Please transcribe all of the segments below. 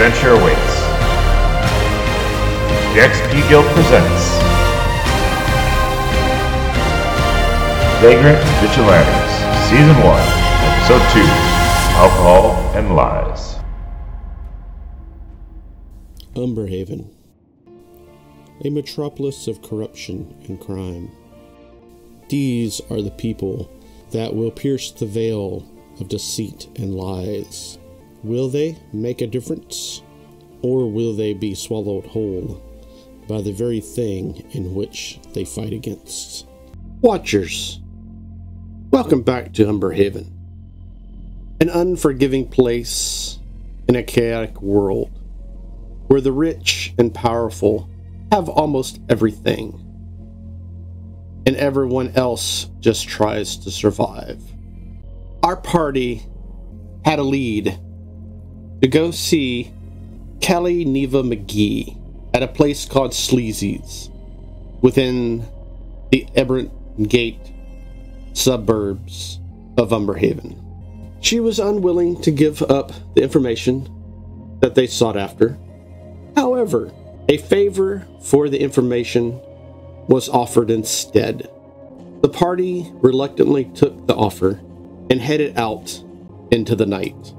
adventure awaits. The XP Guild presents Vagrant Vigilantes, Season 1, Episode 2 Alcohol and Lies. Umberhaven, a metropolis of corruption and crime. These are the people that will pierce the veil of deceit and lies. Will they make a difference? Or will they be swallowed whole by the very thing in which they fight against? Watchers, welcome back to Umberhaven, an unforgiving place in a chaotic world where the rich and powerful have almost everything and everyone else just tries to survive. Our party had a lead to go see Kelly Neva McGee at a place called Sleazy's within the Eberron Gate suburbs of Umberhaven. She was unwilling to give up the information that they sought after. However, a favor for the information was offered instead. The party reluctantly took the offer and headed out into the night.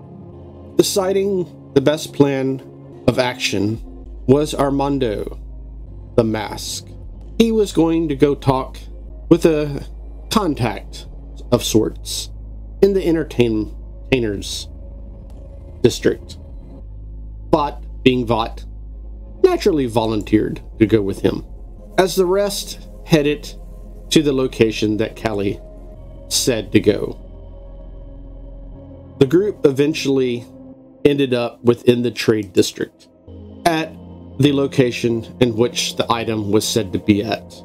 Deciding the best plan of action was Armando, the mask. He was going to go talk with a contact of sorts in the entertainers district. Vought, being Vought, naturally volunteered to go with him, as the rest headed to the location that Callie said to go. The group eventually ended up within the trade district at the location in which the item was said to be at.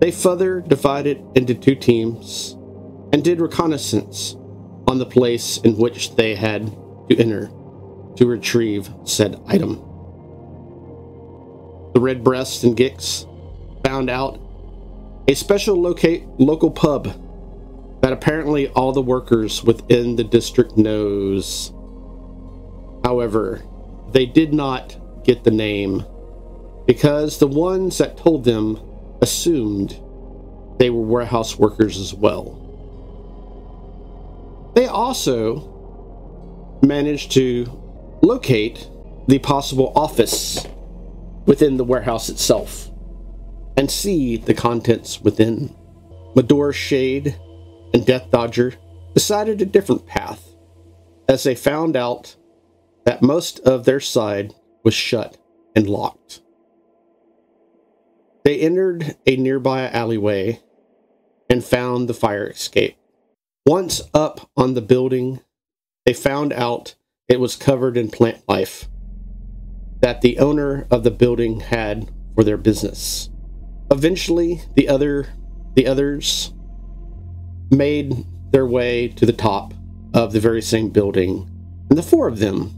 They further divided into two teams and did reconnaissance on the place in which they had to enter to retrieve said item. The Redbreast and Gix found out a special locate local pub that apparently all the workers within the district knows. However, they did not get the name because the ones that told them assumed they were warehouse workers as well. They also managed to locate the possible office within the warehouse itself and see the contents within. Medora Shade and Death Dodger decided a different path as they found out that most of their side was shut and locked. They entered a nearby alleyway and found the fire escape. Once up on the building, they found out it was covered in plant life that the owner of the building had for their business. Eventually, the other the others made their way to the top of the very same building, and the four of them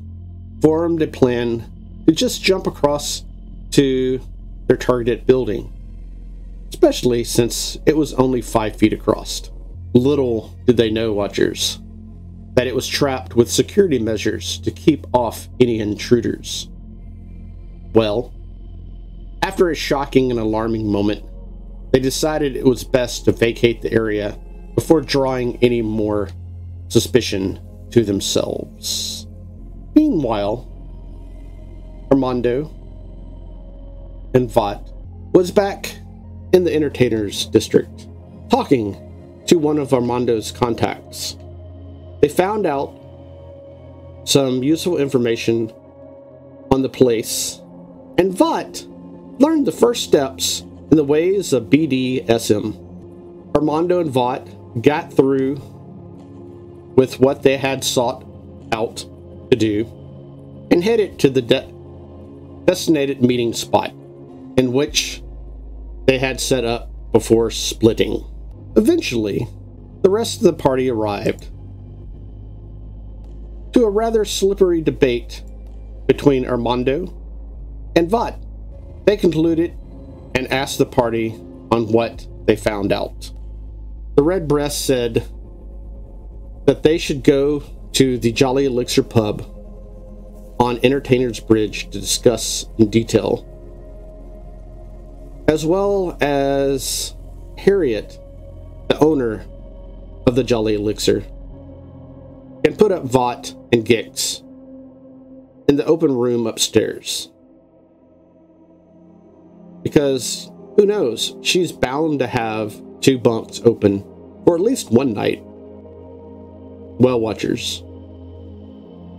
formed a plan to just jump across to their targeted building, especially since it was only five feet across. Little did they know, Watchers, that it was trapped with security measures to keep off any intruders. Well, after a shocking and alarming moment, they decided it was best to vacate the area before drawing any more suspicion to themselves. Meanwhile, Armando and Vought was back in the entertainers district, talking to one of Armando's contacts. They found out some useful information on the place, and Vought learned the first steps in the ways of BDSM. Armando and Vought got through with what they had sought out to do and headed to the de- designated meeting spot in which they had set up before splitting. Eventually, the rest of the party arrived to a rather slippery debate between Armando and Vought. They concluded and asked the party on what they found out. The Redbreast said that they should go to the Jolly Elixir pub on Entertainer's Bridge to discuss in detail, as well as Harriet, the owner of the Jolly Elixir, and put up Vought and Gix in the open room upstairs. Because who knows, she's bound to have two bunks open for at least one night. Well, watchers,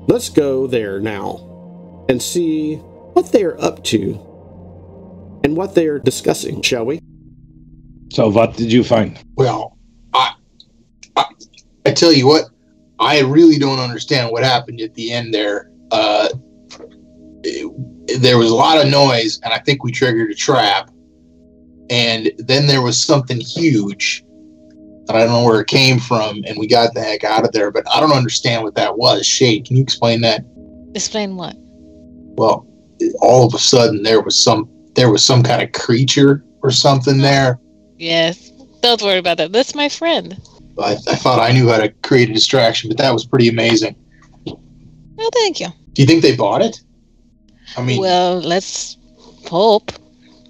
let's go there now and see what they are up to and what they are discussing, shall we? So, what did you find? Well, I, I, I tell you what, I really don't understand what happened at the end there. Uh, it, there was a lot of noise, and I think we triggered a trap. And then there was something huge that I don't know where it came from, and we got the heck out of there. But I don't understand what that was. Shade, can you explain that? Explain what? Well, all of a sudden there was some there was some kind of creature or something there. Yes. Don't worry about that. That's my friend. I, I thought I knew how to create a distraction, but that was pretty amazing. Oh, thank you. Do you think they bought it? I mean, Well, let's hope.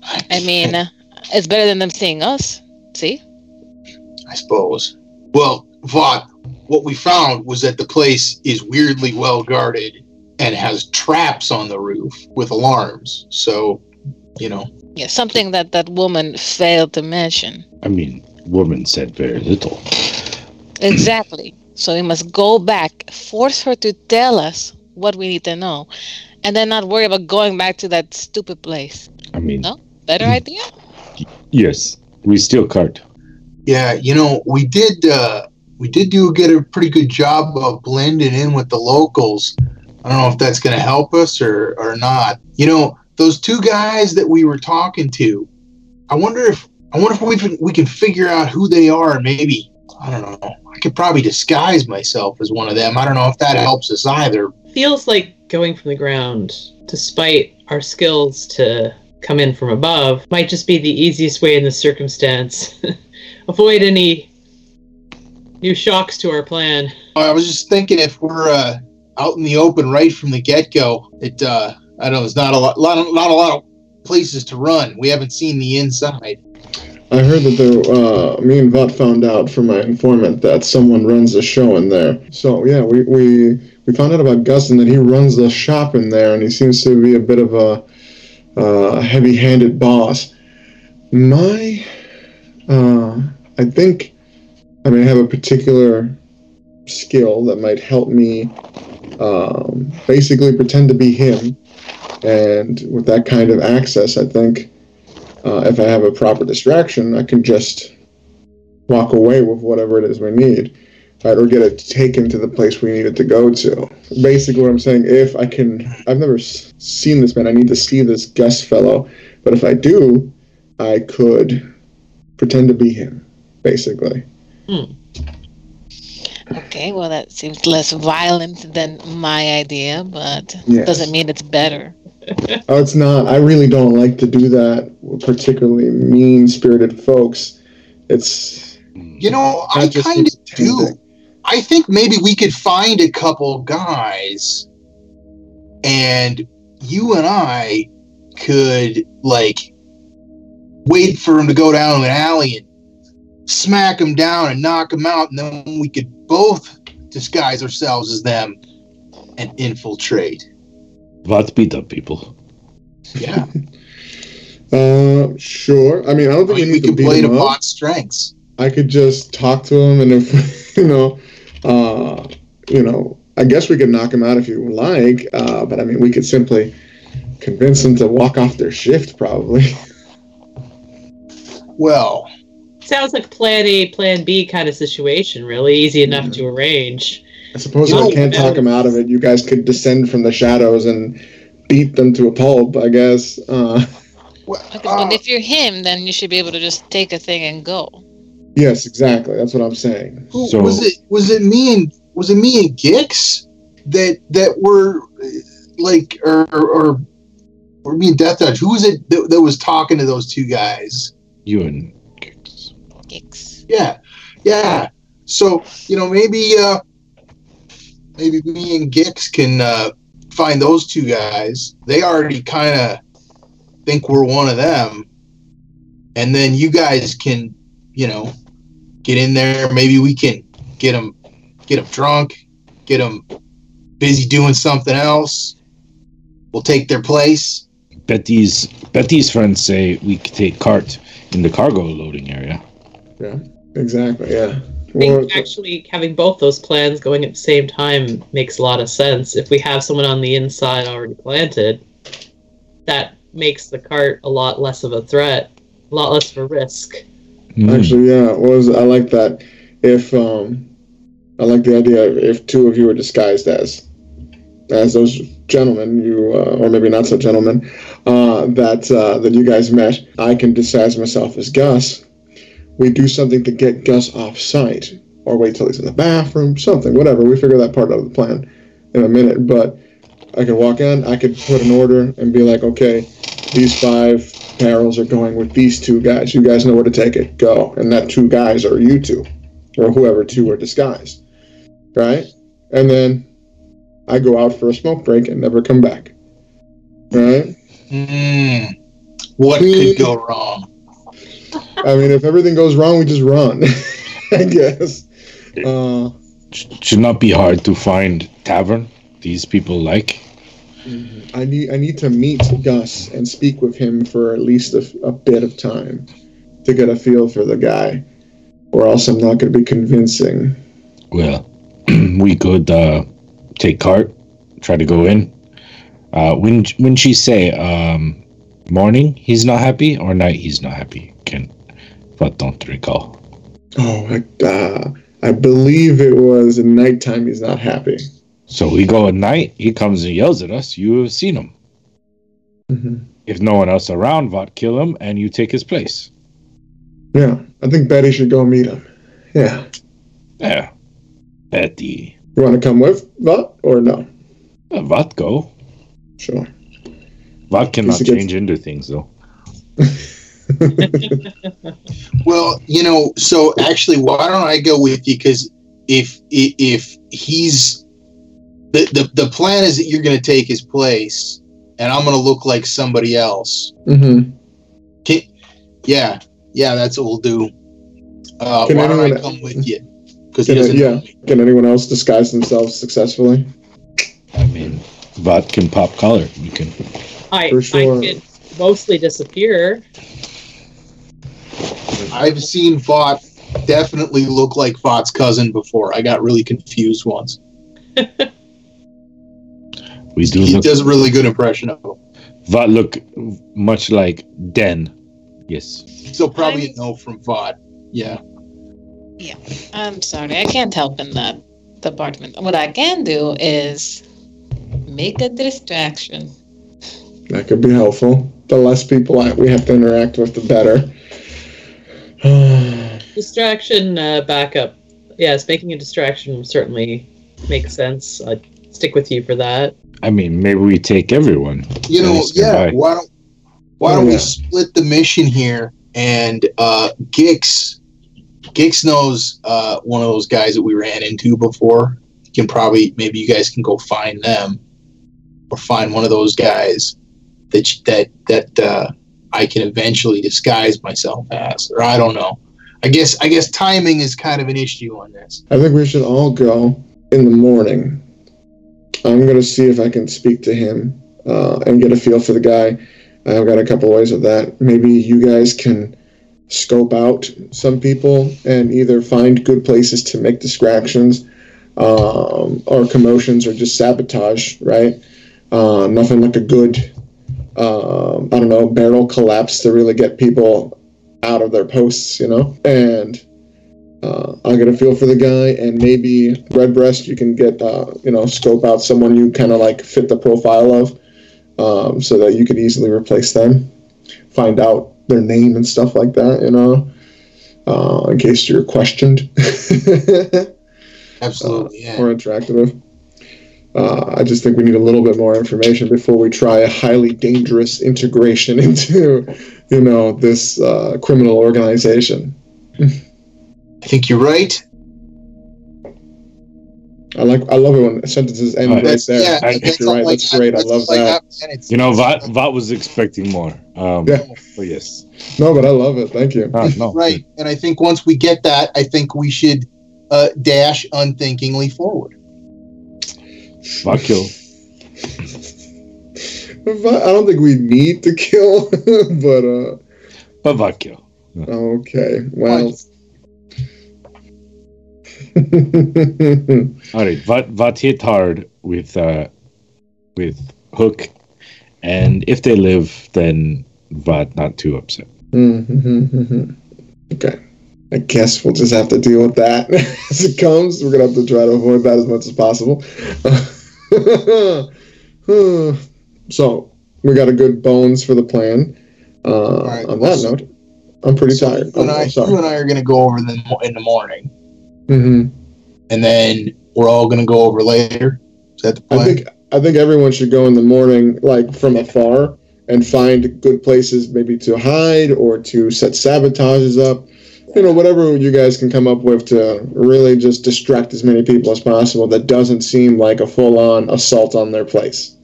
I mean, uh, it's better than them seeing us. See? I suppose. Well, Vought, what we found was that the place is weirdly well guarded and has traps on the roof with alarms. So, you know, Yeah, something that that woman failed to mention. I mean, woman said very little. Exactly. So we must go back, force her to tell us what we need to know, and then not worry about going back to that stupid place. I mean, No? Better hmm. idea? yes, we still cart. Yeah, you know, we did uh we did do get a pretty good job of blending in with the locals. I don't know if that's going to help us or or not. You know, those two guys that we were talking to. I wonder if I wonder if we can, we can figure out who they are maybe I don't know. I could probably disguise myself as one of them. I don't know if that helps us either. Feels like going from the ground, despite our skills to come in from above, might just be the easiest way in this circumstance. Avoid any new shocks to our plan. I was just thinking if we're uh, out in the open right from the get go, it uh, I don't know. There's not a lot, lot, of- not a lot of places to run. We haven't seen the inside. I heard that there, uh, me and Vought found out from my informant that someone runs a show in there. So yeah, we, we we found out about Gus and that he runs the shop in there, and he seems to be a bit of a uh, heavy-handed boss. My, uh, I think, I mean, I have a particular skill that might help me um, basically pretend to be him, and with that kind of access, I think uh, if I have a proper distraction, I can just walk away with whatever it is we need, right? Or get it taken to the place we need it to go to. Basically, what I'm saying, if I can, I've never seen this man. I need to see this Gus fellow, but if I do, I could pretend to be him, basically. Hmm. Okay, well, that seems less violent than my idea, but Yes. doesn't mean it's better. Oh, it's not. I really don't like to do that, with particularly mean-spirited folks. It's You know, I kind of do. pretending. I think maybe we could find a couple guys, and you and I could like wait for him to go down an alley and smack them down and knock them out, and then we could both disguise ourselves as them and infiltrate. What beat up people? Yeah, Uh, sure. I mean, I don't I think mean, we we need to could beat play to him up. Strengths. I could just talk to him, and if you know, uh, you know, I guess we could knock him out if you like. Uh, but I mean, we could simply convince them to walk off their shift, probably. Well, Sounds like plan A, plan B kind of situation, really. Easy enough to arrange. I suppose No, if I can't talk him out of it, you guys could descend from the shadows and beat them to a pulp. I guess. Uh, well Okay, uh, but if you're him, then you should be able to just take a thing and go. yes, exactly. That's what I'm saying. Who, So- was it was it me and was it me and Gix that that were like or or, or me and Death Touch? Who was it that, that was talking to those two guys? You and Gix. Yikes. Yeah, yeah. So you know maybe uh maybe me and Gix can uh find those two guys. They already kind of think we're one of them, and then you guys can, you know, get in there. Maybe we can get them, get them drunk, get them busy doing something else. We'll take their place. Betty's Betty's friends say we could take cart in the cargo loading area. Exactly. Yeah. I think actually having both those plans going at the same time makes a lot of sense. If we have someone on the inside already planted, that makes the cart a lot less of a threat, a lot less of a risk. Hmm. Actually, yeah, it was I like that. If um, I like the idea of if two of you are disguised as as those gentlemen, you uh, or maybe not so gentlemen, uh, that uh, that you guys met, I can disguise myself as Gus. We do something to get Gus off site, or wait till he's in the bathroom, something, whatever. We figure that part out of the plan in a minute. But I could walk in, I could put an order and be like, okay, these five barrels are going with these two guys. You guys know where to take it. Go. And that two guys are you two, or whoever two are disguised, right? And then I go out for a smoke break and never come back, right? Hmm. What could go wrong? I mean, if everything goes wrong, we just run, I guess. Uh, Sh- Should not be hard to find tavern these people like. I need I need to meet Gus and speak with him for at least a, a bit of time to get a feel for the guy, or else I'm not going to be convincing. Well, we could uh, take cart, try to go in. Uh, when when she say um, morning he's not happy or night he's not happy? But don't recall. Oh, I, uh, I believe it was at nighttime. He's not happy. So we go at night. He comes and yells at us. You have seen him. hmm If no one else around, Vot kill him and you take his place. Yeah, I think Betty should go meet him. Yeah, Yeah, Betty. you want to come with Vot or no? Uh, Vot go. Sure. Vot cannot He gets- change into things though. Well, you know, so actually, why don't I go with you? Because if if he's the, the the plan is that you're going to take his place, and I'm going to look like somebody else. hmm Yeah, yeah, that's what we'll do. Uh, Can why don't I anyone- come with you? Because he doesn't yeah. know. Can anyone else disguise themselves successfully? I mean, Vot can pop color. You can. I, sure. I could mostly disappear. I've seen Vought definitely look like Vought's cousin before. I got really confused once. We do He look. does a really good impression of him. Vot look much like Den. Yes. So probably I'm- a no from Vought. Yeah. Yeah. I'm sorry, I can't help in that department. What I can do is make a distraction. That could be helpful. The less people I, we have to interact with, the better. Distraction, uh, backup. Yes, making a distraction certainly makes sense. I'd stick with you for that. I mean, maybe we take everyone. You know, yeah. goodbye. Why don't Why Oh, don't yeah. we split the mission here? And uh, Gix, Gix knows uh, one of those guys that we ran into before. You can probably maybe you guys can go find them, or find one of those guys that that that uh, I can eventually disguise myself as, or I don't know. I guess I guess timing is kind of an issue on this. I think we should all go in the morning. I'm gonna see if I can speak to him uh, and get a feel for the guy. I've got a couple ways of that. Maybe you guys can scope out some people and either find good places to make distractions, um, or commotions, or just sabotage. Right? Uh, nothing like a good, um, I don't know, barrel collapse to really get people out of their posts. You know, and uh, I'll get a feel for the guy, and maybe Redbreast, you can get, uh, you know, scope out someone you kind of like fit the profile of, um, so that you can easily replace them. Find out their name and stuff like that, you know, uh, in case you're questioned Absolutely, yeah. or interacted with. Uh, I just think we need a little bit more information before we try a highly dangerous integration into, you know, this uh, criminal organization. I think you're right. I like. I love it when sentences end Oh, right there. yeah, I- that's You're all right. I That's got. great. I love all that. got, and it's- You know, Vat, Vat was expecting more. Um, Yeah. But yes. No, but I love it. Thank you. Ah, no. Right. And I think once we get that, I think we should uh, dash unthinkingly forward. Vat kill. I don't think we need to kill, but uh, But Vat kill. okay. Well. All right. Vat, Vat hit hard with uh, with hook, and if they live, then Vat not too upset. Mhm. okay. I guess we'll just have to deal with that as it comes. We're gonna have to try to avoid that as much as possible. so we got a good bones for the plan. Uh, right, on that so- note, I'm pretty So tired. You and, I, you and I are going to go over them in the morning, hmm and then we're all going to go over later. Is that the plan? I think I think everyone should go in the morning, like from afar, and find good places, maybe to hide or to set sabotages up. You know, whatever you guys can come up with to really just distract as many people as possible. That doesn't seem like a full-on assault on their place.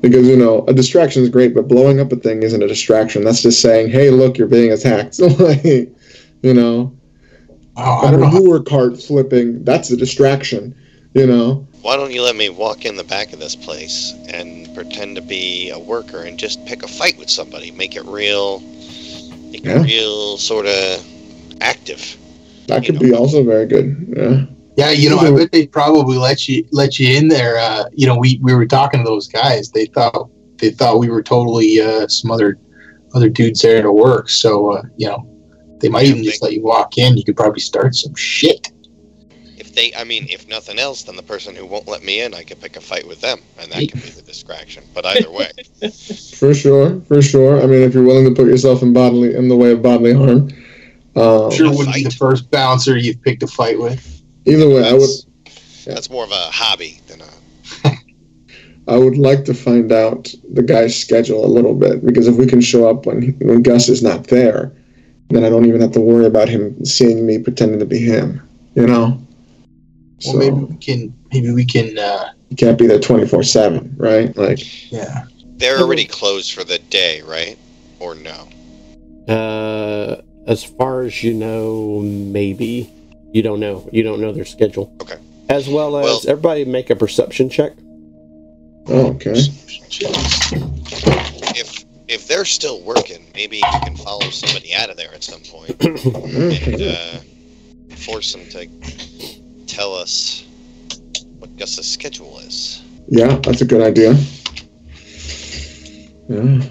Because you know, a distraction is great, but blowing up a thing isn't a distraction. That's just saying, "Hey, look, you're being attacked." like, you know, oh, a I don't know. how- manure cart flipping. That's a distraction. You know. Why don't you let me walk in the back of this place and pretend to be a worker and just pick a fight with somebody? Make it real, make Yeah. it real sort of active. That could know. be also very good. Yeah. Yeah, you know, I bet they'd probably let you let you in there. Uh, you know, we, we were talking to those guys. They thought they thought we were totally uh, some other other dudes there to work. So uh, you know, they might even just let you walk in. You could probably start some shit. If they, I mean, if nothing else, then the person who won't let me in, I could pick a fight with them, and that could be the distraction. But either way, For sure, for sure. I mean, if you're willing to put yourself in bodily in the way of bodily harm, um, Sure, wouldn't be the first bouncer you've picked a fight with. either way, I would that's, that's more of a hobby than a. I would like to find out the guy's schedule a little bit because if we can show up when when Gus is not there, then I don't even have to worry about him seeing me pretending to be him. You know. Well, So maybe we can maybe we can. Uh, you can't be there twenty four seven, right? Like, yeah, They're already closed for the day, right? Or no? Uh, as far as you know, maybe you don't know. You don't know their schedule. Okay. As well as Well- everybody make a perception check. oh, okay. If if they're still working, maybe you can follow somebody out of there at some point and uh, force them to tell us what Gus's schedule is. Yeah, that's a good idea. Yeah.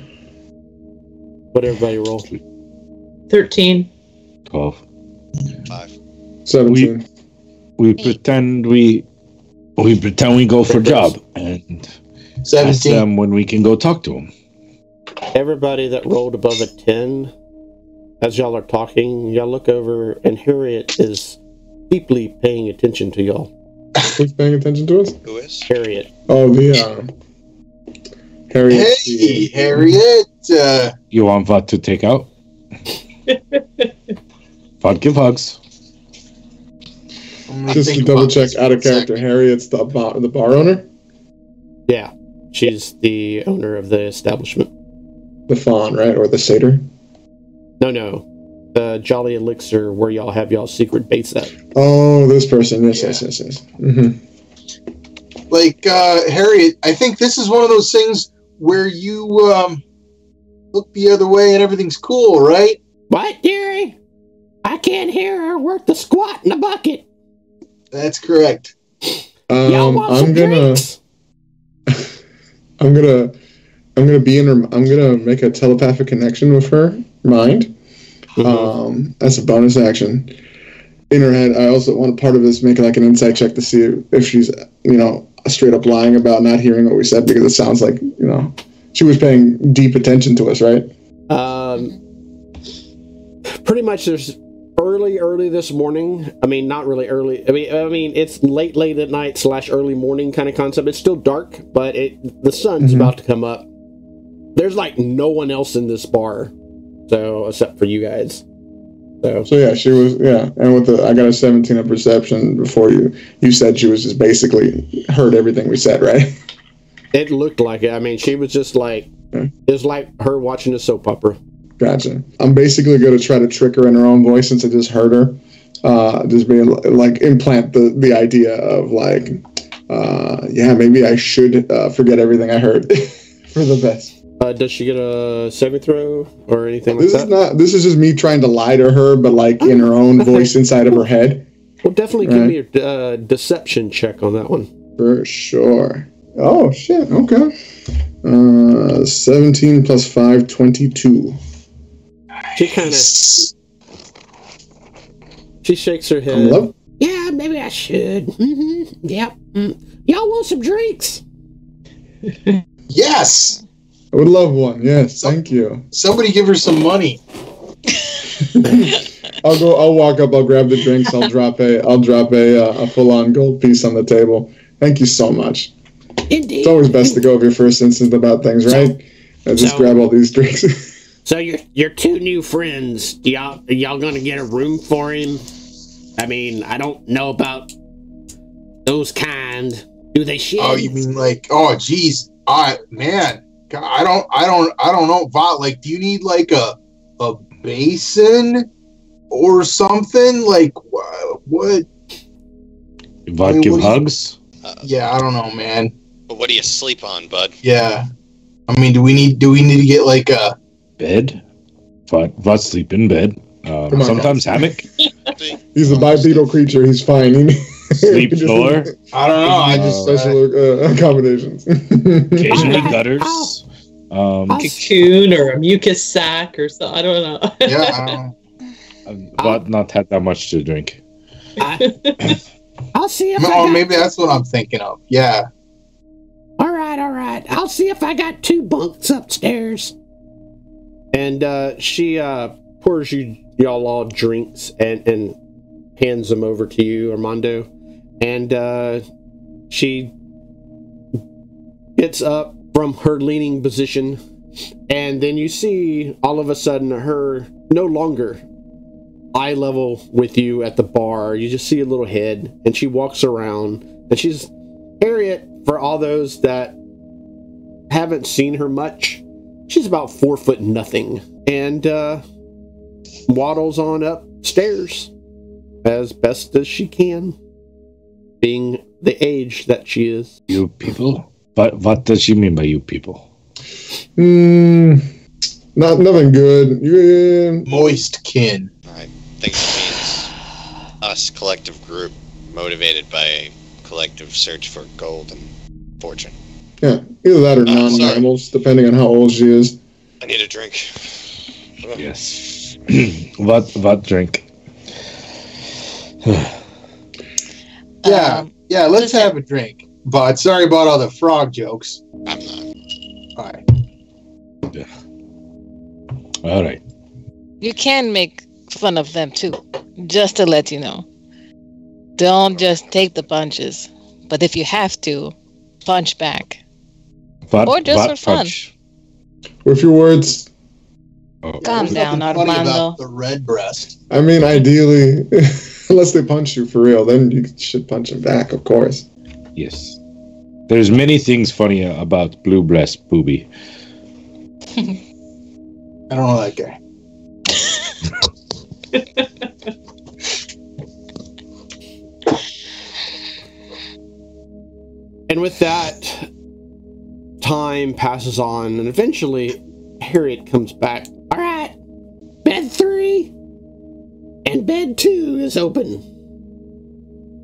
What everybody roll? 13. 12. Five. Seventeen. We pretend we we pretend we go for a job and ask seventeen. them when we can go talk to them. Everybody that rolled above a ten, as y'all are talking, y'all look over and Harriet is deeply paying attention to y'all. Who's paying attention to us? Who is? Harriet. Oh, the uh, Harry. Hey, Harriet. Uh, You want Vat to take out? Vat give hugs. Just to double check out of a character, second. Harriet's the bar, the bar owner, Yeah, she's the owner of the establishment. the fawn, right, or the satyr. No, no, the Jolly Elixir, where y'all have y'all secret base at. Oh, this person. Yes, yes, yes, yes. Mm-hmm. like uh, Harriet, I think this is one of those things where you um, look the other way and everything's cool, right? What, dearie? I can't hear her worth the squat in the bucket. That's correct. Y'all Um, want I'm some gonna, drinks? I'm gonna, I'm gonna be in her. I'm gonna make a telepathic connection with her mind. Mhm. Um, as a bonus action. In her head, I also want a part of this make like an insight check to see if she's, you know, straight up lying about not hearing what we said because it sounds like, you know, she was paying deep attention to us, right? Um, pretty much there's early, early this morning. I mean, not really early. I mean, I mean, it's late, late at night slash early morning kind of concept. It's still dark, but it the sun's Mhm. about to come up. There's like no one else in this bar, so except for you guys. So So yeah, she was yeah, and with the I got a 17 of perception before you. You said she was just basically heard everything we said, right? it looked like it. I mean, she was just like Hmm. it was like her watching a soap opera. Gotcha. I'm basically going to try to trick her in her own voice since I just heard her. Uh, just being like implant the the idea of like, uh, yeah, maybe I should uh, forget everything I heard for the best. Uh, does she get a saving throw or anything like This is that? not. This is just me trying to lie to her, but like in her own Okay. voice inside of her head. well, definitely give me a uh, deception check on that one. For sure. Oh shit. Okay. Uh, 17 plus 5, 22. She kind of she shakes her head. love- Yeah, maybe I should. Mm-hmm. Yep. Mm. Y'all want some drinks? Yes. I would love one. Yes, thank you. Somebody give her some money. I'll go. I'll walk up. I'll grab the drinks. I'll drop a. I'll drop a uh, a full on gold piece on the table. Thank you so much. Indeed. It's always best to go with your first instinct about things, right? And just so- grab all these drinks. So your your two new friends, y'all y'all gonna get a room for him? I mean, I don't know about those kind. Do they shit? Oh, you mean like? Oh, geez. I man, I don't, I don't, I don't know. Vot, like, do you need like a a basin or something? Like, wha- what? Vod I mean, give what do you- hugs. Uh, yeah, I don't know, man. But what do you sleep on, bud? Yeah. I mean, do we need do we need to get like a Bed. But Vod sleep in bed. Um, Come on, sometimes hammock. He's a bipedal creature. He's fine. He- Sleep he just floor. I don't know. I just Special uh, accommodations. Occasionally gutters. Um, I'll- Cocoon or a mucus sack or so. I don't know. yeah. I don't, had that much to drink. I'll see if oh, maybe that's what I'm thinking of. Yeah. All right, all right. I'll see if I got two bunks upstairs. And uh, she uh, pours you y'all all drinks and and hands them over to you, Armando. And uh, she gets up from her leaning position, and then you see all of a sudden her no longer eye level with you at the bar. You just see a little head, and she walks around, and she's Harriet. For all those that haven't seen her much, she's about four foot nothing, and uh, waddles on upstairs as best as she can, being the age that she is. You people. What what does she mean by you people? Hmm. not nothing good. Yeah. Moist kin. I think it means us collective group motivated by a collective search for gold and fortune. Yeah, either that or Oh, non-mammals, depending on how old she is. I need a drink. Yes. what what drink? Yeah. Um, yeah. Let's have a drink. But sorry about all the frog jokes. I'm not. All right. All right. you can make fun of them too, just to let you know. Don't just take the punches, but if you have to, punch back. What, Or just what for fun. punch? With your words, Oh, Calm There's down, nothing funny Armando. about the Redbreast. I mean, ideally, unless they punch you for real, then you should punch them back, of course. yes. There's many things funny about blue breast booby. I don't know that guy. And with that, time passes on, and eventually, Harriet comes back. All right, bed three and bed two is open.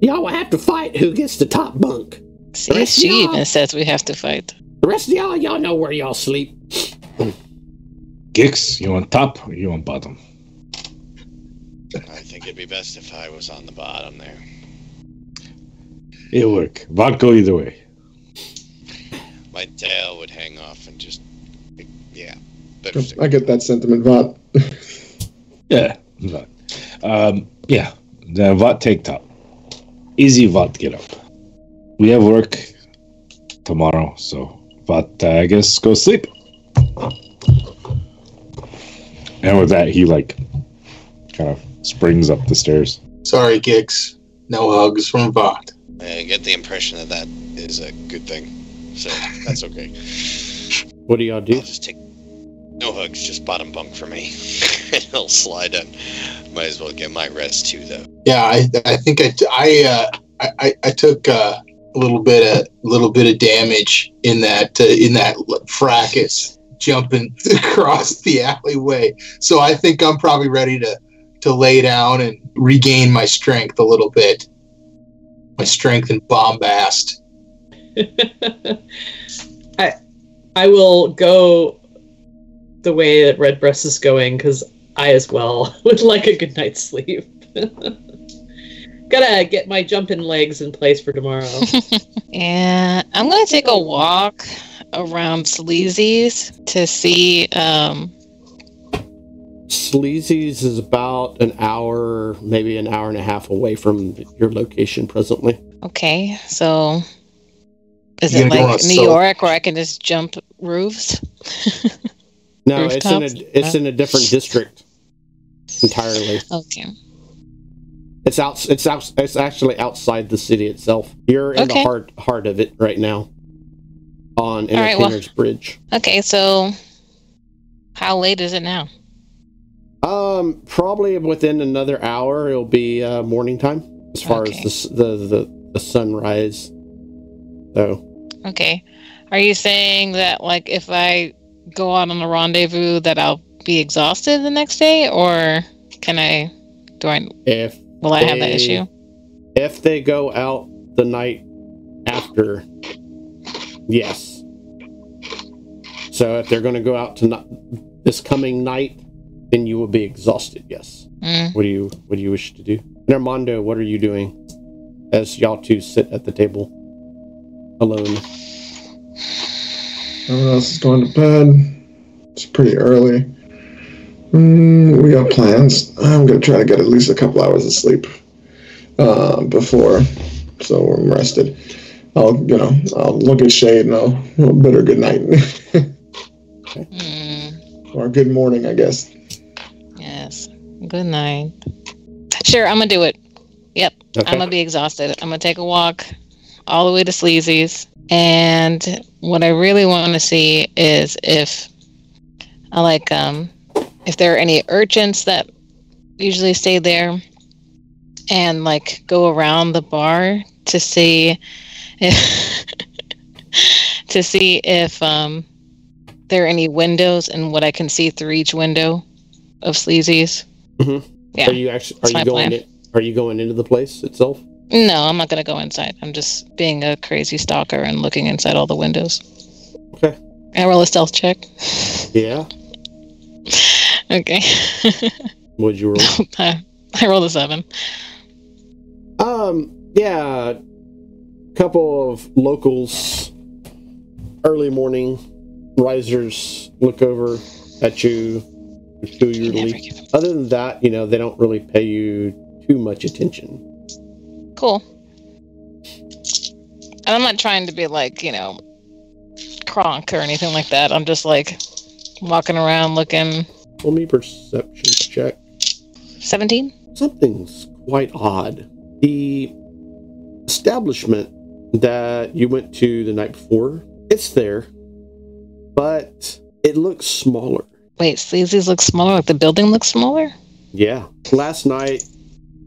Y'all will have to fight who gets the top bunk. See, she even says we have to fight. The rest of y'all, y'all know where y'all sleep. Gix, you want top or you want bottom? I think it'd be best if I was on the bottom there. It'll work. Vod go either way. My tail would hang off and just. Yeah. But I get that sentiment, Vot. Yeah. Vod. Um, yeah. Then Vod take top. Easy Vod get up. We have work tomorrow, so Vod, uh, I guess, go sleep. And with that, he like kind of springs up the stairs. Sorry, Gix. No hugs from Vought. I get the impression that that is a good thing. So that's okay. What do y'all do? I'll just take no hugs, just bottom bunk for me. and I'll slide in. Might as well get my rest too, though. Yeah, I, I think I, I, uh, I, I, I took uh, a little bit of little bit of damage in that uh, in that fracas jumping across the alleyway. So I think I'm probably ready to to lay down and regain my strength a little bit. My strength and bombast. I I will go the way that Redbreast is going because I as well would like a good night's sleep. Gotta get my jumping legs in place for tomorrow. Yeah, I'm gonna take a walk around Sleazy's to see. Um, Sleazy's is about an hour, maybe an hour and a half away from your location presently. okay, so is it like New York where I can just jump roofs? No, it's in a it's in a different district entirely. Okay. It's out. It's out. It's actually outside the city itself. You're in the heart heart of it right now. On All right, well- Bridge. Okay, so how late is it now? Um, probably within another hour, it'll be uh, morning time as far Okay. as the, the the the sunrise. So Okay. Are you saying that like if I go out on a rendezvous that I'll be exhausted the next day or can I do I if will I have that issue? if they go out the night after, yes. So if they're going to go out tonight, this coming night, then you will be exhausted. Yes. Mm. What do you What do you wish to do, and Armando? What are you doing as y'all two sit at the table alone? Everyone else is going to bed. It's pretty early. Mm, we got plans. I'm gonna try to get at least a couple hours of sleep uh, before, so I'm rested. I'll, you know, I'll look at Shade and I'll, I'll bid her good night Mm. or good morning, I guess. Yes. Good night. Sure, I'm gonna do it. Yep. Okay. I'm gonna be exhausted. I'm gonna take a walk all the way to Sleazy's. And what I really want to see is if I like um if there are any urchins that usually stay there and like go around the bar to see if to see if um there are any windows and what I can see through each window of Sleazy's. Mhm. Yeah. Are you actually? Are you going? In, are you going into the place itself? No, I'm not gonna go inside. I'm just being a crazy stalker and looking inside all the windows. Okay. I roll a stealth check. Yeah. Okay. What'd you roll? I, I rolled a seven. Um, yeah, couple of locals, early morning risers look over at you peculiarly. Other than that, you know, they don't really pay you too much attention. Cool. And I'm not trying to be like, you know, Kronk or anything like that. I'm just like walking around looking. Let me perception check. 17? Something's quite odd. The establishment that you went to the night before, it's there, but it looks smaller. Wait, Sleazy's looks smaller? Like the building looks smaller? Yeah. Last night,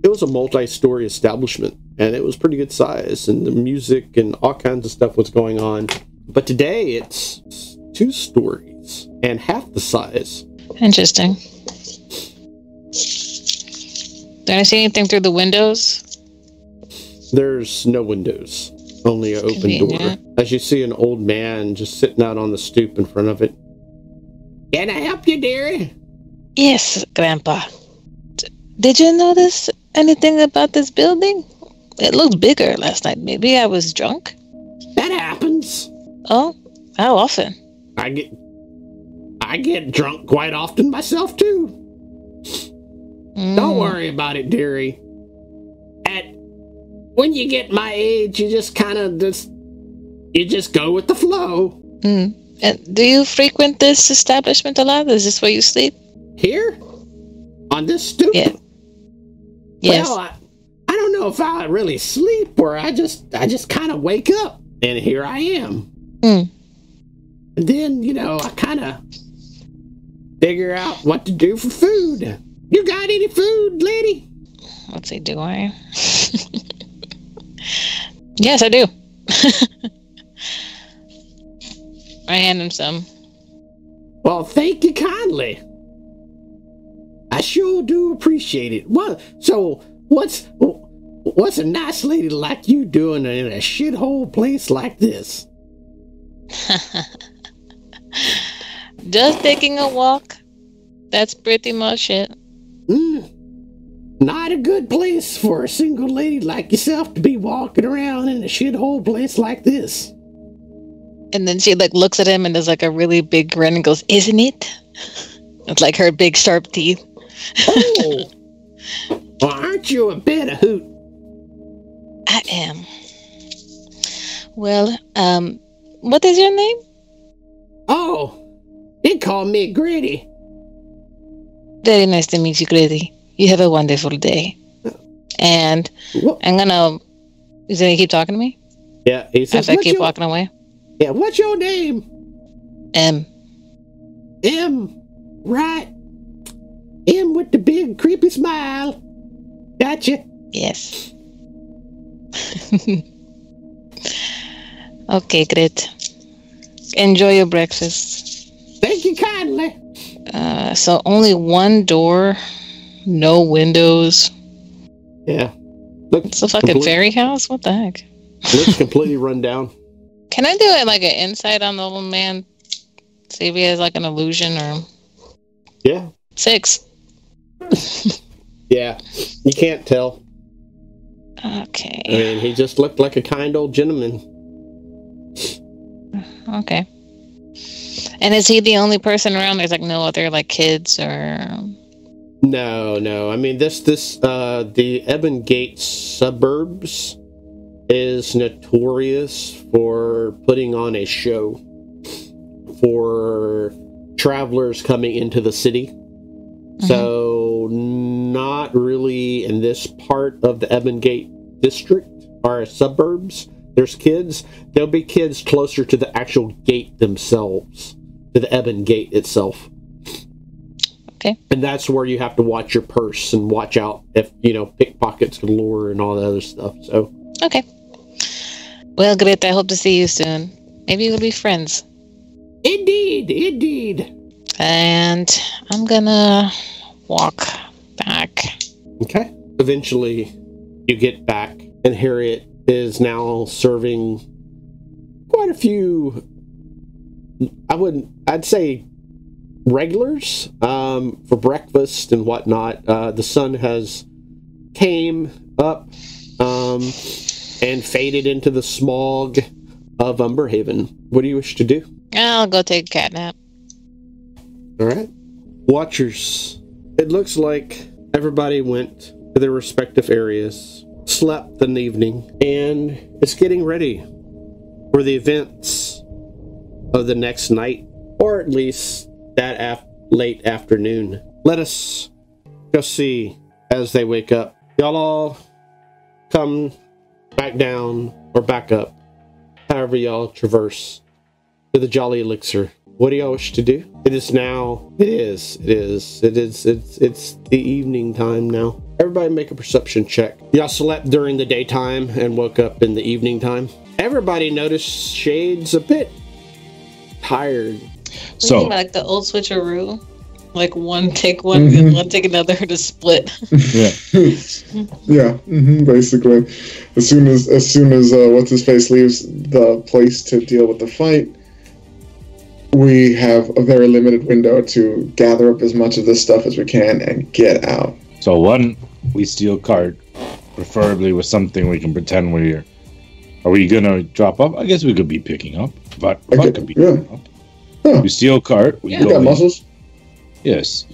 it was a multi story establishment and it was pretty good size and the music and all kinds of stuff was going on. But today, it's two stories and half the size. Interesting. Did I see anything through the windows? There's no windows, only an open door. As you see an old man just sitting out on the stoop in front of it. Can I help you, dearie? Yes, Grandpa. D- did you notice anything about this building? It looked bigger last night. Maybe I was drunk. That happens. Oh, how often? I get I get drunk quite often myself too. Don't Mm, worry about it, dearie. At when you get my age, you just kind of just you just go with the flow. mm. And do you frequent this establishment a lot? Is this where you sleep? Here on this stoop. Yeah. Yes. Well, I, I don't know if I really sleep or I just I just kind of wake up and here I am. Hmm. And then you know I kind of figure out what to do for food. You got any food, lady? Let's see, do I? yes, I do. I hand him some. Well, thank you kindly. I sure do appreciate it. Well, So, what's what's a nice lady like you doing in a shithole place like this? Just taking a walk. That's pretty much it. Hmm. Not a good place for a single lady like yourself to be walking around in a shithole place like this. And then she like looks at him and does like a really big grin and goes, "Isn't it?" It's like her big sharp teeth. Oh. well, aren't you a bit of hoot? I am. Well, um, what is your name? Oh, they call me Gritty. Very nice to meet you, Grady. You have a wonderful day. And What? I'm gonna. Is he gonna keep talking to me Yeah, he says, after I keep your, walking away? Yeah, what's your name? M. M, right? M with the big creepy smile. Gotcha. Yes. okay, great. Enjoy your breakfast. Thank you kindly. Uh, so only one door, no windows. Yeah. Look, It's a fucking complete- fairy house. What the heck? looks completely run down. Can I do it like an insight on the old man? See if he has like an illusion or Yeah. six. Yeah. You can't tell. Okay. I mean, he just looked like a kind old gentleman. Okay. And is he the only person around? There's like no other like kids or No, no. I mean, this, this, uh, the Ebon Gate suburbs is notorious for putting on a show for travelers coming into the city. So, not really in this part of the Ebon Gate district or suburbs. There's kids. There'll be kids closer to the actual gate themselves, to the Ebon Gate itself. Okay. And that's where you have to watch your purse and watch out if, you know, pickpockets galore and all that other stuff. So, Okay. Well, Greta, I hope to see you soon. Maybe we'll be friends. indeed, indeed. And I'm gonna walk back. Okay. Eventually, you get back, and Harriet is now serving quite a few. I wouldn't. I'd say regulars um, for breakfast and whatnot. Uh, the sun has came up um, and faded into the smog of Umberhaven. What do you wish to do? I'll go take a cat nap. All right. Watchers, it looks like everybody went to their respective areas, slept the evening, and is getting ready for the events of the next night, or at least that af- late afternoon. Let us go see as they wake up. Y'all all come back down or back up, however y'all traverse to the Jolly Elixir. What do y'all wish to do? It is now. It is. It is. It is. It's. It's the evening time now. Everybody make a perception check. Y'all slept during the daytime and woke up in the evening time. Everybody noticed Shades a bit tired. So like the old switcheroo, like one take one, Mhm. and one take another to split. yeah, yeah, hmm basically. As soon as as soon as uh, what's his face leaves the place to deal with the fight, we have a very limited window to gather up as much of this stuff as we can and get out. so one, we steal cart, preferably with something we can pretend we're. Are we gonna drop off? I guess we could be picking up, but I could- could be yeah. picking up. Huh. We steal cart. We Yeah. Go got in. muscles. Yes.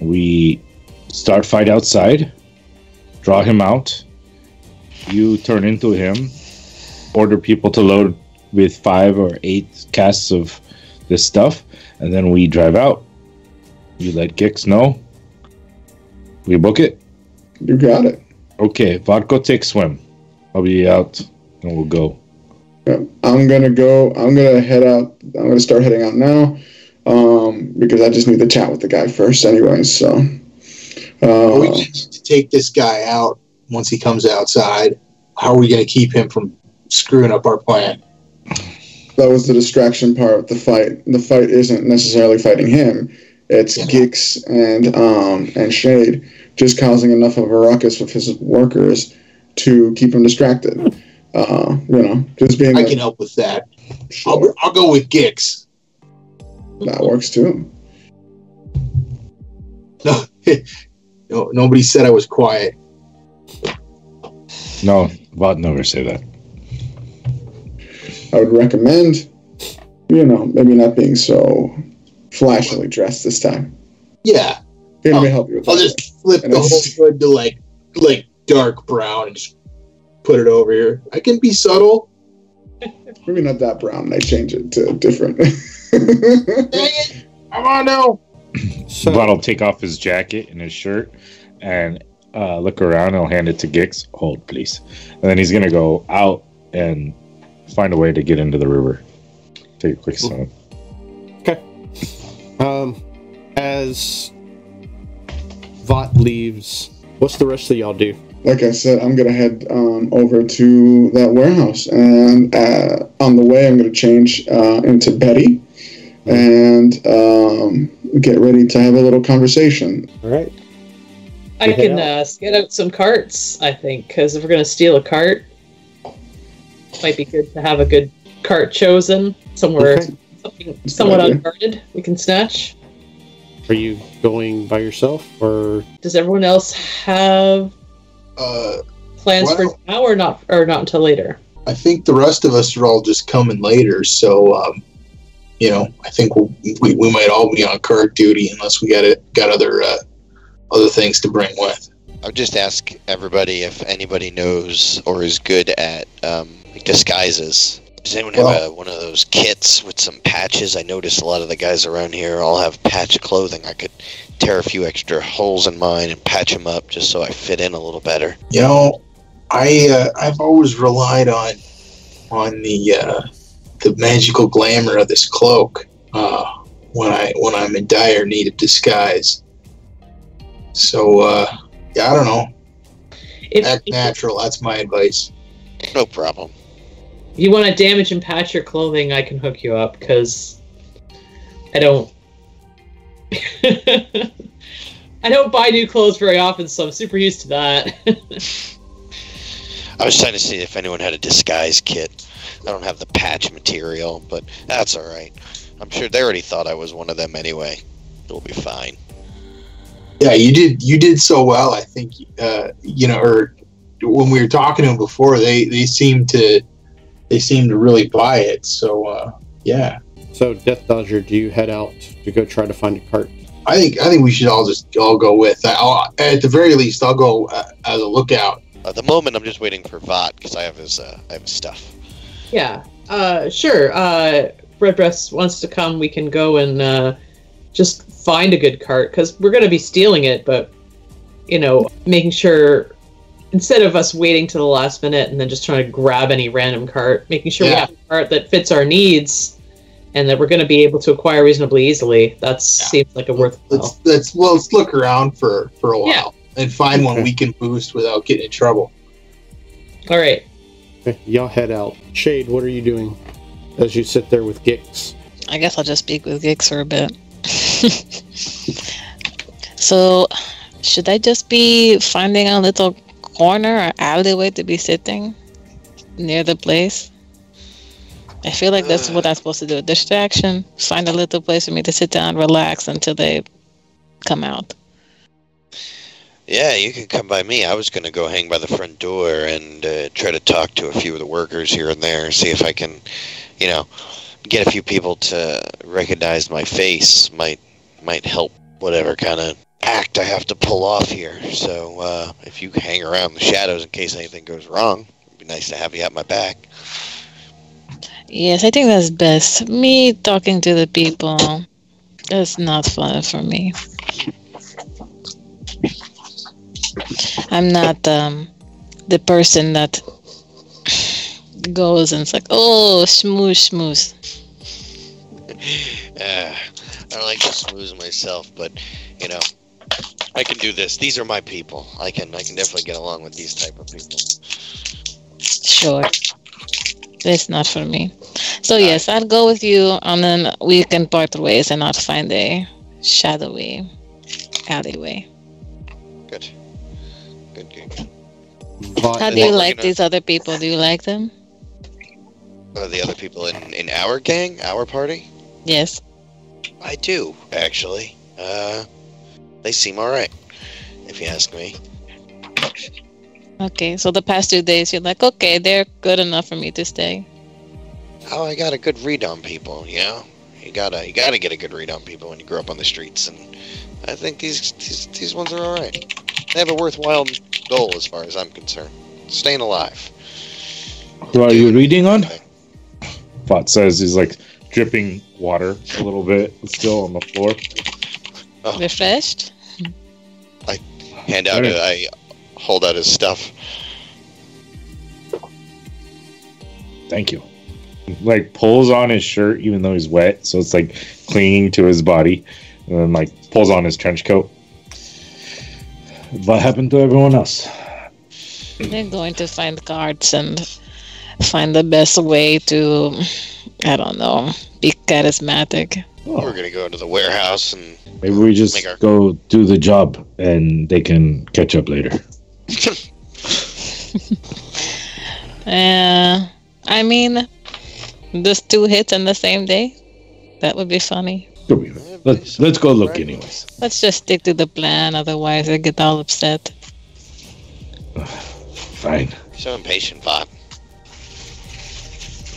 We start fight outside, draw him out. You turn into him, order people to load with five or eight casts of this stuff, and then we drive out. You let Gix know. We book it. You got it. Okay, Vodka take swim. I'll be out and we'll go. I'm gonna go. I'm gonna head out. I'm gonna start heading out now, um, because I just need to chat with the guy first, anyway. So, we uh, need to take this guy out once he comes outside. How are we going to keep him from screwing up our plan? That was the distraction part of the fight. The fight isn't necessarily fighting him. It's Yeah. Gix and um, and Shade just causing enough of a ruckus with his workers to keep him distracted. Uh, you know, just being I a- can help with that. sure, I'll, I'll go with Gix. that works too. No, no, nobody said I was quiet. No, Vod never say that. I would recommend, you know, maybe not being so flashily dressed this time. Yeah, Here, let me help you with I'll that. just flip And the whole it's- hood to like like dark brown and just put it over here. I can be subtle. Maybe not that brown. I change it to different. Dang it! Come on now. So, Vod will take off his jacket and his shirt and uh, look around and he'll hand it to Gix. Hold, please. And then he's going to go out and find a way to get into the river. Take a quick swim. Okay. Um, as Vot leaves, what's the rest of y'all do? like I said, I'm gonna head um, over to that warehouse, and uh, on the way, I'm gonna change uh, into Betty and um, get ready to have a little conversation. All right. I can uh, get out some carts, I think, because if we're going to steal a cart, might be good to have a good cart chosen somewhere Okay. something somewhat idea. unguarded we can snatch. Are you going by yourself or Does everyone else have Uh, plans Well- for now or not or not until later? I think the rest of us are all just coming later, so um, you know, I think we'll, we we might all be on cart duty unless we got it got other uh, other things to bring with. I would just ask everybody if anybody knows or is good at um, disguises. Does anyone have Well- a, one of those kits with some patches? I noticed a lot of the guys around here all have patch clothing. I could tear a few extra holes in mine and patch them up just so I fit in a little better. You know, I uh, I've always relied on on the uh, the magical glamour of this cloak uh, when I when I'm in dire need of disguise. So uh, yeah, I don't know. If, Act if natural. That's my advice. No problem. You want to damage and patch your clothing, I can hook you up because I don't. I don't buy new clothes very often, so I'm super used to that. I was trying to see if anyone had a disguise kit. I don't have the patch material, but that's all right. I'm sure they already thought I was one of them anyway. It'll be fine. Yeah, you did. You did so well. I think. Uh, you know, or when we were talking to them before, they they seemed to they seemed to really buy it. So uh, yeah, so Death Dodger? Do you head out to go try to find a cart? I think I think we should all just all go with. I'll, at the very least, I'll go uh, as a lookout. At the moment, I'm just waiting for Vot because I have his uh, I have his stuff. yeah, uh, sure. Uh, Redbreast wants to come. We can go and uh, just find a good cart because we're going to be stealing it, but you know, making sure instead of us waiting to the last minute and then just trying to grab any random cart, making sure we have a cart that fits our needs and that we're going to be able to acquire reasonably easily. That Yeah. seems like a worthwhile. Let's let's well let's look around for for a while Yeah. and find one we can boost without getting in trouble. All right. Okay, y'all head out. Shade, what are you doing as you sit there with Gix? I guess I'll just speak with Gix for a bit. so, should I just be finding a little corner or alleyway to be sitting near the place? I feel like that's what I'm supposed to do. Distraction. Find a little place for me to sit down, relax until they come out. Yeah, you can come by me. I was going to go hang by the front door and uh, try to talk to a few of the workers here and there, see if I can, you know, get a few people to recognize my face. Might might help whatever kind of act I have to pull off here. So uh, if you hang around the shadows in case anything goes wrong, it'd be nice to have you at my back. Yes, I think that's best. Me talking to the people, that's not fun for me. I'm not um, the person that goes and it's like, oh, smooth, smooth. Uh, I don't like to smooth myself, but you know, I can do this. These are my people. I can I can definitely get along with these type of people. Sure. It's not for me. So yes, I'll go with you and then we can part ways and not find a shadowy alleyway. Good. Good, good, good. How do you like gonna- these other people? Do you like them? Uh, the other people in, in our gang, our party? Yes. I do, actually. Uh, they seem alright, if you ask me. Okay, so the past two days you're like, okay, they're good enough for me to stay. Oh, I got a good read on people, you know? You gotta, you gotta get a good read on people when you grow up on the streets, and I think these, these, these ones are alright. They have a worthwhile goal as far as I'm concerned. Staying alive. Who are you reading on? Vought says he's like dripping water a little bit still on the floor. Oh. Refreshed? I hand out, Alright. a, I hold out his stuff. Thank you. Like pulls on his shirt even though he's wet, so it's like clinging to his body, and then like pulls on his trench coat. What happened to everyone else? They're going to find cards and find the best way to, I don't know, be charismatic. Oh. We're gonna go to the warehouse and Maybe we just Make our- go do the job and they can catch up later. Uh, I mean, just two hits in the same day? That would be funny. Let's let's go look anyways. Let's just stick to the plan, otherwise I get all upset. Fine. so impatient, Bob.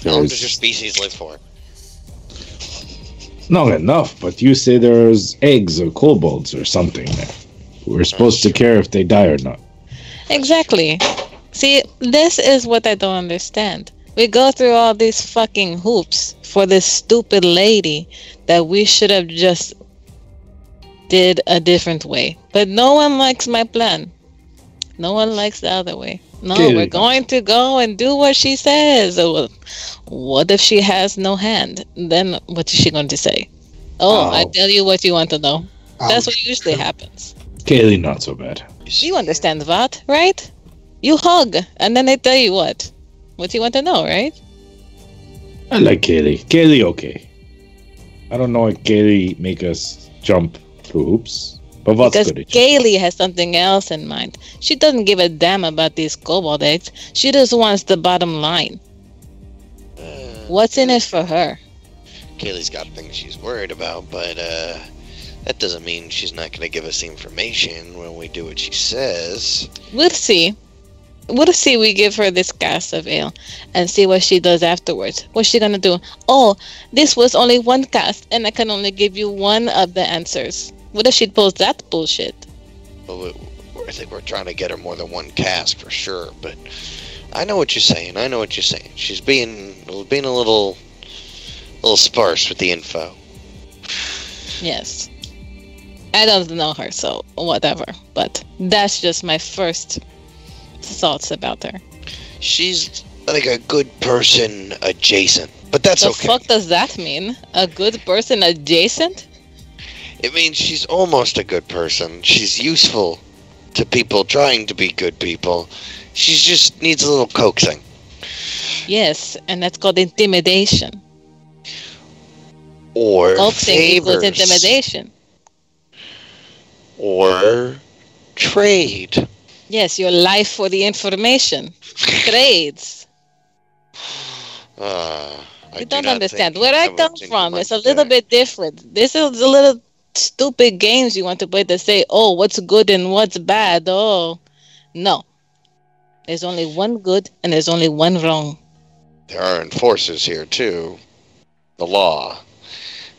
How long does your species live for? Not enough, but you say there's eggs or kobolds or something there. We're supposed to care if they die or not. Exactly. See, this is what I don't understand. We go through all these fucking hoops for this stupid lady that we should have just did a different way. But no one likes my plan. No one likes the other way. No, we're going to go and do what she says. Uh, or What if she has no hand? Then what is she going to say? Oh, I Oh. tell you what you want to know. Oh. That's what usually happens. Kaylee, not so bad. You understand that, right? You hug, and then they tell you what. What you want to know, right? I like Kaylee. Kaylee, okay. I don't know if Kaylee make us jump through hoops, but what's because good? Kaylee has something else in mind. She doesn't give a damn about these kobold eggs. She just wants the bottom line. Uh, What's in it for her? Kaylee's got things she's worried about, but uh, that doesn't mean she's not going to give us the information when we do what she says. We'll see. We'll see. We give her this glass of ale and see what she does afterwards. What's she gonna do? Oh, this was only one cast, and I can only give you one of the answers. What if she pulls that bullshit? But we, I think we're trying to get her more than one cast for sure. But I know what you're saying. I know what you're saying. She's being being a little, little sparse with the info. Yes. I don't know her, so whatever. But that's just my first thoughts about her. She's like a good person adjacent, but that's the okay. What the fuck does that mean? A good person adjacent? It means she's almost a good person. She's useful to people trying to be good people. She just needs a little coaxing. Yes, and that's called intimidation. Or Coaxing equals intimidation. Or trade. Yes, your life for the information. Trades. Uh, I You do don't understand. Where I come from, it's a little bit different. This is a little stupid games you want to play to say, oh, what's good and what's bad. Oh, no. There's only one good and there's only one wrong. There are enforcers here too. The law.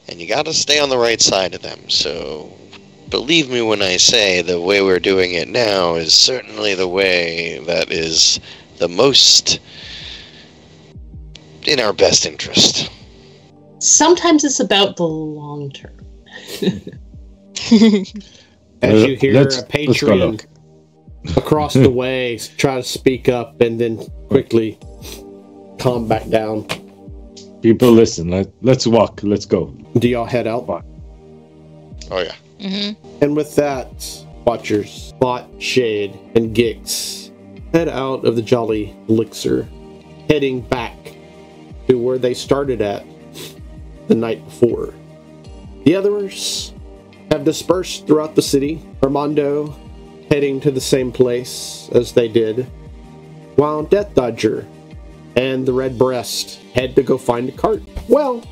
And you gotta stay on the right side of them, so believe me when I say the way we're doing it now is certainly the way that is the most in our best interest. Sometimes it's about the long term. As you hear Let's- a let's go Patreon, look. across the way, try to speak up, and then quickly calm back down. People, listen. Let, let's walk. Let's go. Do y'all head out? Oh yeah. Mm-hmm. And with that, Watchers, Spot, Shade, and Gix head out of the Jolly Elixir, heading back to where they started at the night before. The others have dispersed throughout the city, Armando heading to the same place as they did, while Death Dodger and the Redbreast head to go find a cart. Well,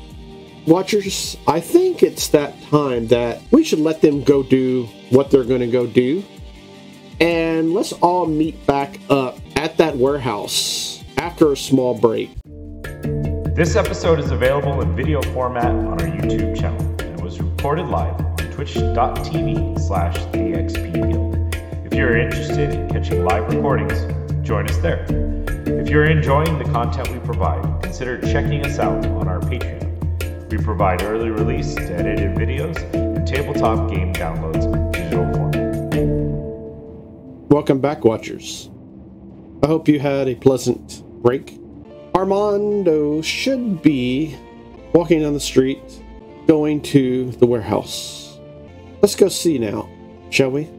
Watchers, I think it's that time that we should let them go do what they're going to go do. And let's all meet back up at that warehouse after a small break. This episode is available in video format on our YouTube channel recorded live on twitch.tv slash Guild. If you're interested in catching live recordings, join us there. If you're enjoying the content we provide, consider checking us out on our Patreon. We provide early release edited videos and tabletop game downloads in digital format. Welcome back, Watchers. I hope you had a pleasant break. Armando should be walking down the street, going to the warehouse. Let's go see now, shall we?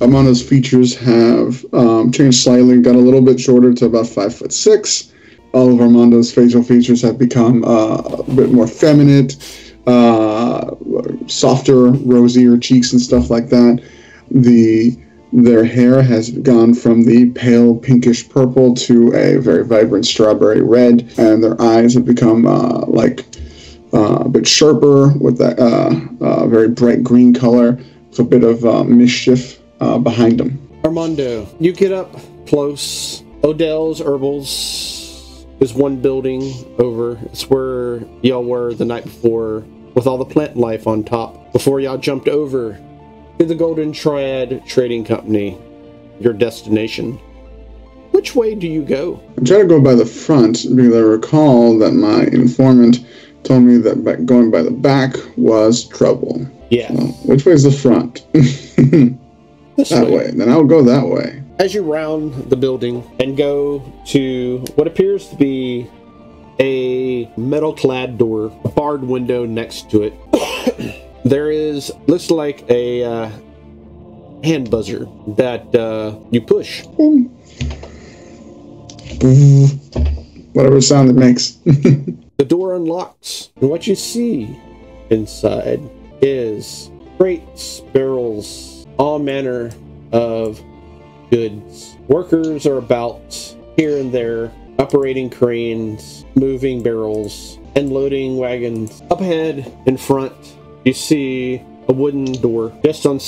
Armando's features have um, changed slightly, got a little bit shorter to about five foot six. All of Armando's facial features have become uh, a bit more feminine, uh, softer, rosier cheeks and stuff like that. The their hair has gone from the pale pinkish purple to a very vibrant strawberry red, and their eyes have become uh, like uh, a bit sharper with that uh, uh, very bright green color with a bit of uh, mischief uh, behind them. Armando, you get up close. Odell's Herbals is one building over. It's where y'all were the night before with all the plant life on top before y'all jumped over to the Golden Triad Trading Company, your destination. Which way do you go? I'm trying to go by the front because I recall that my informant told me that by going by the back was trouble. Yeah, Well, which way is the front? this that way. Then I'll go that way. As you round the building and go to what appears to be a metal clad door, a barred window next to it, there is, looks like a uh, hand buzzer that uh, you push. Whatever sound it makes. The door unlocks, and what you see inside is crates, barrels, all manner of goods. Workers are about here and there, operating cranes, moving barrels, and loading wagons. Up ahead, in front, you see a wooden door just on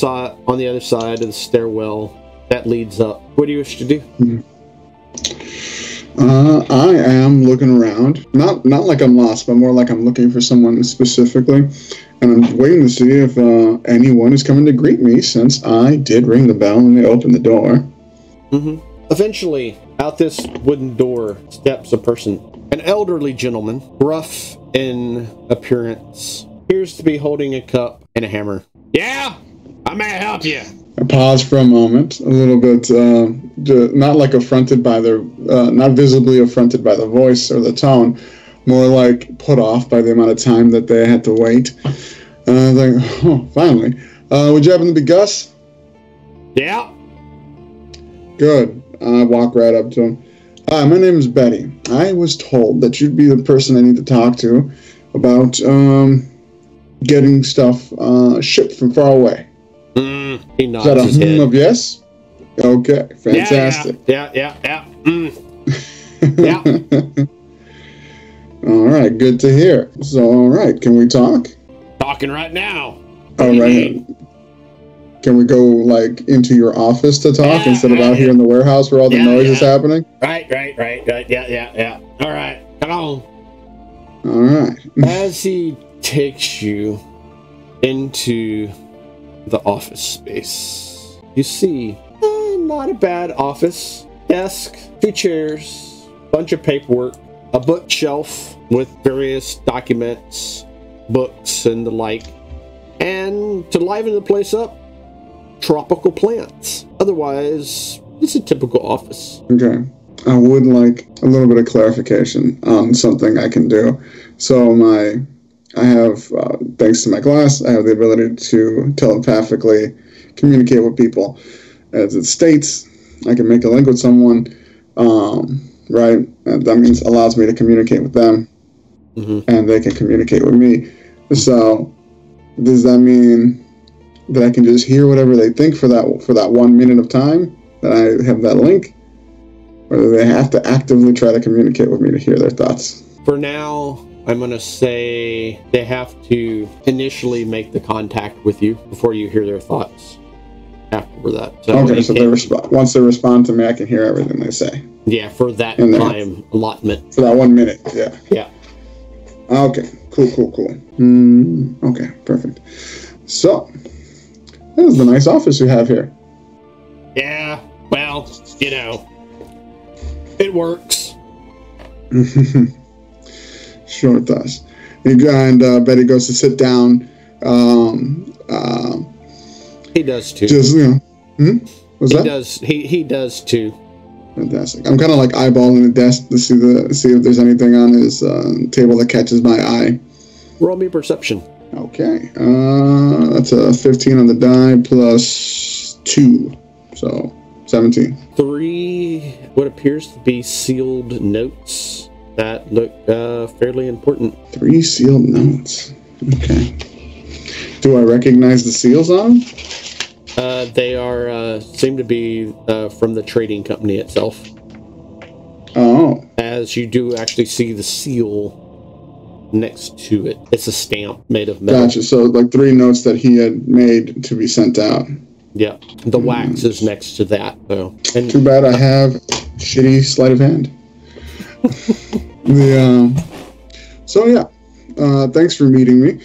on the other side of the stairwell that leads up. What do you wish to do? Hmm. Uh, I am looking around. Not not like I'm lost, but more like I'm looking for someone specifically. And I'm waiting to see if uh, anyone is coming to greet me since I did ring the bell and they opened the door. hmm Eventually, out this wooden door steps a person, an elderly gentleman, rough in appearance, appears to be holding a cup and a hammer. Yeah, I may help you. I pause for a moment, a little bit, uh, d- not like affronted by the, uh, not visibly affronted by the voice or the tone, more like put off by the amount of time that they had to wait. And I was like, oh, finally. Uh, would you happen to be Gus? Yeah. Good. I walk right up to him. Hi, my name is Betty. I was told that you'd be the person I need to talk to about um, getting stuff uh, shipped from far away. Mm, he Is that a his hmm head. of yes? Okay, fantastic. Yeah, yeah, yeah. yeah. Mm. all right, good to hear. So, all right, can we talk? Talking right now. All right. Can we go like into your office to talk Yeah, instead of out here in the warehouse where all the Yeah, noise is happening? Right, right, right, right. Yeah, yeah, yeah. All right, come on. All right. As he takes you into the office space, you see eh, not a bad office. Desk, two chairs, bunch of paperwork, a bookshelf with various documents, books, and the like. And to liven the place up, tropical plants. Otherwise, it's a typical office. Okay. I would like a little bit of clarification on something I can do. So my, I have, uh, thanks to my class, I have the ability to telepathically communicate with people. As it states, I can make a link with someone, um, right? And that means allows me to communicate with them, Mhm. and they can communicate with me. So, does that mean that I can just hear whatever they think for that for that one minute of time that I have that link? or do they have to actively try to communicate with me to hear their thoughts? For now, I'm going to say they have to initially make the contact with you before you hear their thoughts. After that, so okay, so they respond. Once they respond to me, I can hear everything they say yeah, for that And time allotment. for that one minute. Yeah. Yeah. Okay. Cool. Cool. Cool. Mm, okay. Perfect. So, this is the nice office you have here. Yeah, well, you know, it works. sure it does. And, and uh, Betty goes to sit down. Um, uh, He does too. just you know, hmm? was he that does. He he does too. fantastic? I'm kind of like eyeballing the desk to see the see if there's anything on his uh, table that catches my eye. Roll me perception. Okay, uh, that's a 15 on the die plus two, so 17. Three what appears to be sealed notes that look uh, fairly important. Three sealed notes. Okay. Do I recognize the seals on them? Uh, they are uh, seem to be uh, from the trading company itself. Oh, As you do actually see the seal next to it. It's a stamp made of metal. gotcha. So like three notes that he had made to be sent out. Yeah, the wax is next to that though. And Too bad I have shitty sleight of hand. the um, so yeah, uh, thanks for meeting me.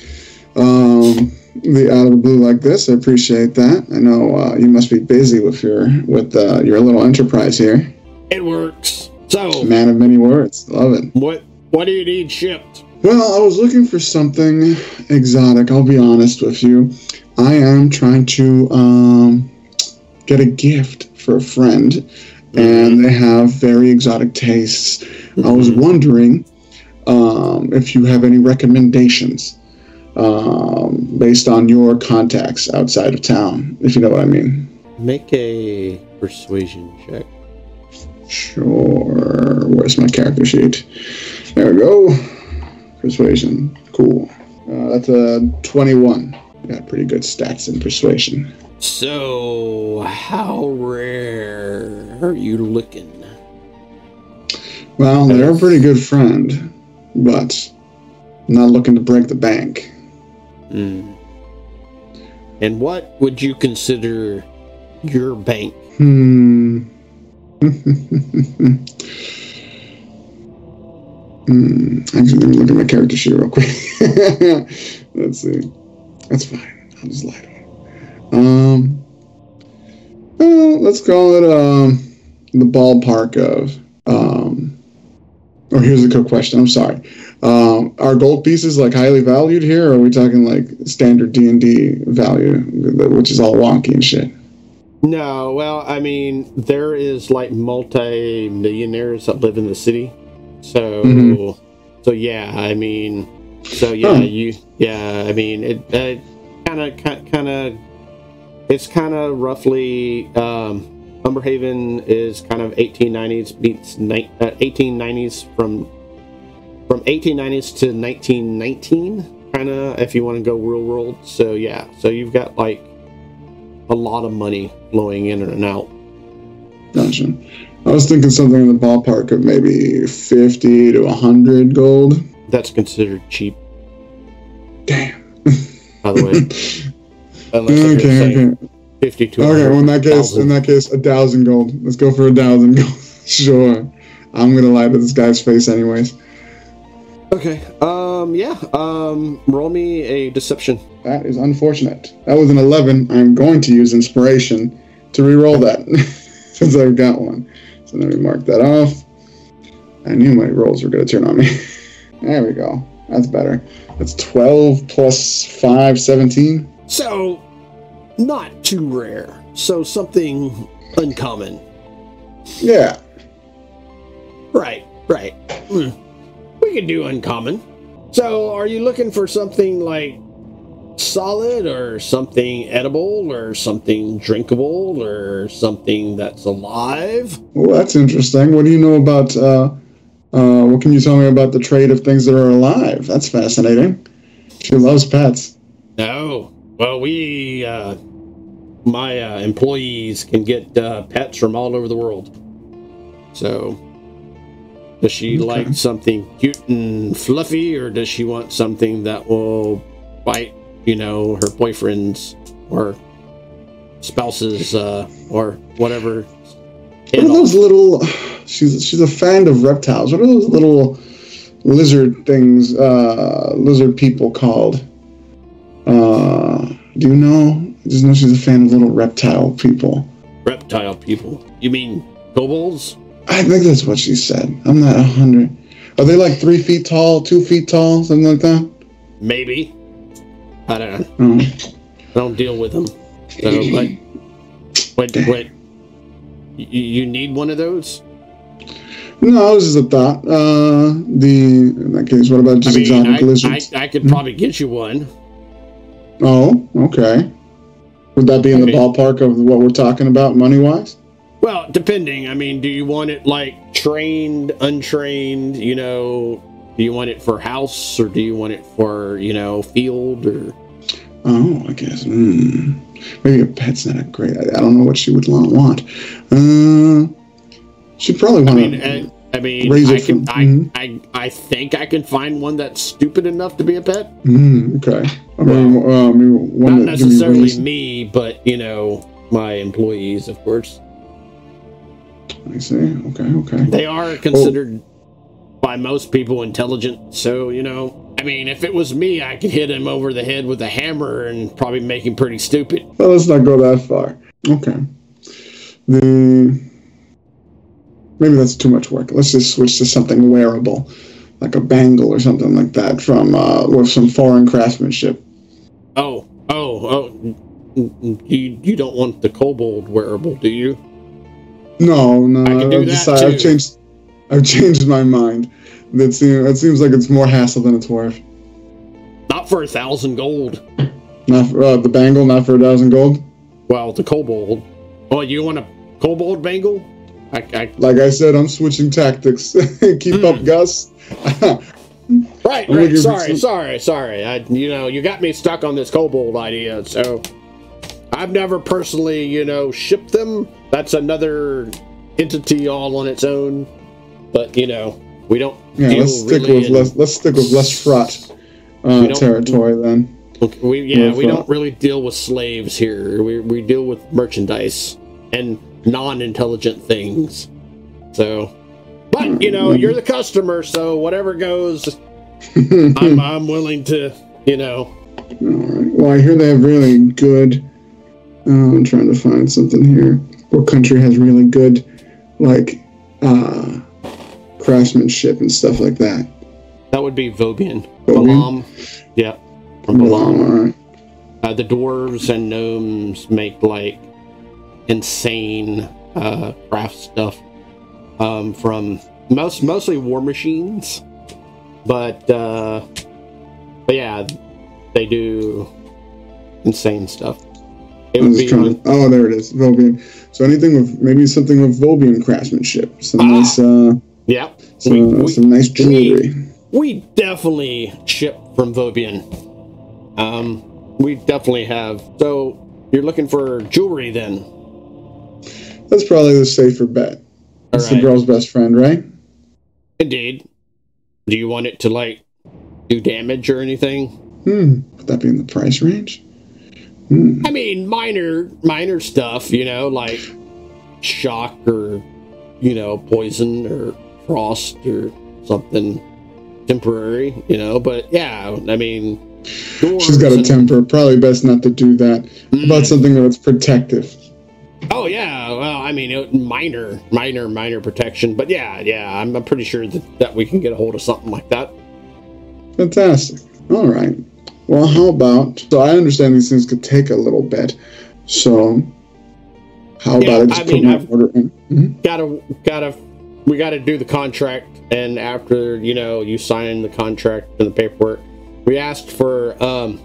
Um, the out of the blue like this, I appreciate that. I know uh, you must be busy with your with uh, your little enterprise here. it works. So, Man of many words, love it. what what do you need shipped? Well, I was looking for something exotic. I'll be honest with you. I am trying to um, get a gift for a friend, and they have very exotic tastes. I was wondering um, if you have any recommendations um, based on your contacts outside of town, if you know what I mean. Make a persuasion check. Sure. Where's my character sheet? There we go. Persuasion. Cool. Uh, that's a 21. Got pretty good stats in persuasion. So, how rare are you looking? Well, they're a pretty good friend, but not looking to break the bank. Hmm. And what would you consider your bank? Hmm. hmm. Actually, let me look at my character sheet real quick. Let's see. That's fine. I'll just lie to him. Um. Well, let's call it um the ballpark of um. Or here's a good question. I'm sorry. Um, are gold pieces like highly valued here, or are we talking like standard D and D value, which is all wonky and shit? No, well, I mean, there is like multi millionaires that live in the city. So, Mhm. so yeah, I mean, so yeah, Huh. you, yeah, I mean, it kind of, kind of, it's kind of roughly, um, Umberhaven is kind of 1890s meets ni- uh, 1890s from from 1890s to 1919, kind of if you want to go real world. So yeah, so you've got like a lot of money flowing in and out. Gotcha. I was thinking something in the ballpark of maybe 50 to 100 gold. That's considered cheap, Damn. by the way. Unless Okay, okay. 50 to Okay, well, in that case, in that case, a thousand gold. Let's go for a thousand gold. sure. I'm gonna lie to this guy's face anyways. Okay. Um. Yeah. Um. Roll me a deception. That is unfortunate. That was an 11. I'm going to use inspiration to re-roll that since I've got one. So let me mark that off. I knew my rolls were gonna turn on me. there we go. That's better. That's 12 plus 5, 17. So, not too rare. So something uncommon. Yeah. Right, right. Hmm. We could do uncommon. So, are you looking for something like solid or something edible or something drinkable or something that's alive? Well, that's interesting. What do you know about? Uh, uh, what can you tell me about the trade of things that are alive? That's fascinating. She loves pets. No. Well, we, uh, my uh, employees can get uh, pets from all over the world. So, does she Okay. like something cute and fluffy, or does she want something that will bite, you know, her boyfriend's or spouse's uh, or whatever? What are those little? She's she's a fan of reptiles. What are those little lizard things? Uh, lizard people called? Uh, do you know? I just know she's a fan of little reptile people. reptile people? You mean kobolds? I think that's what she said. I'm not a hundred. Are they like three feet tall, two feet tall, something like that? Maybe. I don't know. Oh. I don't deal with them. So, but what? What? You, you need one of those? No, this is a thought. Uh, the in that case, what about just I mean, exotic I, lizards? I, I could probably get you one. Oh, okay. Would that be in the Okay. ballpark of what we're talking about, money wise? Well, depending. I mean, do you want it like trained, untrained? You know, do you want it for house or do you want it for you know field or? Oh, I guess. Hmm. Maybe a pet's not a great. I, I don't know what she would want. Uh, she'd probably I want mean, to. uh, I mean, I can. from- I, mhm. I I think I can find one that's stupid enough to be a pet. Mm, okay. I mean, mean, one Not necessarily me, but you know, my employees, of course. I see. Okay. Okay. They are considered by most people intelligent. So, you know, I mean, if it was me, I could hit him over the head with a hammer and probably make him pretty stupid. Well, let's not go that far. Okay. The maybe that's too much work. Let's just switch to something wearable, like a bangle or something like that from uh, with some foreign craftsmanship. Oh, oh, oh. You, you don't want the kobold wearable, do you? No, no, I can do I've that decided. too. I've changed. I've changed my mind. That seems that seems like it's more hassle than it's worth. Not for a thousand gold. Not for, uh, the bangle, not for a thousand gold. Well, the kobold. Oh, you want a kobold bangle? I, I, Like I said, I'm switching tactics. Keep Hmm. up, Gus. right, right. Sorry, some- sorry, sorry. I, you know, you got me stuck on this kobold idea. So, I've never personally, you know, shipped them. That's another entity all on its own. But you know, we don't yeah, let's stick really with in- less. Let's stick with less fraught uh, territory then. We yeah, we uh, don't really deal with slaves here. We we deal with merchandise and non-intelligent things. So, but you know, you're the customer, so whatever goes, I'm I'm willing to, you know. All right. Well, I hear they have really good. Uh, I'm trying to find something here. What country has really good, like, uh, craftsmanship and stuff like that? That would be Vobian. Vobian? Balam. Yeah. From All Balam. right. Uh, the dwarves and gnomes make like insane uh, craft stuff um, from most mostly war machines, but uh, but yeah, they do insane stuff. It would be trying. Oh, there it is. Volbian. So anything with maybe something with Volbian craftsmanship. Some Ah. nice, uh, yeah. some, We, uh, we, some nice jewelry. we definitely ship from Vobian. Um, we definitely have. So you're looking for jewelry then? That's probably the safer bet. That's the girl's best friend, right? Indeed. Do you want it to like do damage or anything? Hmm. Would that be in the price range? Hmm. I mean, minor, minor stuff. You know, like shock or you know, poison or frost or something temporary. You know, but yeah, I mean, She's got a temper. Probably best not to do that. Mm. About something that's protective. Oh yeah, well, I mean, it, minor, minor, minor protection, but yeah, yeah, I'm, I'm pretty sure that, that we can get a hold of something like that. Fantastic. All right. Well, how about? So I understand these things could take a little bit. So how Yeah, about I just I put mean, I've- order in? Mhm. gotta gotta we gotta do the contract and after you know you sign the contract and the paperwork we asked for um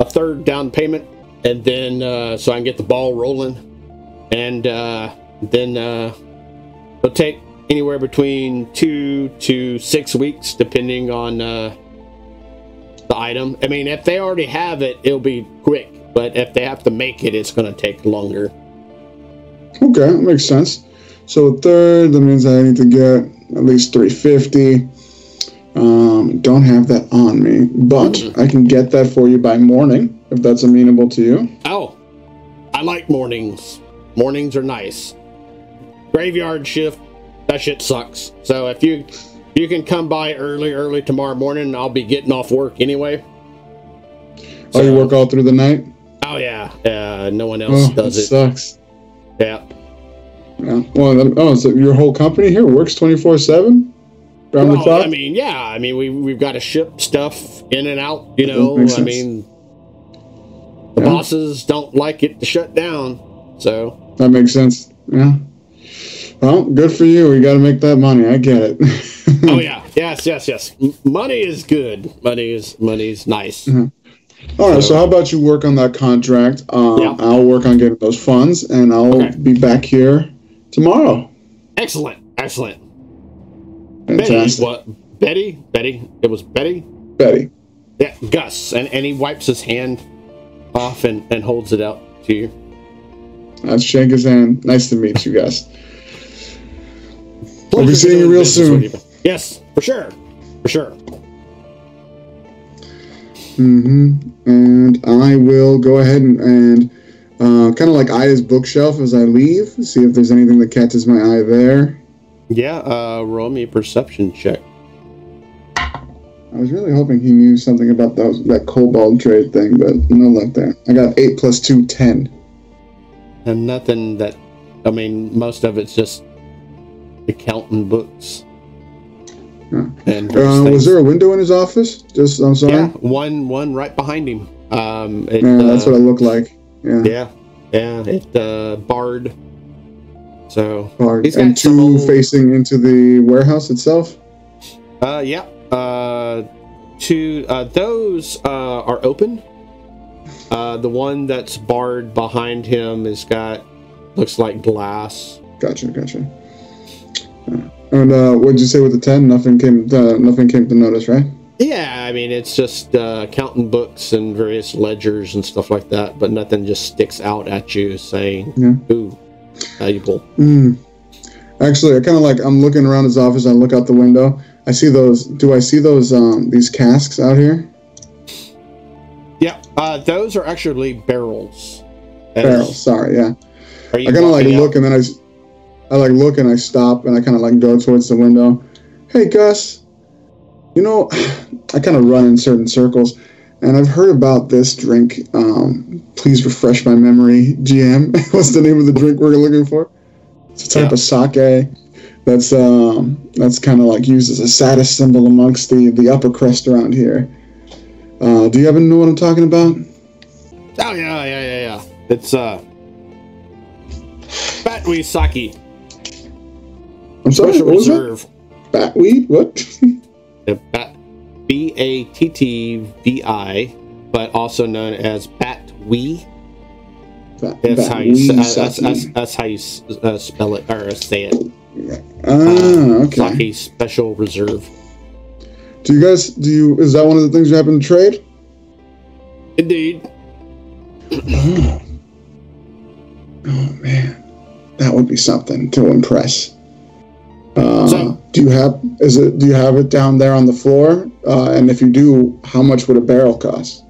a third down payment and then uh so i can get the ball rolling and uh then uh it'll take anywhere between two to six weeks depending on uh the item i mean if they already have it it'll be quick but if they have to make it it's gonna take longer Okay, makes sense. So third, that means I need to get at least 350. Um, don't have that on me, but Mhm. I can get that for you by morning if that's amenable to you. Oh, I like mornings. Mornings are nice. Graveyard shift, that shit sucks. So if you you can come by early, early tomorrow morning, I'll be getting off work anyway. Oh, you work all through the night? Oh yeah, uh, no one else Oh, does it. sucks. Yeah. Yeah. Well, oh, so your whole company here works 24 7? Around the clock? I mean, yeah. I mean, we we've got to ship stuff in and out. You know, I sense. mean, the Yeah. bosses don't like it to shut down. So that makes sense. Yeah. Well, good for you. You got to make that money. I get it. oh yeah, yes, yes, yes. Money is good. Money is money's nice. All right, so how about you work on that contract? Um, Yeah. I'll work on getting those funds, and I'll Okay. be back here tomorrow. Excellent, excellent. Betty, Fantastic. what? Betty, Betty. It was Betty. Betty. Yeah, Gus, and and he wipes his hand off and and holds it out to you. His hand. Nice to meet you guys. We'll be seeing you real soon. you. Yes, for sure, for sure. Mm-hmm. And I will go ahead and, and uh, kind of like eye his bookshelf as I leave, see if there's anything that catches my eye there. Yeah, uh, roll me a perception check. I was really hoping he knew something about those, that kobold trade thing, but no luck there. I got 8 plus 2, 10. And nothing that, I mean, most of it's just accounting books. Yeah. And Uh, was there a window in his office? Just, I'm sorry. Yeah, one one right behind him. Um, it, Yeah, that's uh, what it looked like. Yeah. Yeah, yeah, it uh, barred. So, Hard. He's got And two old- facing into the warehouse itself. uh, yeah, uh, two uh, those uh, are open. Uh, the one that's barred behind him has got looks like glass. Gotcha, gotcha. Uh, And uh, what did you say with the ten? Nothing came. To, nothing came to notice, right? Yeah, I mean it's just uh, accounting books and various ledgers and stuff like that, but nothing just sticks out at you saying, Yeah. "Ooh, valuable." Mm. Actually, I kind of like I'm looking around his office. I look out the window. I see those. Do I see those? Um, these casks out here? Yeah, uh, those are actually barrels. Barrels. Sorry, yeah. I kind of like look and then I, I like look and I stop and I kind of like go towards the window. Hey Gus, you know, I kind of run in certain circles, and I've heard about this drink. Um, please refresh my memory, GM. What's the name of the drink we're looking for? It's a type Yeah. of sake that's um that's kind of like used as a status symbol amongst the the upper crust around here. Uh, do you happen to know what I'm talking about? Oh yeah, yeah, yeah, yeah. It's uh, Batwi Saki I'm sorry. Special What was? Reserve. Batweed? What? The Bat B A T T V I, but also known as Batwi. Bat- That's how you uh, that's, that's, that's how you uh, spell it or say it. Ah, okay. Saki Special Reserve. Do you guys do you is that one of the things you happen to trade? Indeed. Oh. oh man, that would be something to impress. Uh, So- do you have is it do you have it down there on the floor? Uh, and if you do, how much would a barrel cost?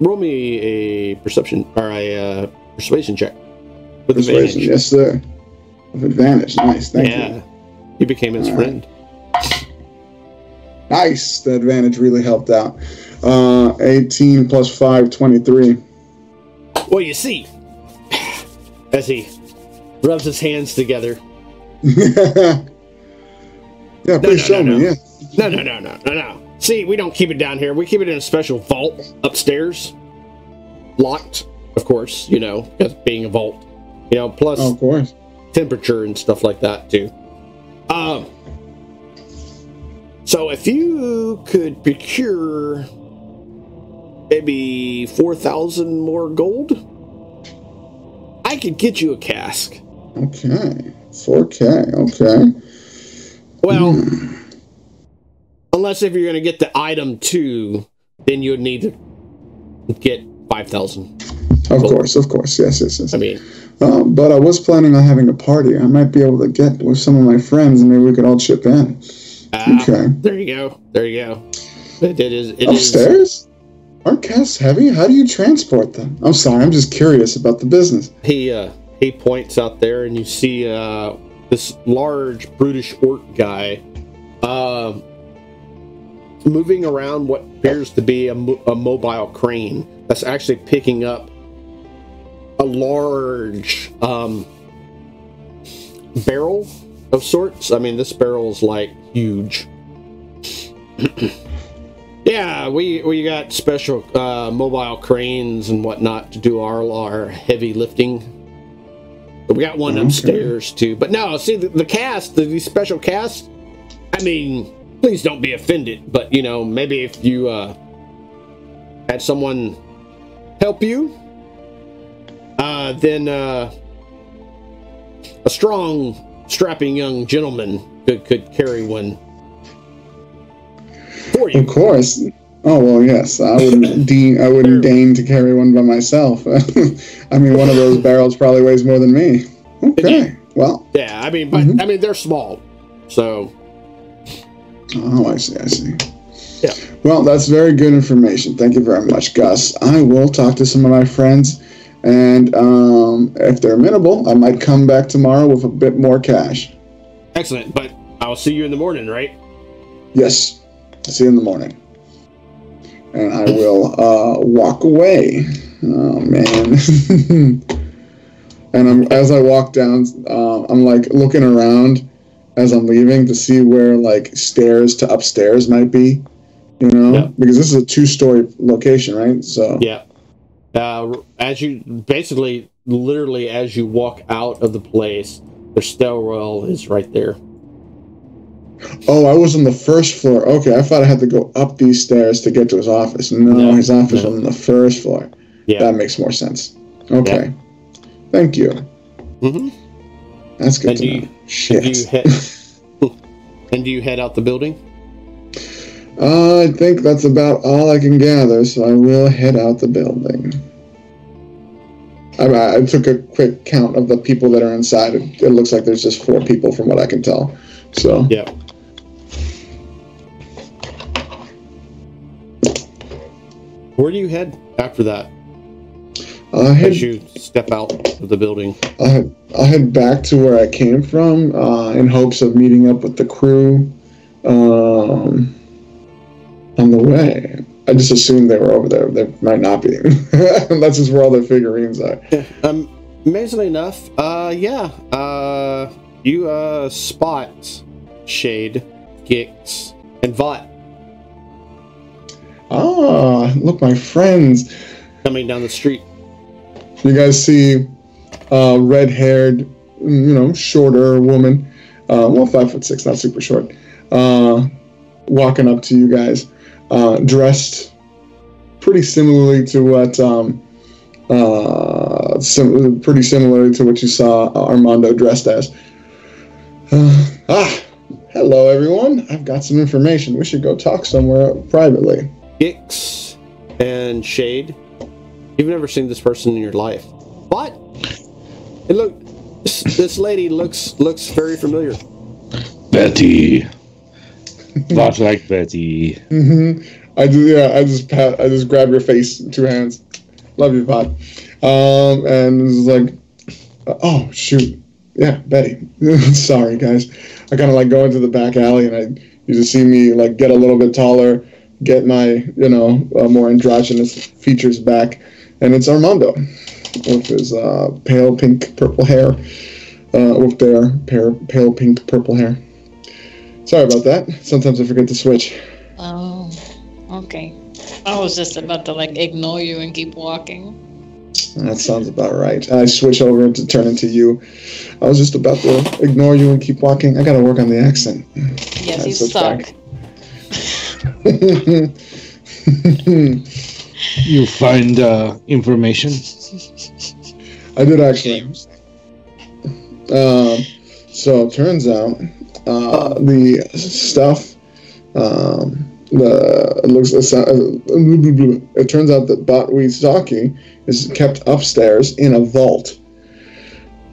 Roll me a perception or a uh, persuasion check with Persuasion, advantage. yes sir. With advantage, nice, thank yeah, you. you became his All right. Nice, the advantage really helped out. Uh, 18 plus 5, 23. Well, you see, as he rubs his hands together. yeah, please no, show no, me. Yeah. No, no, no, no, no, no. See, we don't keep it down here. We keep it in a special vault upstairs, locked, of course. You know, because being a vault. You know, plus Oh, of course. temperature and stuff like that too. Um. So if you could procure maybe four thousand more gold, I could get you a cask. Okay. 4K. Okay. Well, unless if you're going to get the item too, then you would need to get five thousand. Of course. Of course. Yes. Yes. Yes. I mean, Um, but I was planning on having a party. I might be able to get with some of my friends, and maybe we could all chip in. Ah, Okay. there you go, there you go. It, it is. It is. Upstairs? Aren't casks heavy? How do you transport them? I'm sorry. I'm just curious about the business. he uh he points out there and you see uh this large brutish orc guy uh moving around what appears to be a, mo- a mobile crane that's actually picking up a large um barrel of sorts i mean this barrel is like huge yeah we we got special uh mobile cranes and whatnot to do our our heavy lifting we got one Okay. upstairs too. But no, see the, the cast, the, these special casts. I mean, please don't be offended, but you know, maybe if you uh, had someone help you, uh, then uh, a strong, strapping young gentleman could could carry one for Of course. Oh well, yes. I wouldn't deign. I wouldn't deign to carry one by myself. I mean, one of those barrels probably weighs more than me. Okay. Well. Yeah, I mean, but Mhm. I mean they're small, so Oh, I see. I see. Yeah. Well, that's very good information. Thank you very much, Gus. I will talk to some of my friends, and um, if they're amenable, I might come back tomorrow with a bit more cash. excellent. But I'll see you in the morning, right? Yes. See you in the morning. And I will uh, walk away. Oh man. and I'm as I walk down, uh, I'm like looking around as I'm leaving to see where like stairs to upstairs might be. You know, Yeah. because this is a two-story location, right? So Yeah. Uh, as you basically, literally, as you walk out of the place, the stairwell is right there. Oh, I was on the first floor. Okay, I thought I had to go up these stairs to get to his office. No, No, his office no. was on the first floor. Yeah. That makes more sense. Okay. Thank you. hmm That's good And to you- know. And do you Shit. head? and do you head out the building? Uh, I think that's about all I can gather, so I will head out the building. I, I took a quick count of the people that are inside. It, it looks like there's just four people from what I can tell. So, Yeah. Where do you head after that? I head, As you step out of the building. I head, I head back to where I came from uh, in hopes of meeting up with the crew um, on the way. I just assumed they were over there. They might not be. That's just where all their figurines are. Um, amazingly enough, uh, yeah, uh, you uh spot Shade, Gix, and Vought Ah, look, my friends. coming down the street. You guys see a red-haired, you know, shorter woman, uh, well, five foot six, not super short, uh, walking up to you guys, uh, dressed pretty similarly to what, um, uh, sim- pretty similar to what you saw Armando dressed as. Uh, ah, hello everyone. I've got some information. We should go talk somewhere privately. Gix and Shade. You've never seen this person in your life, but it look. This, this lady looks looks very familiar. Betty. Not like Betty. hmm I do. Yeah, I just pat. I just grab your face, two hands. Love you, Pod. Um, and it's like, oh shoot, yeah, Betty. Sorry, guys. I kind of like go into the back alley, and I you just see me like get a little bit taller, get my you know uh, more androgynous features back, and it's Armando with his uh, pale pink purple hair, uh, with their pale pale pink purple hair. Sorry about that. Sometimes I forget to switch. Oh. okay. I was just about to like ignore you and keep walking. That sounds about right. I switch over to turn into you. I was just about to ignore you and keep walking. I gotta work on the accent. Yes, I you suck. You find uh, information. I did actually. Um, so it turns out uh, the stuff, um, the it looks it turns out that Botwe Saki is kept upstairs in a vault.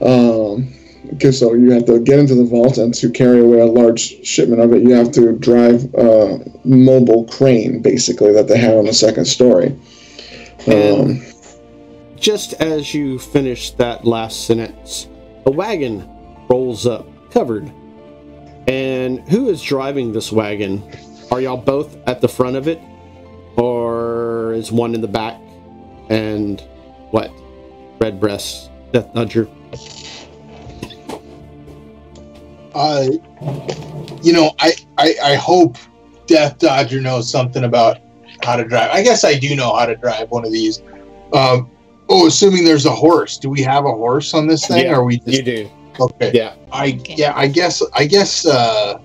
Um, okay, so you have to get into the vault, and to carry away a large shipment of it, you have to drive a mobile crane, basically, that they have on the second story. Um, Just as you finish that last sentence, a wagon rolls up, covered. And who is driving this wagon? Are y'all both at the front of it? Or is one in the back? And what? Redbreast, Death Dodger. Uh, you know, I, I I hope Death Dodger knows something about how to drive. I guess I do know how to drive one of these. Um, oh, assuming there's a horse. Do we have a horse on this thing? Yeah, or are we just You do. Okay? Yeah. I Okay. yeah. I guess I guess. Uh,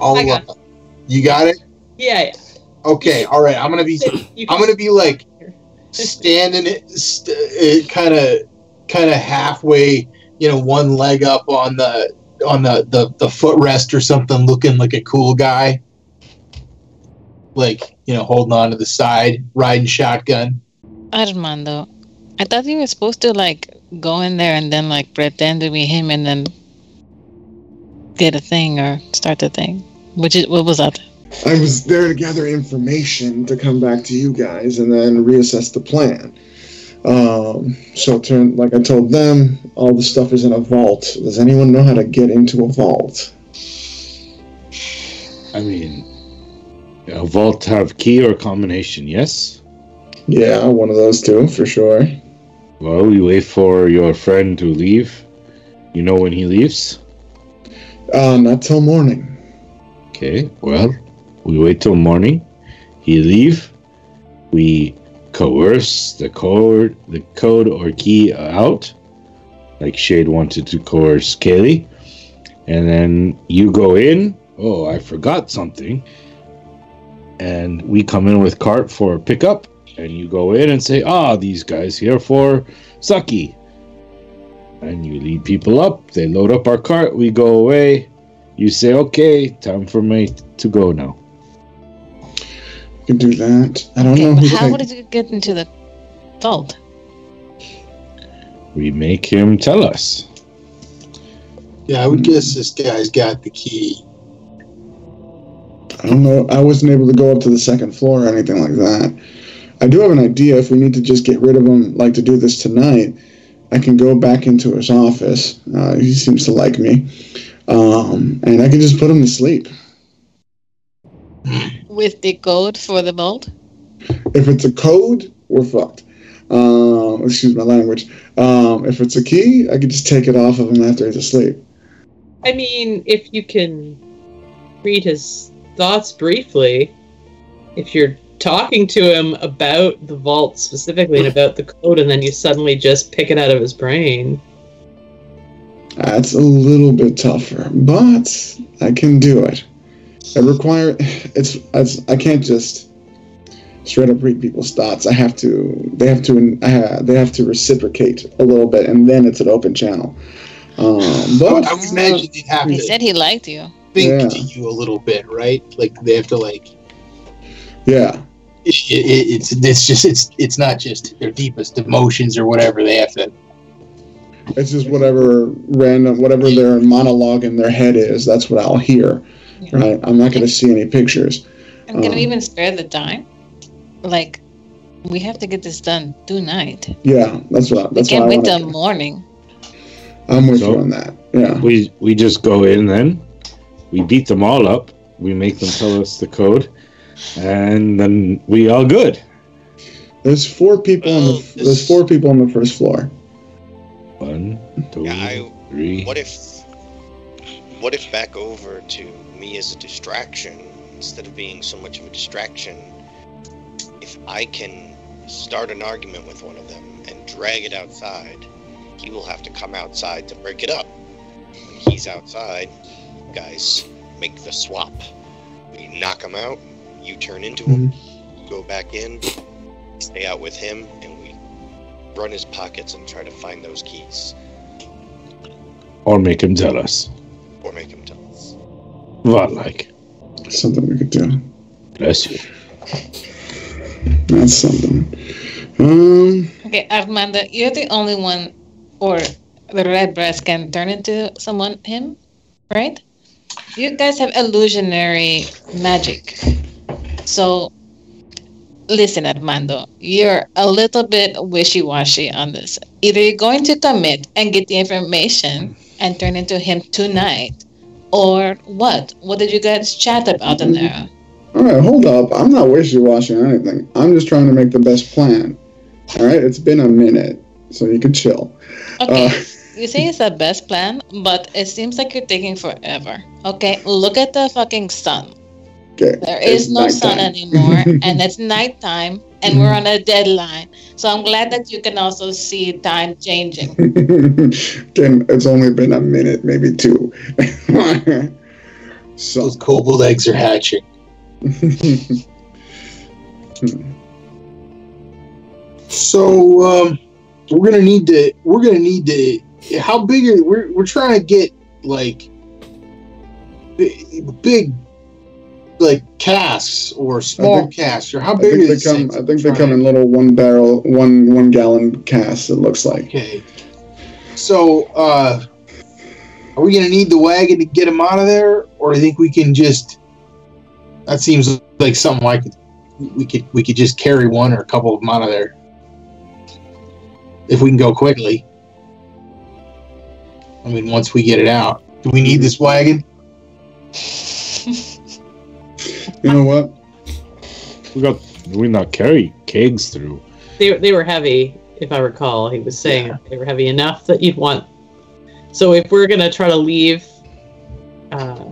I'll. I got uh, you got it. Yeah, Okay. All right. I'm gonna be. I'm gonna be like standing it, st- it kind of kind of halfway you know one leg up on the on the, the the footrest or something looking like a cool guy like you know holding on to the side riding shotgun Armando, I thought you were supposed to like go in there and then like pretend to be him and then get a thing or start the thing. Which is what was that? I was there to gather information to come back to you guys and then reassess the plan. Um, so, turn like I told them, all the stuff is in a vault. Does anyone know how to get into a vault? I mean, a vault have key or combination, yes? Yeah, one of those two for sure. Well, we wait for your friend to leave. You know when he leaves? Uh, not till morning. Okay, well, we wait till morning. He leave. We coerce the code, the code or key out, like Shade wanted to coerce Kaylee, and then you go in. Oh, I forgot something. And we come in with cart for pickup, and you go in and say, "Ah, these guys here for Saki." And you lead people up. They load up our cart. We go away. You say, "Okay, time for me to go now." You can do that. I don't Okay, know but how I- did you get into the vault? We make him tell us. yeah i would guess this guy's got the key I don't know. I wasn't able to go up to the second floor or anything like that. I do have an idea. If we need to just get rid of him, like to do this tonight, I can go back into his office. Uh, he seems to like me, um, and I can just put him to sleep. With the code for the vault? If it's a code, we're fucked. Um, excuse my language. Um, if it's a key, I can just take it off of him after he's asleep. I mean, if you can read his thoughts briefly, if you're talking to him about the vault specifically and about the code, and then you suddenly just pick it out of his brain. That's a little bit tougher, but I can do it. It require it's, it's I can't just straight up read people's thoughts. I have to they have to uh, they have to reciprocate a little bit, and then it's an open channel. Um, but would, I would imagine they'd have He to said he liked you. think Yeah. to you a little bit right like they have to like yeah, it, it, it's it's just it's it's not just their deepest emotions or whatever they have to it's just whatever random whatever their monologue in their head is. That's what I'll hear. Yeah. Right? I'm not going to see any pictures. And can Um, we even spare the time? Like, we have to get this done tonight. Yeah, that's what. I, We that's can't what I wait till want. morning. I'm with So- you on that. Yeah. We we just go in then. We beat them all up. We make them tell us the code, and then we are good. There's four people on Well, the there's four people on the first floor. One, two, Yeah, I- three. What if, what if back over to me as a distraction instead of being so much of a distraction? if I can start an argument with one of them and drag it outside, he will have to come outside to break it up. When he's outside, guys make the swap. We knock him out, you turn into him, go back in, stay out with him, and we run his pockets and try to find those keys. Or make him tell us. Or make him tell us. What like? Something we could do. Bless you. That's something. Um, Okay, Armando, you're the only one, or the Redbreast can turn into someone, him, right? You guys have illusionary magic. So, listen, Armando, you're a little bit wishy washy on this. Either you're going to commit and get the information and turn into him tonight, or what? What did you guys chat about in there? all right, hold up. I'm not wishy-washy or anything. I'm just trying to make the best plan. All right, it's been a minute, so you can chill. Okay. Uh, You say it's the best plan, but it seems like you're taking forever. Okay, look at the fucking sun. Okay. There is it's no sun anymore, and it's nighttime, and we're on a deadline. So I'm glad that you can also see time changing. Again, it's only been a minute, maybe two. so, Those kobold eggs are hatching. So um, we're gonna need to. We're gonna need to. How big are we're? We're trying to get like big, big like casks or small think- casks or how I big think they come. things? I think they come in little one barrel, one one gallon casks. It looks like. Okay. So, uh, are we gonna need the wagon to get them out of there, or do you think we can just? That seems like something like we could we could just carry one or a couple of them out of there if we can go quickly. I mean, once we get it out, do we need this wagon? You know what? We got we not carry kegs through. They, they were heavy, if I recall. He was saying they were heavy enough that you'd want. So if we're gonna try to leave uh,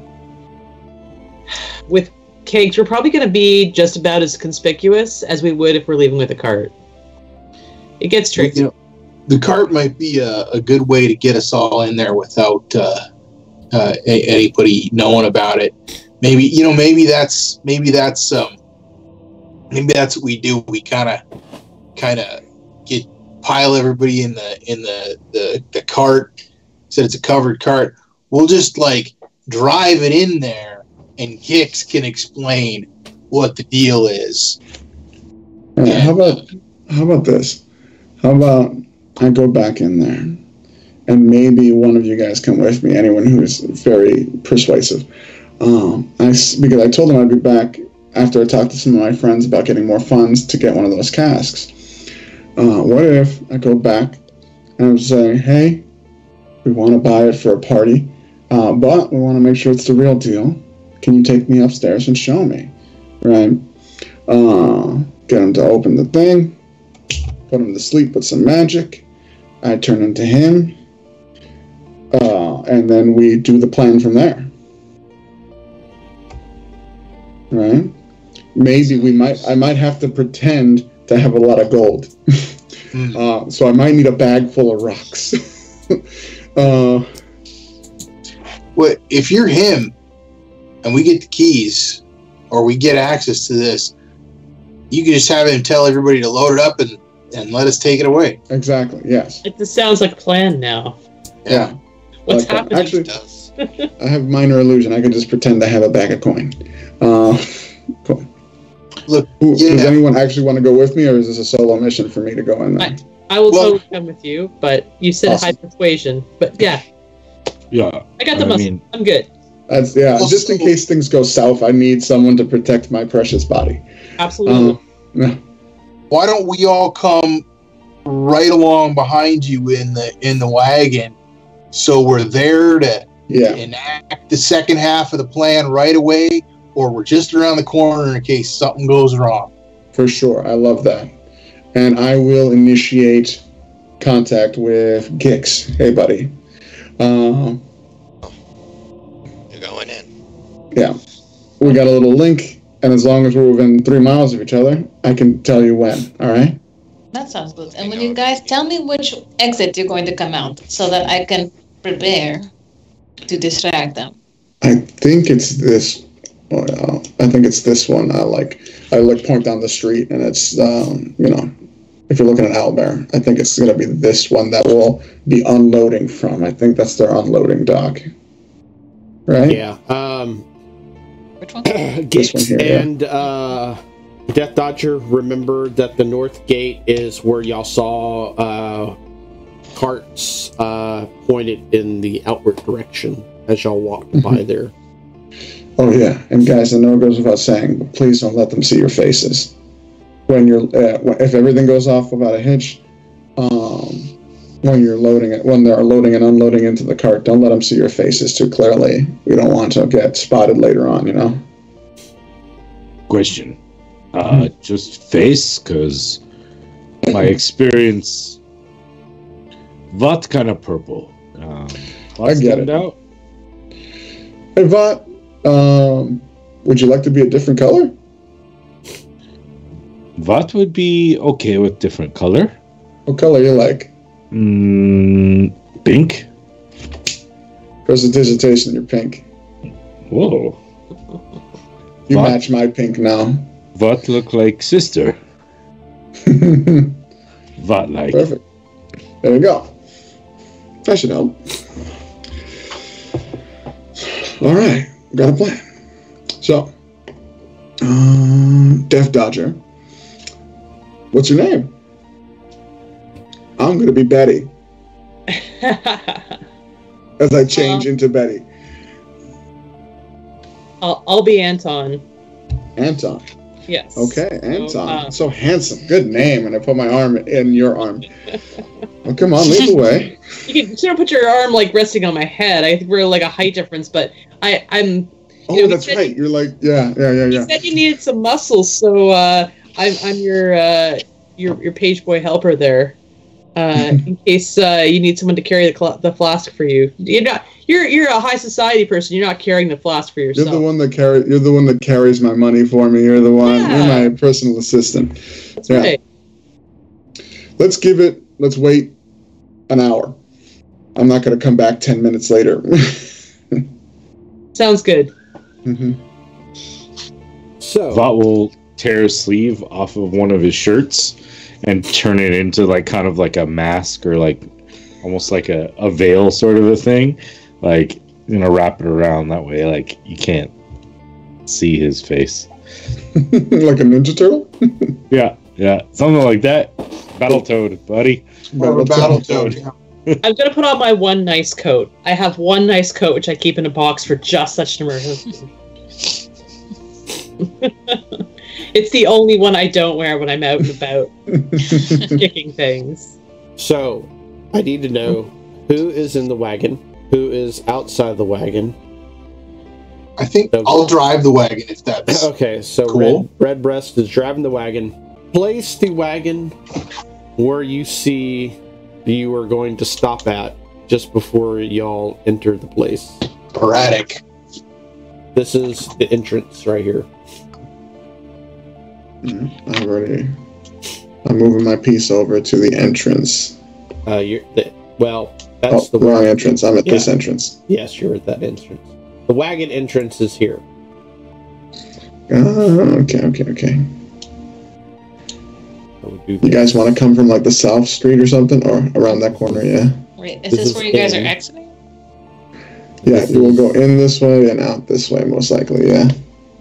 with kegs, we're probably gonna be just about as conspicuous as we would if we're leaving with a cart. It gets tricky. You know, the cart might be a, a good way to get us all in there without uh, uh, a- anybody knowing about it. Maybe you know, maybe that's maybe that's um, maybe that's what we do. We kind of kind of get pile everybody in the in the, the the cart. Said it's a covered cart. We'll just like drive it in there, and Gix can explain what the deal is. How about how about this? How about I go back in there, and maybe one of you guys come with me. Anyone who is very persuasive. Um, I because I told them I'd be back after I talked to some of my friends about getting more funds to get one of those casks. Uh, what if I go back and I'm saying, hey, we want to buy it for a party, uh, but we want to make sure it's the real deal. Can you take me upstairs and show me? Right? Uh, get him to open the thing, put him to sleep with some magic. I turn into him, uh, and then we do the plan from there. Right? Maybe we might. I might have to pretend to have a lot of gold, Hmm. uh, so I might need a bag full of rocks. uh, What if you're him, and we get the keys, or we get access to this? You can just have him tell everybody to load it up and and let us take it away. exactly. Yes. It this sounds like a plan now. Yeah. What's Like happening? Actually- It. I have minor illusion. I could just pretend I have a bag of coin. Uh. Look, Who- yeah. Does anyone actually want to go with me, or is this a solo mission for me to go in there? I will Well- totally come with you, but you said Awesome. high persuasion. But yeah, Yeah. I got the I muscle. mean- I'm good. That's yeah. Well, just in case things go south, I need someone to protect my precious body. Absolutely. Uh, yeah. why don't we all come right along behind you in the in the wagon, so we're there to yeah. enact the second half of the plan right away, or we're just around the corner in case something goes wrong. For sure. I love that. And I will initiate contact with Gix. Hey, buddy. Uh, You're going in. yeah. We got a little link and as long as we're within three miles of each other, I can tell you when. All right. That sounds good. And when you guys tell me which exit you're going to come out so that I can prepare to distract them. I think it's this. Well, I think it's this one. I like. I look point down the street, and it's um, you know, if you're looking at Owlbear, I think it's gonna be this one that will be unloading from. I think that's their unloading dock. Right. Yeah. Um, Which one? Gix one here, yeah. and uh, Death Dodger, remember that the north gate is where y'all saw uh, carts uh, pointed in the outward direction as y'all walked by Mhm. there. Oh yeah, and guys, I know it goes without saying, but please don't let them see your faces when you're uh, if everything goes off without a hitch. Um, when you're loading it, when they're loading and unloading into the cart, don't let them see your faces too clearly. We don't want to get spotted later on, you know. Question. Uh, just face, because my experience. What kind of purple? Um, I get it. Out? Hey, Vought, um, would you like to be a different color? What would be okay with different color? What color you like? Mm, pink. Prestidigitation, you're pink. Whoa. You What? match my pink now. What look like sister? What like? Perfect. There we go. Should help. All right, got a plan. So, um, Death Dodger. What's your name? I'm gonna be Betty as I change Um, into Betty. I'll, I'll be Anton. Anton. Yes. Okay, Anton. uh, so handsome. Good name. And I put my arm in your arm. Well, come on, lead the way. You can sort of put your arm like resting on my head. I think we're like a height difference, but I, I'm. Oh, You know, that's right. You're like, yeah, yeah, yeah, yeah. You said you needed some muscles, so uh, I'm, I'm your, uh, your your page boy helper there. Uh, in case uh, you need someone to carry the, cl- the flask for you. You're not you're you're a high society person. You're not carrying the flask for yourself. You're yourself. the one that carry. You're the one that carries my money for me. You're the one. Yeah. You're my personal assistant. That's yeah. right. Let's give it. Let's wait an hour. I'm not going to come back ten minutes later. Sounds good. hmm So, Vought will tear a sleeve off of one of his shirts and turn it into like kind of like a mask or like almost like a, a veil sort of a thing. Like, you know, wrap it around that way, like you can't see his face. like a ninja turtle. Yeah, yeah, something like that. Battletoad, oh. buddy. Or a battle toad. yeah. I'm gonna put on my one nice coat. I have one nice coat which I keep in a box for just such an emergency. It's the only one I don't wear when I'm out and about kicking things. so I need to know who is in the wagon, who is outside the wagon. I think Okay. I'll drive the wagon if that's Okay, so Cool. Red, Redbreast is driving the wagon. Place the wagon where you see you are going to stop at just before y'all enter the place. sporadic. This is the entrance right here. I've already. I'm moving my piece over to the entrance. Uh, you're the, well, Oh, that's the wrong wagon. entrance. I'm at this entrance. Yes, you're at that entrance. The wagon entrance is here. Oh, okay, okay, okay. I would do You guys want to come from like the south street or something, or around that corner? Yeah. Wait, is This this, is where you guys are exiting? Yeah, This you will go in this way and out this way, most likely. Yeah.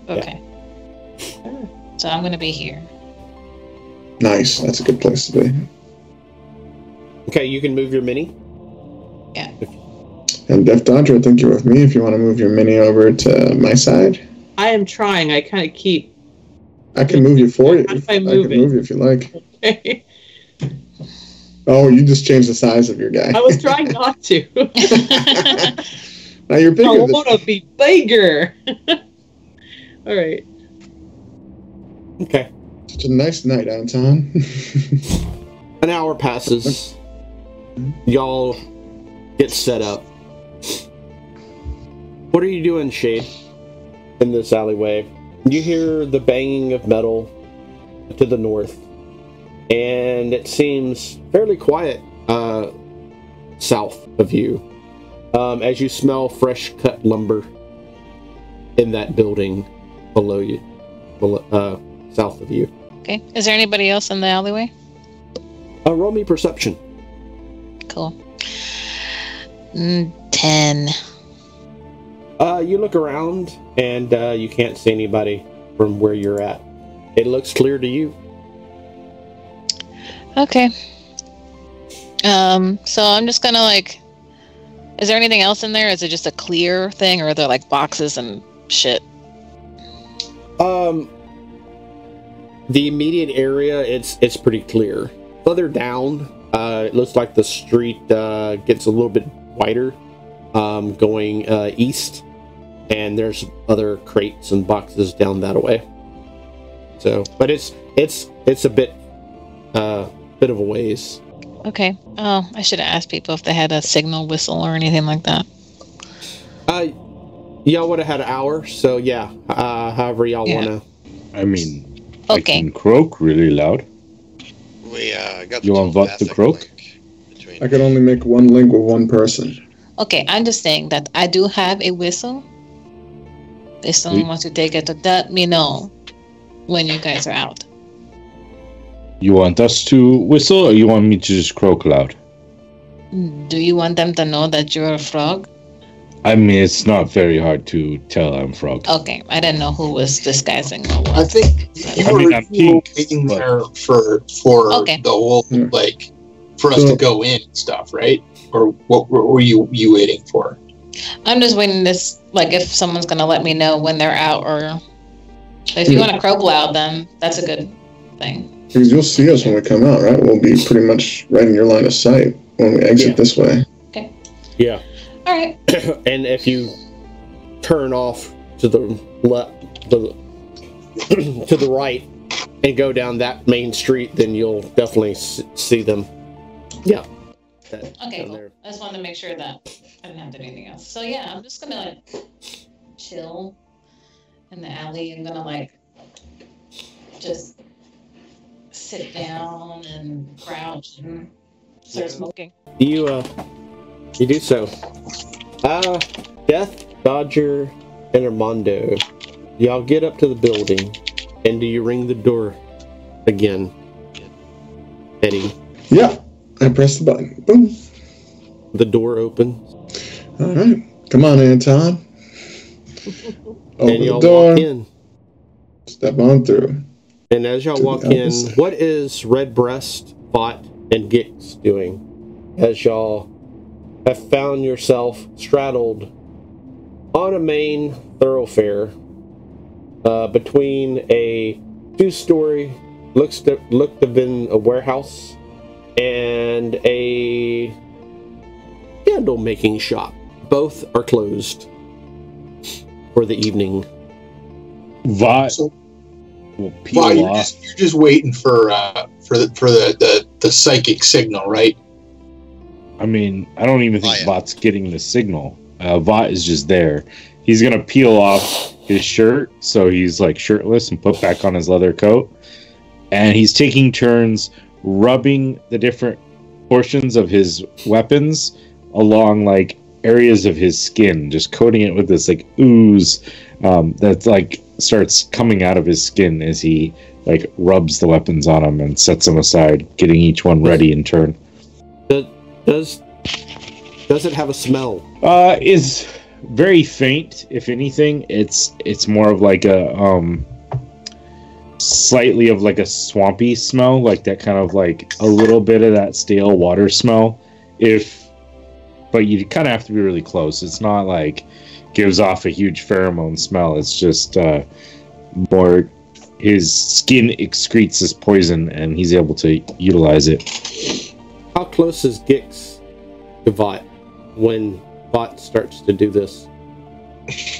Okay. So I'm gonna be here. Nice. That's a good place to be. Okay, you can move your mini. Yeah. And Death Dodger, I think you're with me. If you want to move your mini over to my side, I am trying. I kind of keep. I can move you for you. How do I I can it? move you if you like. I Oh, you just changed the size of your guy. I was trying not to. now you're bigger. This, want to be bigger. All right. Okay. such a nice night, Anton. An hour passes. Y'all get set up. What are you doing, Shade? In this alleyway. You hear the banging of metal to the north, and it seems fairly quiet uh, south of you um, as you smell fresh cut lumber in that building below you, below, uh, south of you. Okay. Is there anybody else in the alleyway? Uh, roll me perception. Cool. Mm, Ten. Uh, you look around and uh, you can't see anybody from where you're at. It looks clear to you. Okay. Um. So I'm just gonna like. Is there anything else in there? Is it just a clear thing, or are there like boxes and shit? Um, the immediate area it's it's pretty clear. Further down, uh, it looks like the street uh, gets a little bit wider, um, going uh, east, and there's other crates and boxes down that way. So, but it's it's it's a bit uh bit of a ways. Okay. Oh, I should have asked people if they had a signal whistle or anything like that. Uh, y'all would have had an hour, so yeah. Uh, however y'all Yeah. wanna. I mean, I Okay. can croak really loud. We uh, got You want Vought to croak? I can only make one link with one person. Okay, I'm just saying that I do have a whistle. If someone We- wants to take it, to let me know when you guys are out. You want us to whistle, or you want me to just croak loud? Do you want them to know that you're a frog? I mean, it's not very hard to tell I'm frog. Okay, I didn't know who was disguising or I think you I were, mean, I'm you pink, waiting but- there for for Okay. the whole like for us So- to go in and stuff, right? Or what were, were you you waiting for? I'm just waiting this, like, if someone's gonna let me know when they're out, or if you Hmm. want to croak loud, then that's a good thing. Because you'll see us when we come out, right? We'll be pretty much right in your line of sight when we exit Yeah. this way. Okay. Yeah. All right. and if you turn off to the left, the to the right, and go down that main street, then you'll definitely s- see them. Yeah. That- Okay, cool. there. I just wanted to make sure that I didn't have to do anything else. So yeah, I'm just gonna like chill in the alley. I'm gonna like just sit down and crouch and start smoking. You uh, you do so. Uh, Death, Dodger, and Armando, y'all get up to the building, and do you ring the door again? Eddie, Yeah. I press the button. Boom. the door opens, All right. Come on, Anton. Open and the y'all door. walk in. Step on through. And as y'all walk in, side. what is Redbreast, Vought, and Gix doing? As y'all have found yourself straddled on a main thoroughfare uh, between a two-story looks to looked to have been a warehouse and a candle making shop. Both are closed for the evening. Vought So will peel you're just you're just waiting for uh for the for the the, the psychic signal, right? I mean, I don't even think Oh, yeah. Vought's getting the signal. Uh, Vought is just there. He's gonna peel off his shirt, so he's like shirtless and put back on his leather coat, and he's taking turns rubbing the different portions of his weapons along like areas of his skin, just coating it with this like ooze um, that like starts coming out of his skin as he like rubs the weapons on him and sets them aside, getting each one ready in turn. Does does, does it have a smell? Uh, is very faint. If anything, it's it's more of like a um, slightly of like a swampy smell, like that kind of like a little bit of that stale water smell. If, but you kind of have to be really close. It's not like gives off a huge pheromone smell. It's just uh, more his skin excretes this poison, and he's able to utilize it. How close is Gix to Vought when Vought starts to do this?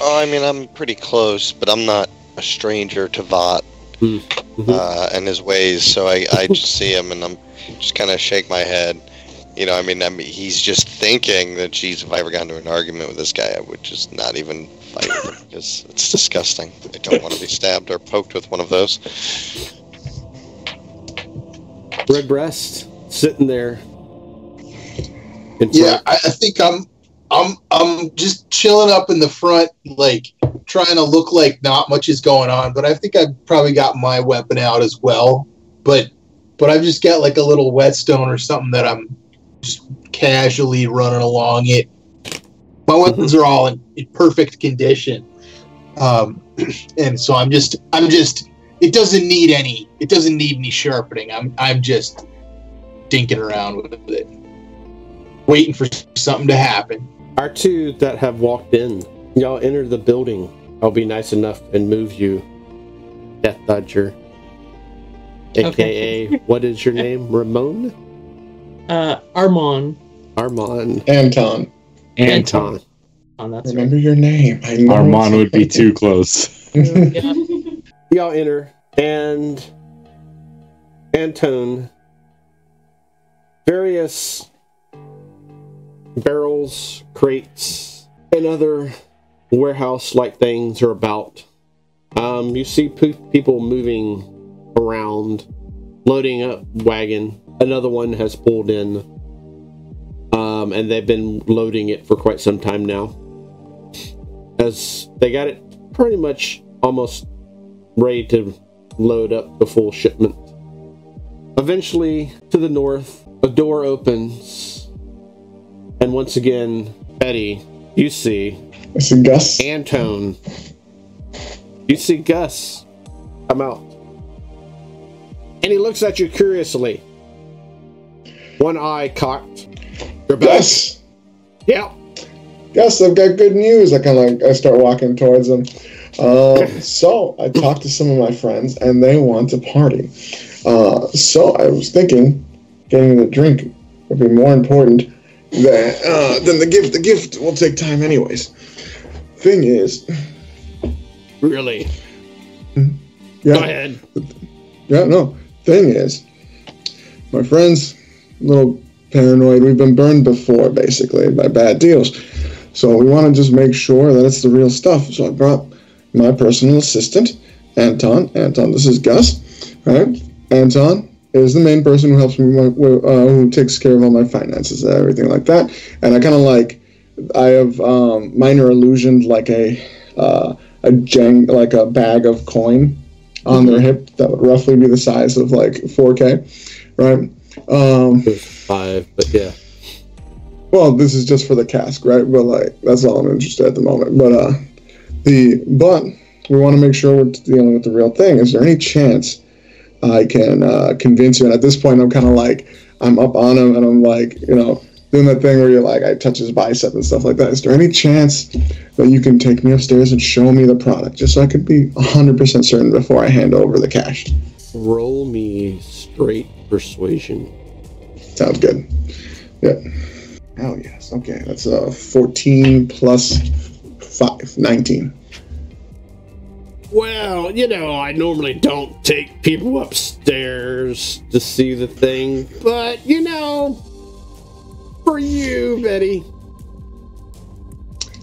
Oh, I mean, I'm pretty close, but I'm not a stranger to Vought Mhm. uh, and his ways. So I, I just see him and I'm just kind of shake my head. You know, I mean, I mean, he's just thinking that geez, if I ever got into an argument with this guy, I would just not even fight him because it's disgusting. I don't want to be stabbed or poked with one of those. Red Redbreast sitting there. Yeah, I, I think I'm I'm I'm just chilling up in the front, like trying to look like not much is going on. But I think I've probably got my weapon out as well. But but I've just got like a little whetstone or something that I'm just casually running along it. My weapons are all in, in perfect condition, um, and so I'm just I'm just it doesn't need any it doesn't need any sharpening. I'm I'm just dinking around with it, waiting for something to happen. Our two that have walked in, y'all enter the building. I'll be nice enough and move you, Death Dodger. AKA, what is your name? Ramon? Uh, Armon. Armand. Anton, Anton. Oh, that's right. remember your name. I know Armand would be too close. Yeah. Y'all enter, and Antone, various barrels, crates, and other warehouse like things are about. Um, you see people moving around, loading up wagon. Another one has pulled in, um, and they've been loading it for quite some time now. As they got it pretty much almost ready to load up the full shipment. Eventually, to the north, a door opens, and once again, Betty, you see I see Gus. Antone. You see Gus come out. And he looks at you curiously. One eye cocked. You're back. Gus, Yeah. Gus, I've got good news. I kind of like I start walking towards him. Um, so I talked to some of my friends, and they want to party. Uh, so I was thinking, getting the drink would be more important than uh, than the gift. The gift will take time, anyways. Thing is, Really? yeah, Go ahead. Yeah, no. Thing is, my friend's a little paranoid. We've been burned before, basically, by bad deals. So we want to just make sure that it's the real stuff. So I brought my personal assistant, Anton. Anton, this is Gus, right? Anton is the main person who helps me, my- uh, who takes care of all my finances and everything like that. And I kind of like, I have um, minor illusioned like a uh, a jang, like a bag of coin on their hip that would roughly be the size of like 4K, right? Um, five, but yeah. well, this is just for the cask, right? But like that's all I'm interested at the moment. But uh, the but we want to make sure we're dealing with the real thing. Is there any chance I can uh, convince you? And at this point, I'm kind of like I'm up on him, and I'm like you know doing that thing where you're like I touch his bicep and stuff like that. Is there any chance that you can take me upstairs and show me the product, just so I could be 100% certain before I hand over the cash? Roll me straight persuasion. Sounds good. Yeah. Hell yes. Okay, that's uh 14 plus 5, 19. Well, you know, I normally don't take people upstairs to see the thing, but you know, for you, Betty.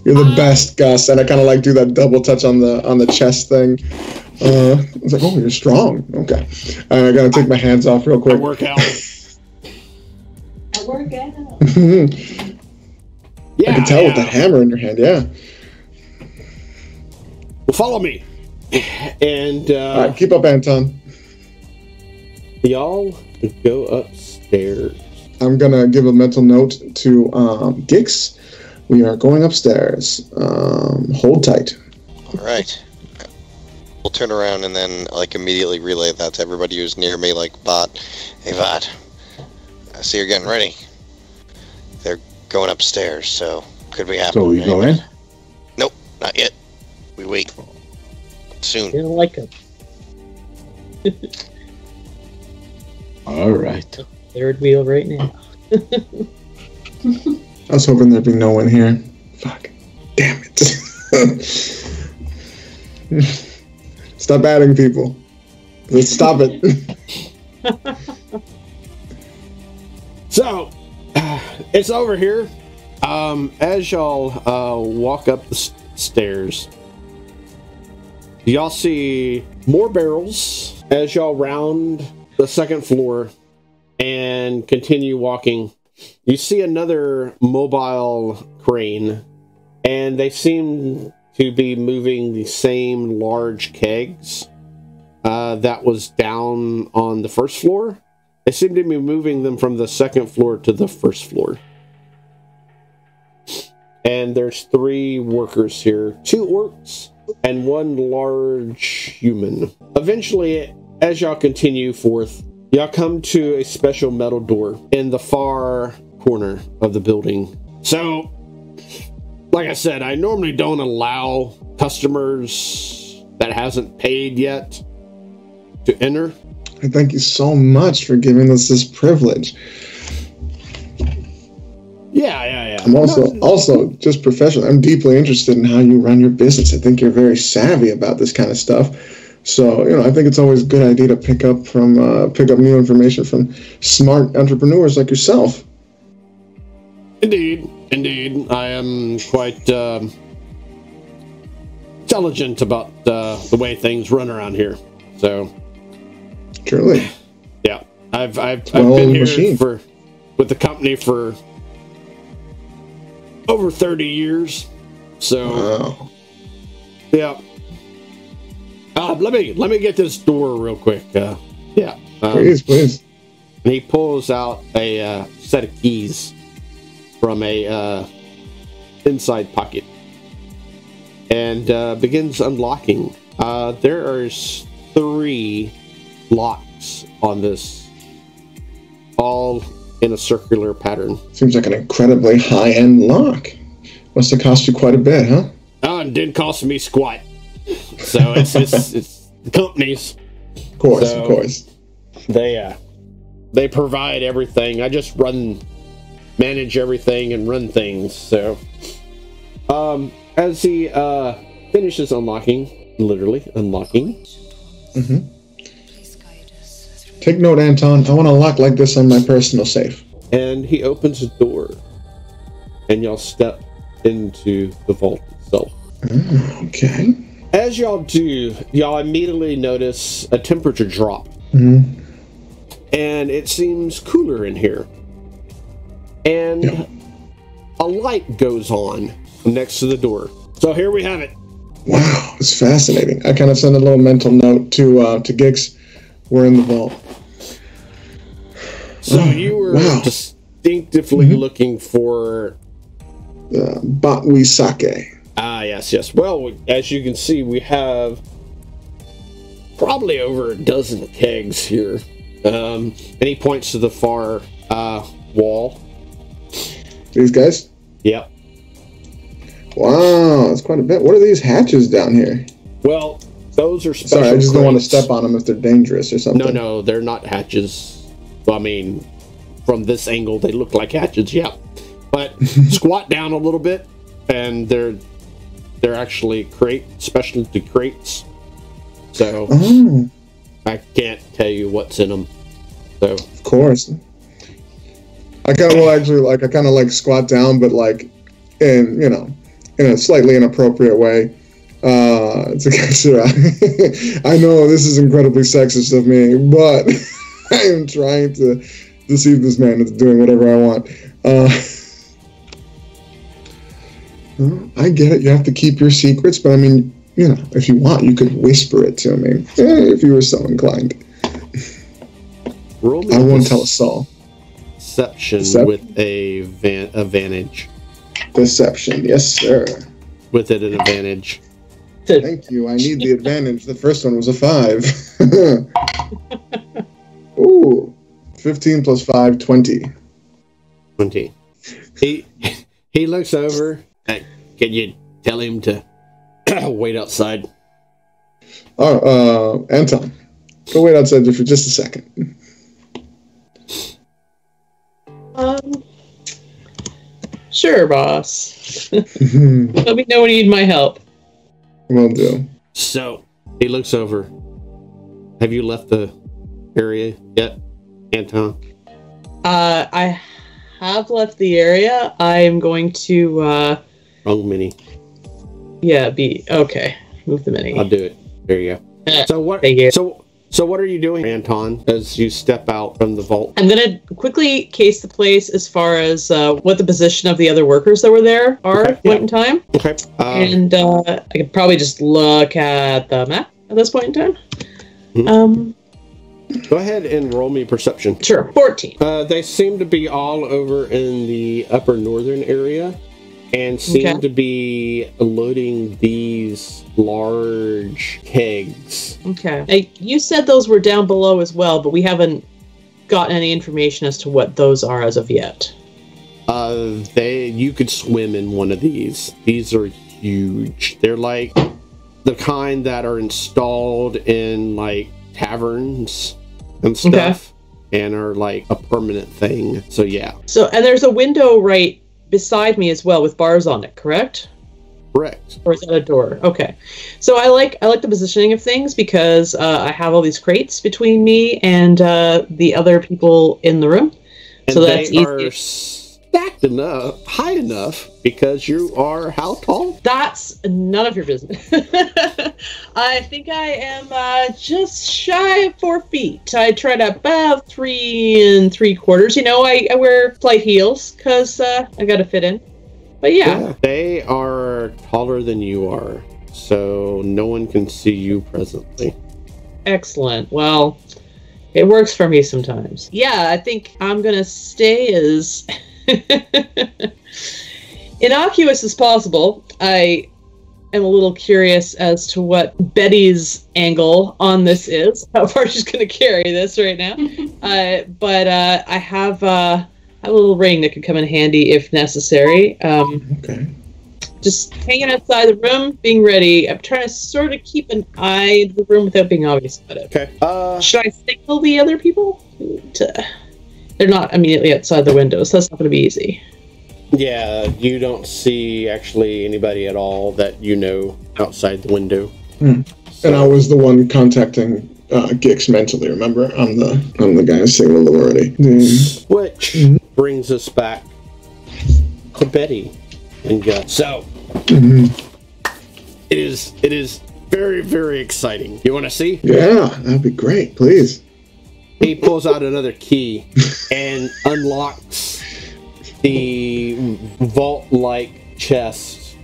You're the best, Gus. And I kind of like do that double touch on the on the chest thing. Uh, I was like, oh, you're strong. Okay. Uh, I gotta take my hands off real quick. I quick. work out. I work out. I Yeah, can tell with that hammer in your hand. Yeah. Well, follow me. And uh, right, keep up, Anton. y'all go upstairs. I'm gonna give a mental note to um, Gix. We are going upstairs. Um, hold tight. All right. We'll turn around and then like immediately relay that to everybody who's near me. Like, Vought, hey Vought, I see you're getting ready. They're going upstairs, so could we happen? So we go in? Nope, not yet. We wait. Soon. You don't like him. All right. Third wheel right now. I was hoping there'd be no one here. Fuck. Damn it. Stop adding people. Let's stop it. So, it's over here. Um, as y'all uh, walk up the s- stairs, y'all see more barrels as y'all round the second floor and continue walking. You see another mobile crane, and they seem to be moving the same large kegs uh, that was down on the first floor. They seem to be moving them from the second floor to the first floor. And there's three workers here two orcs and one large human. Eventually, as y'all continue forth, y'all come to a special metal door in the far corner of the building. So, like I said, I normally don't allow customers that hasn't paid yet to enter. I thank you so much for giving us this privilege. Yeah, yeah, yeah. I'm also also just professional. I'm deeply interested in how you run your business. I think you're very savvy about this kind of stuff. So you know, I think it's always a good idea to pick up from uh, pick up new information from smart entrepreneurs like yourself. Indeed, indeed. I am quite um, intelligent about uh, the way things run around here. So, Truly, yeah, I've I've, I've been here machine. for with the company for over thirty years. So, wow. yeah. Uh, let me let me get this door real quick. Uh, yeah. Um, Please, please. and he pulls out a uh, set of keys from a uh, inside pocket and uh, begins unlocking. Uh, there are three locks on this, all in a circular pattern. Seems like an incredibly high-end lock. Must have cost you quite a bit, huh? Oh, and didn't cost me squat. So it's it's, it's the companies. Of course, So- of course. They uh, they provide everything. I just run, manage everything, and run things. So, um, as he uh finishes unlocking, literally unlocking, Take note, Anton. I want a lock like this on my personal safe. and he opens the door, and y'all step into the vault itself. Okay. As y'all do, y'all immediately notice a temperature drop, Mhm. and it seems cooler in here. And Yeah. a light goes on next to the door. So here we have it. Wow, it's fascinating. I kind of send a little mental note to uh, to Gix. We're in the vault. So Oh, you were wow. distinctively looking for. Uh, Batwi Sake. Ah, yes, yes. Well, as you can see, we have probably over a dozen kegs here. Um, and he points to the far uh, wall. These guys. Yep. Wow, that's quite a bit. What are these hatches down here? Well, those are special. Sorry, I just don't want to step on them if they're dangerous or something. No, no, they're not hatches. I mean, from this angle, they look like hatches. Yeah, but squat down a little bit, and they're they're actually crate specialty crates. So Oh, I can't tell you what's in them. So of course. I kind of will actually like I kind of like squat down, but like in you know in a slightly inappropriate way. Uh, to sure, I know this is incredibly sexist of me, but I am trying to deceive this man into doing whatever I want. Uh, I get it. You have to keep your secrets, but I mean, you know, if you want, you could whisper it to me eh, if you were so inclined. roll me I won't tell a soul. deception Decep- with a van- advantage. Deception, yes, sir. With it an advantage. Thank you. I need the advantage. The first one was a five. Ooh, 15 plus 5, 20. Twenty. He he looks over. Hey, can you tell him to wait outside? Oh, uh, Anton, go wait outside for just a second. Um, sure, boss. Let me know when you need my help. Will do. So he looks over. Have you left the area yet, Anton? Uh, I have left the area, I am going to, uh, Wrong mini. yeah, be okay. Move the mini. I'll do it. There you go. So what? Thank you. So so what are you doing, Anton, as you step out from the vault? I'm gonna quickly case the place as far as uh, what the position of the other workers that were there are Okay, at the point yeah. in time, Okay. Um, and uh, I could probably just look at the map at this point in time. Mhm. Um, go ahead and roll me perception. sure, fourteen. Uh, they seem to be all over in the upper northern area and seem Okay. to be loading these large kegs. Okay. Hey, you said those were down below as well, but we haven't gotten any information as to what those are as of yet. Uh, they you could swim in one of these. These are huge. They're like the kind that are installed in like taverns and stuff, and are like a permanent thing. So yeah, So, and there's a window right beside me as well with bars on it, correct? correct. Or is that a door? Okay. So I like I like the positioning of things because uh, I have all these crates between me and uh, the other people in the room. And So that's easy. Stacked enough, high enough, because you are how tall? That's none of your business. I think I am uh, just shy of four feet. I try to about three and three quarters. You know, I, I wear flight heels because uh, I got to fit in. But yeah, They are taller than you are, so no one can see you presently. excellent. Well, it works for me sometimes. Yeah, I think I'm going to stay as innocuous as possible. I am a little curious as to what Betty's angle on this is, how far she's going to carry this right now. uh, but uh, I have uh, a little ring that could come in handy if necessary. Um, Okay. just hanging outside the room, being ready. I'm trying to sort of keep an eye to the room without being obvious about it. Okay. Uh, Should I signal the other people? To, they're not immediately outside the window, so that's not going to be easy. yeah, you don't see actually anybody at all that you know outside the window. Hmm. And I was the one contacting uh, Gix mentally. Remember, I'm the I'm the guy who signaled them already. Mm. Which brings us back to Betty and Gus. So Mhm. it is it is very very exciting. You want to see? Yeah, that'd be great. Please. He pulls out another key and unlocks the vault-like chest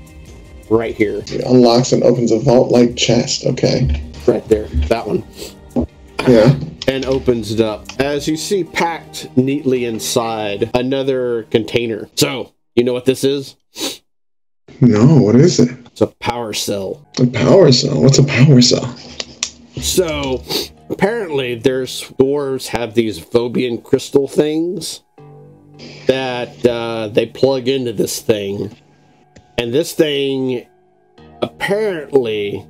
right here, He unlocks and opens a vault-like chest. Okay. right there, that one, Yeah. and opens it up. As you see, packed neatly inside another container. So you know what this is? No, what is it? It's a power cell. A power cell. What's a power cell? So apparently, there's dwarves have these Phobian crystal things that uh, they plug into this thing, and this thing apparently.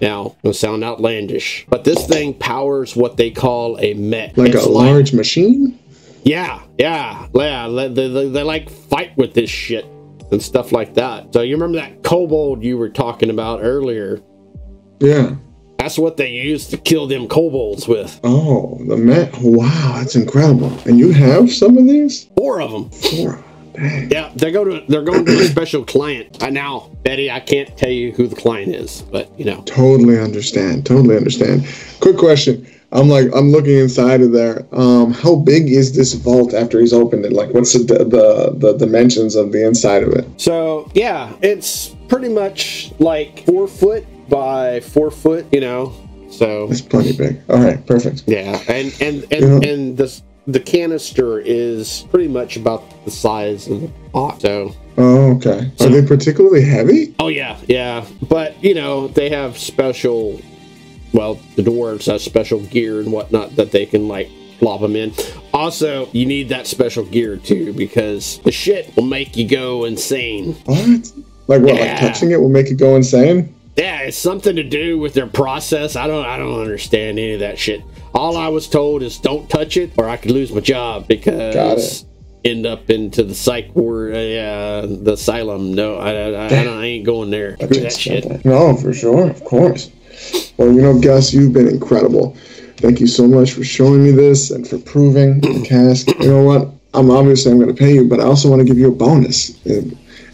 Now, it'll sound outlandish, but this thing powers what they call a mech. Like It's a large machine? yeah, yeah, yeah. They, they, they, they like fight with this shit and stuff like that. So you remember that kobold you were talking about earlier? Yeah. That's what they used to kill them kobolds with. Oh, the Met. Wow, that's incredible. And you have some of these? Four of them. Four. Dang. Yeah, they go to they're going to a special client. Uh, now, Betty, I can't tell you who the client is, but you know. Totally understand. Totally understand. Quick question. I'm like, I'm looking inside of there. Um, how big is this vault after he's opened it? Like, what's the the, the dimensions of the inside of it? So yeah, it's pretty much like four foot by four foot. You know. So It's plenty big. All right, perfect. yeah, and and and Yeah. and this the canister is pretty much about the size of the box. So Oh, okay. So- Are they particularly heavy? Oh yeah, yeah. But you know, they have special well, the dwarves have special gear and whatnot that they can like plop them in. Also, you need that special gear too because the shit will make you go insane. What? Like what? Yeah. Like touching it will make it go insane? Yeah, it's something to do with their process. I don't I don't understand any of that shit. All I was told is don't touch it or I could lose my job because end up into the psych ward, uh, yeah, the asylum. No, I, I, I, I, don't, I ain't going there. I that shit. that. No, for sure, of course. Well, you know, Gus, you've been incredible. Thank you so much for showing me this and for proving the cask. You know what? I'm obviously I'm going to pay you, but I also want to give you a bonus.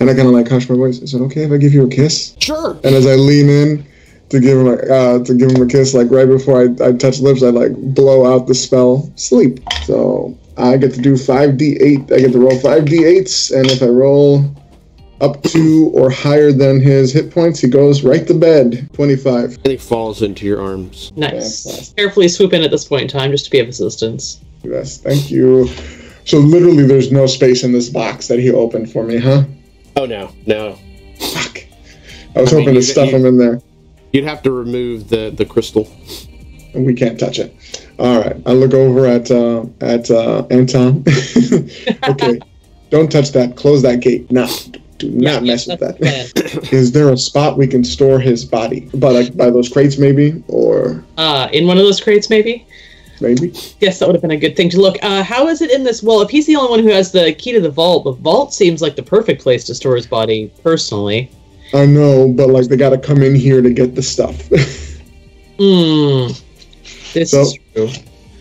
And, and I kind of like hush my voice. Is it okay if I give you a kiss? Sure. And as I lean in to give him a uh, to give him a kiss, like right before I, I touch lips, I like blow out the spell sleep. So I get to do five d eight. I get to roll five d eights, and if I roll up to or higher than his hit points, he goes right to bed. Twenty five. And he falls into your arms. Nice. Fantastic. Carefully swoop in at this point in time just to be of assistance. Yes, thank you. So literally, there's no space in this box that he opened for me, huh? Oh no, no. Fuck. I was I hoping you- to stuff you- him in there. You'd have to remove the the crystal. and we can't touch it. All right, I look over at uh, at uh, Anton. okay, don't touch that. Close that gate. No, do not mess with that. That's Is there a spot we can store his body? By like by those crates, maybe, or Uh, in one of those crates, maybe? Maybe. Yes, that would have been a good thing to look. Uh, how is it in this? Well, if he's the only one who has the key to the vault, the vault seems like the perfect place to store his body, personally. I know, but like they got to come in here to get the stuff. Hmm. This So- is true.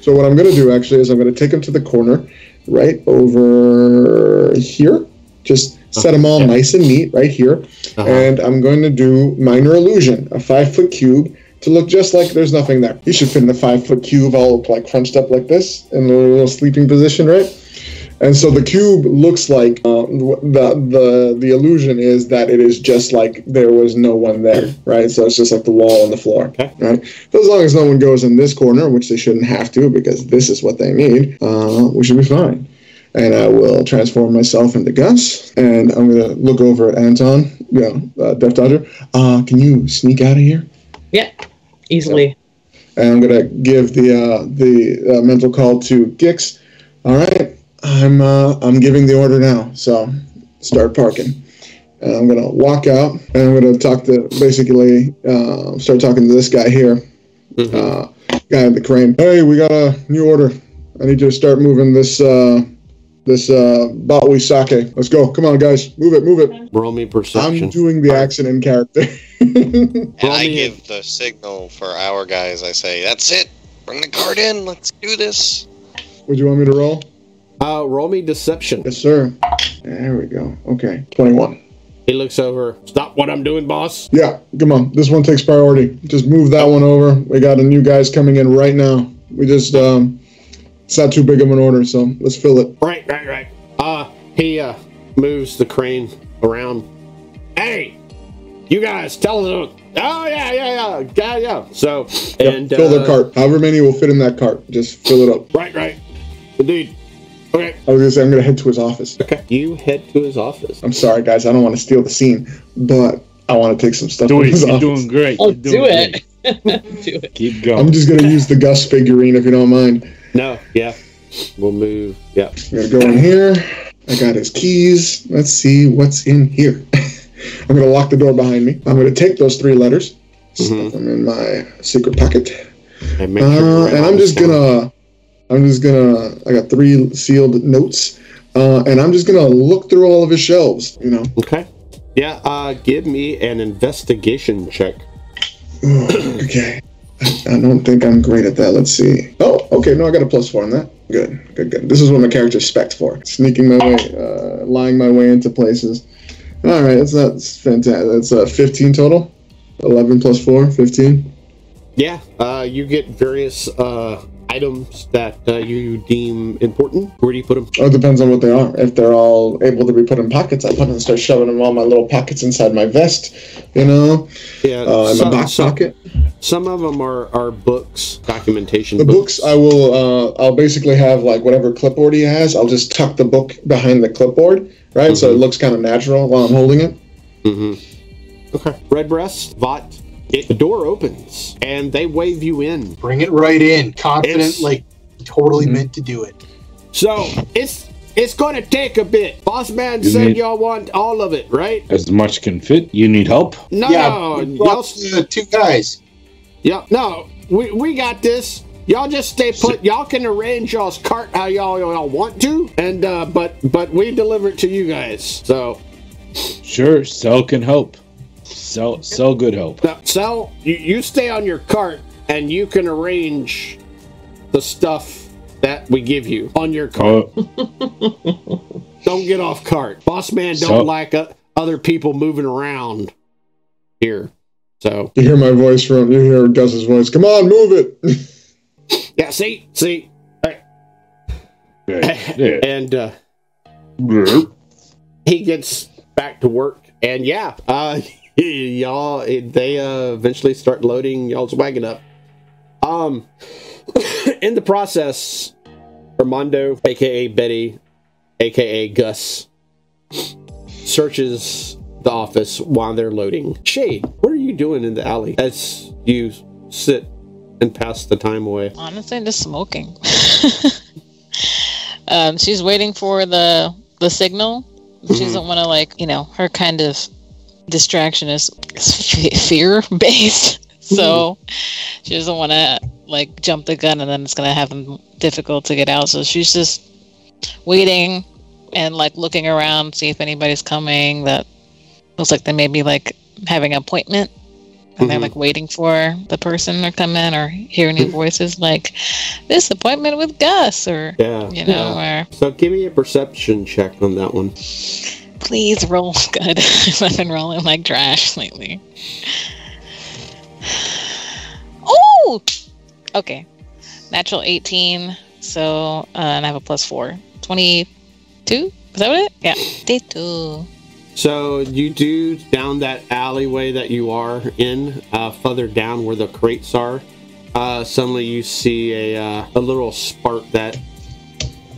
so what I'm gonna do actually is I'm gonna take him to the corner, right over here. Just set them all Yeah. nice and neat right here. Uh-huh. and I'm going to do minor illusion, a five foot cube, to look just like there's nothing there. You should fit in a five foot cube all like crunched up like this in a little sleeping position, right? And so the cube looks like uh, the the the illusion is that it is just like there was no one there, right? So it's just like the wall and the floor, Okay. right? But as long as no one goes in this corner, which they shouldn't have to because this is what they need, uh, we should be fine and I will transform myself into Gus, and I'm gonna look over at Anton, you know, uh, Death Dodger. Uh, can you sneak out of here? Yeah, easily. And I'm gonna give the uh, the uh, mental call to Gix. All right, I'm uh, I'm giving the order now, so start parking. And I'm gonna walk out, and I'm gonna talk to basically uh, start talking to this guy here, Mhm. uh, guy in the crane. Hey, we got a new order. I need you to start moving this uh, this uh, Batwi sake. Let's go. Come on, guys, move it, move it. Roll me perception. I'm doing the accent in character. And I give the signal for our guys. I say, "That's it. Bring the cart in. Let's do this." Would you want me to roll? uh, roll me deception. Yes, sir. There we go. Okay, 21. He looks over. Stop what I'm doing, boss. Yeah, come on. This one takes priority. Just move that one over. We got a new guys coming in right now. We just um it's not too big of an order, so let's fill it. Right, right, right. Uh, he uh moves the crane around. Hey, you guys, tell them. Oh yeah, yeah, yeah, yeah, yeah. So Yep, and fill uh, their cart. However many will fit in that cart. Just fill it up. Right, right. Indeed. Okay. I was gonna say I'm gonna head to his office. Okay. You head to his office. I'm sorry guys, I don't want to steal the scene, but I want to take some stuff Do it. You're office. doing great. Oh, You're doing do it. great. do it. Keep going. I'm just gonna use the Gus figurine if you don't mind. No, yeah. We'll move. Yeah. Gonna go in here. I got his keys. Let's see what's in here. I'm gonna lock the door behind me. I'm gonna take those three letters, Mhm. stuff them in my secret pocket, And make sure you uh, and I'm just gonna, I'm just gonna. I got three sealed notes, uh, and I'm just gonna look through all of his shelves. You know, Okay. Yeah. Uh, give me an investigation check. Okay. I, don't think I'm great at that. Let's see. Oh, okay. No, I got a plus four on that. Good, good, good. This is what my character's spec for. Sneaking my way, uh, lying my way into places. All right, that's that's fantastic. That's uh, 15 total. 11 plus 4, 15. Yeah. Uh, you get various uh items that uh, you deem important. Where do you put them? Oh, it depends on what they are. If they're all able to be put in pockets, I put them and start shoving them all my little pockets inside my vest. You know, Yeah. uh, in some, my back some- pocket. some of them are are books, documentation. The books I will uh, I'll basically have like whatever clipboard he has. I'll just tuck the book behind the clipboard, right? So it Mhm. looks kind of natural while I'm holding it. Mm-hmm. Okay. Redbreast, Vought. It, the door opens and they wave you in. Bring it right in. Confident, It's- like totally Mhm. meant to do it. So it's it's going to take a bit. Boss man You said need- y'all want all of it, right? As much can fit. You need help. No, yeah, no, we y'all, uh, two guys. yeah, no, we we got this. Y'all just stay put. Y'all can arrange y'all's cart how y'all y'all want to, and uh, but but we deliver it to you guys. So Sure, Cell can help. Cell, Cell good hope. now, Sal, you, you stay on your cart, and you can arrange the stuff that we give you on your cart. Oh, Don't get off cart. Boss man don't So- like uh, other people moving around here. So You hear my voice from, you hear Gus's voice. Come on, move it. yeah, see, see, yeah, yeah. and uh, he gets back to work, and yeah, uh, y'all they uh, eventually start loading y'all's wagon up. Um, in the process, Armando, aka Betty, aka Gus, searches the office while they're loading. Shade, what are you doing in the alley as you sit and pass the time away? Honestly, just smoking. um, she's waiting for the the signal. She doesn't want to like you know her kind of distraction is fear based, so she doesn't want to like jump the gun and then it's gonna have them difficult to get out. So she's just waiting and like looking around, see if anybody's coming. That looks like they may be like having an appointment and they're Mhm. like waiting for the person to come in or hear any voices like this appointment with Gus or Yeah, you know or So give me a perception check on that one. Please roll good. I've been rolling like trash lately. Oh, okay, natural eighteen. So uh, and I have a plus four. Twenty-two. Is that what it? Yeah, twenty-two. So you do down that alleyway that you are in, uh, further down where the crates are. Uh, suddenly you see a uh, a little spark that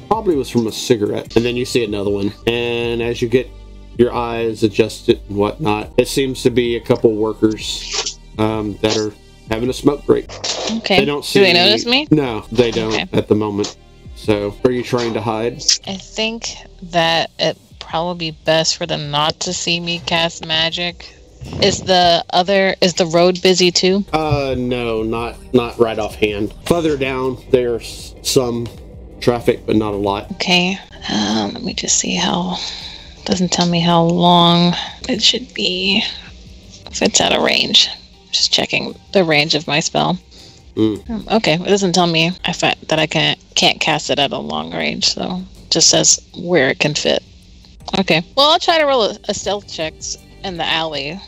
probably was from a cigarette, and then you see another one. And as you get your eyes adjusted and whatnot, it seems to be a couple workers um, that are having a smoke break. Okay. They don't see. Do they notice me? No, they don't Okay. at the moment. So, are you trying to hide? I think that it probably be best for them not to see me cast magic. Is the other is the road busy too? Uh, no, not not right offhand. Further down, there's some traffic, but not a lot. Okay. Um, let me just see how. Doesn't tell me how long it should be. If it's out of range. Just checking the range of my spell. Mm. Um, okay, it doesn't tell me if I, that I can can't cast it at a long range, so it just says where it can fit. Okay. Well, I'll try to roll a, a stealth check in the alley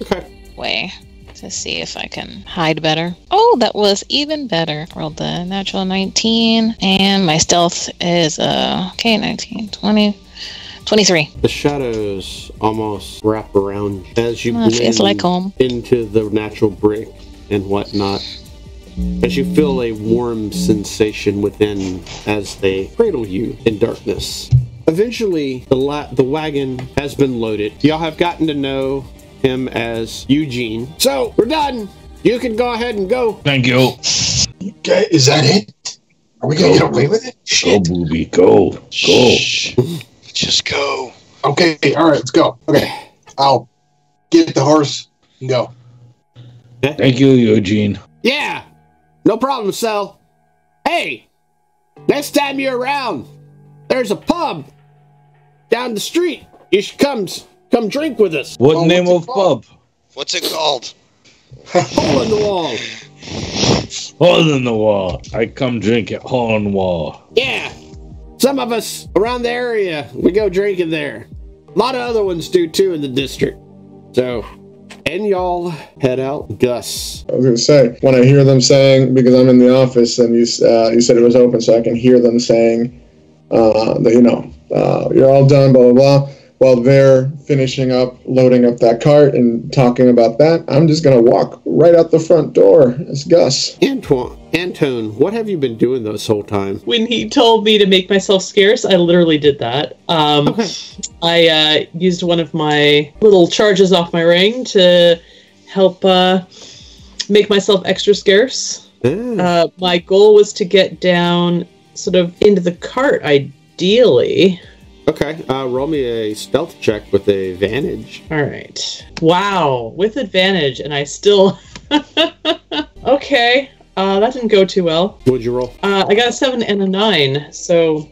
Okay. way to see if I can hide better. Oh, that was even better. Rolled the natural 19, and my stealth is uh okay 19, 20, 23. The shadows almost wrap around you as you Oh, blend like home. into the natural brick and whatnot. As you feel a warm sensation within as they cradle you in darkness. Eventually, the la- the wagon has been loaded. Y'all have gotten to know him as Eugene. So we're done. You can go ahead and go. Thank you. Okay, is that it? Are we gonna get away with it? Go, booby, go, go. Shh. Just go. Okay, all right, let's go. Okay, I'll get the horse and go. Thank you, Eugene. Yeah, no problem, Sel. Hey, next time you're around, there's a pub down the street. You should come come drink with us. What Oh, name of pub? What's it called? Hole in the wall. Hole in the wall. I come drink at hole in the wall. Yeah, some of us around the area we go drinking there. A lot of other ones do too in the district. So, and y'all head out. Gus. I was gonna say when I hear them saying because I'm in the office and you uh, you said it was open, so I can hear them saying uh, that you know uh, you're all done, blah blah blah. While they're finishing up loading up that cart and talking about that, I'm just gonna walk right out the front door as Gus. Antoine, Antone, what have you been doing this whole time? When he told me to make myself scarce, I literally did that. Um, Okay. I uh, used one of my little charges off my ring to help uh, make myself extra scarce. Ah, Uh, my goal was to get down sort of into the cart, ideally. Okay, uh, roll me a stealth check with a advantage. All right. Wow, with advantage, and I still. okay, uh, that didn't go too well. What'd you roll? Uh, I got a seven and a nine, so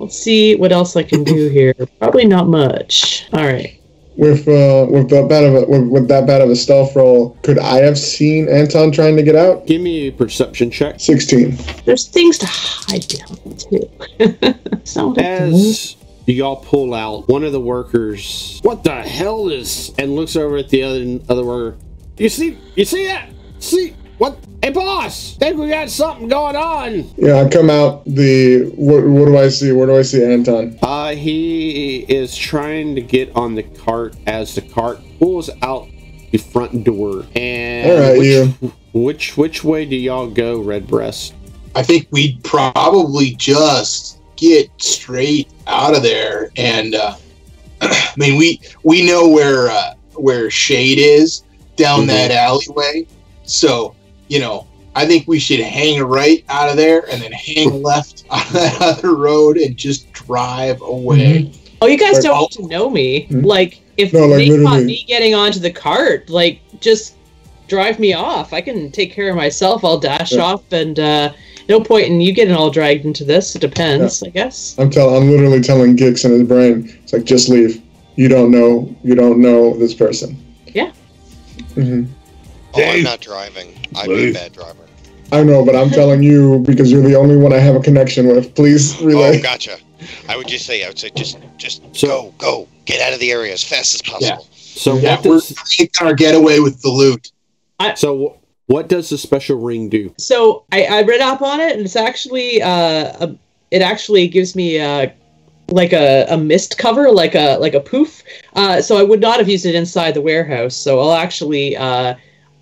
let's see what else I can do here. Probably not much. All right. with uh, with that bad of a with, with that bad of a stealth roll, could I have seen Anton trying to get out? Give me a perception check. Sixteen. There's things to hide behind too. it's not what I do. As y'all pull out, one of the workers, what the hell is, and looks over at the other other worker. You see, you see that? See what? Hey, boss, think we got something going on. Yeah, I come out. The what, what do I see? Where do I see Anton? Uh, he is trying to get on the cart as the cart pulls out the front door. And All right, which, you. which which way do y'all go, Redbreast? I think we'd probably just get straight out of there. And uh, I mean, we we know where uh, where Shade is down Mhm. that alleyway. So you know, I think we should hang right out of there and then hang left on that other road and just drive away. Oh, you guys Like, don't need to know me. Hmm? Like, if No, like, they caught me getting onto the cart, like, just drive me off. I can take care of myself. I'll dash Yeah. off, and uh, no point in you getting all dragged into this. It depends, I guess. I'm tell I'm literally telling Gix in his brain. It's like just leave. You don't know. You don't know this person. Yeah. hmm Oh, I'm not driving. I'm be a bad driver. I know, but I'm telling you because you're the only one I have a connection with. Please relay. Oh, gotcha. I would just say, I would say, just, just So- go, go, get out of the area as fast as possible. So Yeah, what we're does making our getaway with the loot. so what does the special ring do? So I, I read up on it, and it's actually uh, a, it actually gives me uh, like a, a mist cover, like a like a poof. Uh, so I would not have used it inside the warehouse. So I'll actually uh,